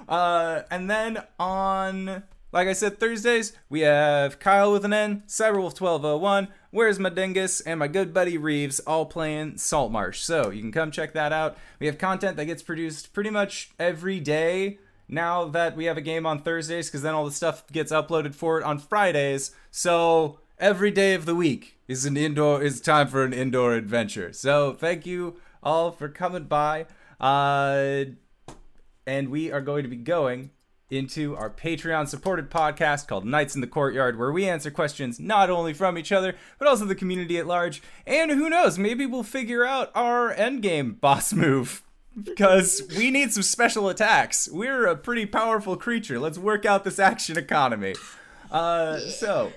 Uh, and then on, like I said, Thursdays, we have Kyle with an N, Cyberwolf 1201, Where's My Dingus, and my good buddy Reeves all playing Saltmarsh. So you can come check that out. We have content that gets produced pretty much every day now that we have a game on Thursdays, because then all the stuff gets uploaded for it on Fridays. So every day of the week is an indoor is time for an indoor adventure. So thank you all for coming by. Uh, and we are going to be going into our Patreon supported podcast called Nights in the Courtyard, where we answer questions not only from each other, but also the community at large. And who knows, maybe we'll figure out our endgame boss move. Because we need some special attacks. We're a pretty powerful creature. Let's work out this action economy. Uh, so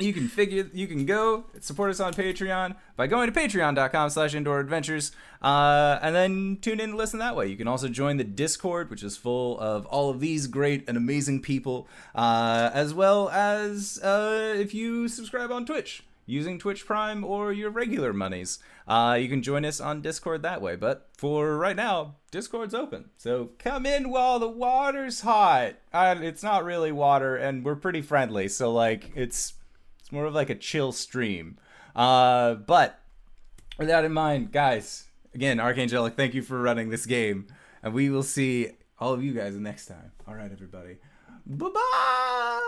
you can figure you can go support us on patreon by going to patreon.com slash indoor adventures uh, and then tune in to listen that way. You can also join the discord which is full of all of these great and amazing people uh, as well as uh, if you subscribe on twitch using twitch prime or your regular monies. Uh, you can join us on discord that way. But for right now discord's open. So come in while the water's hot. Uh, it's not really water and we're pretty friendly. So like it's more of like a chill stream. Uh, but with that in mind, guys, again, Archangelic, thank you for running this game. And we will see all of you guys next time. All right, everybody. Bye bye!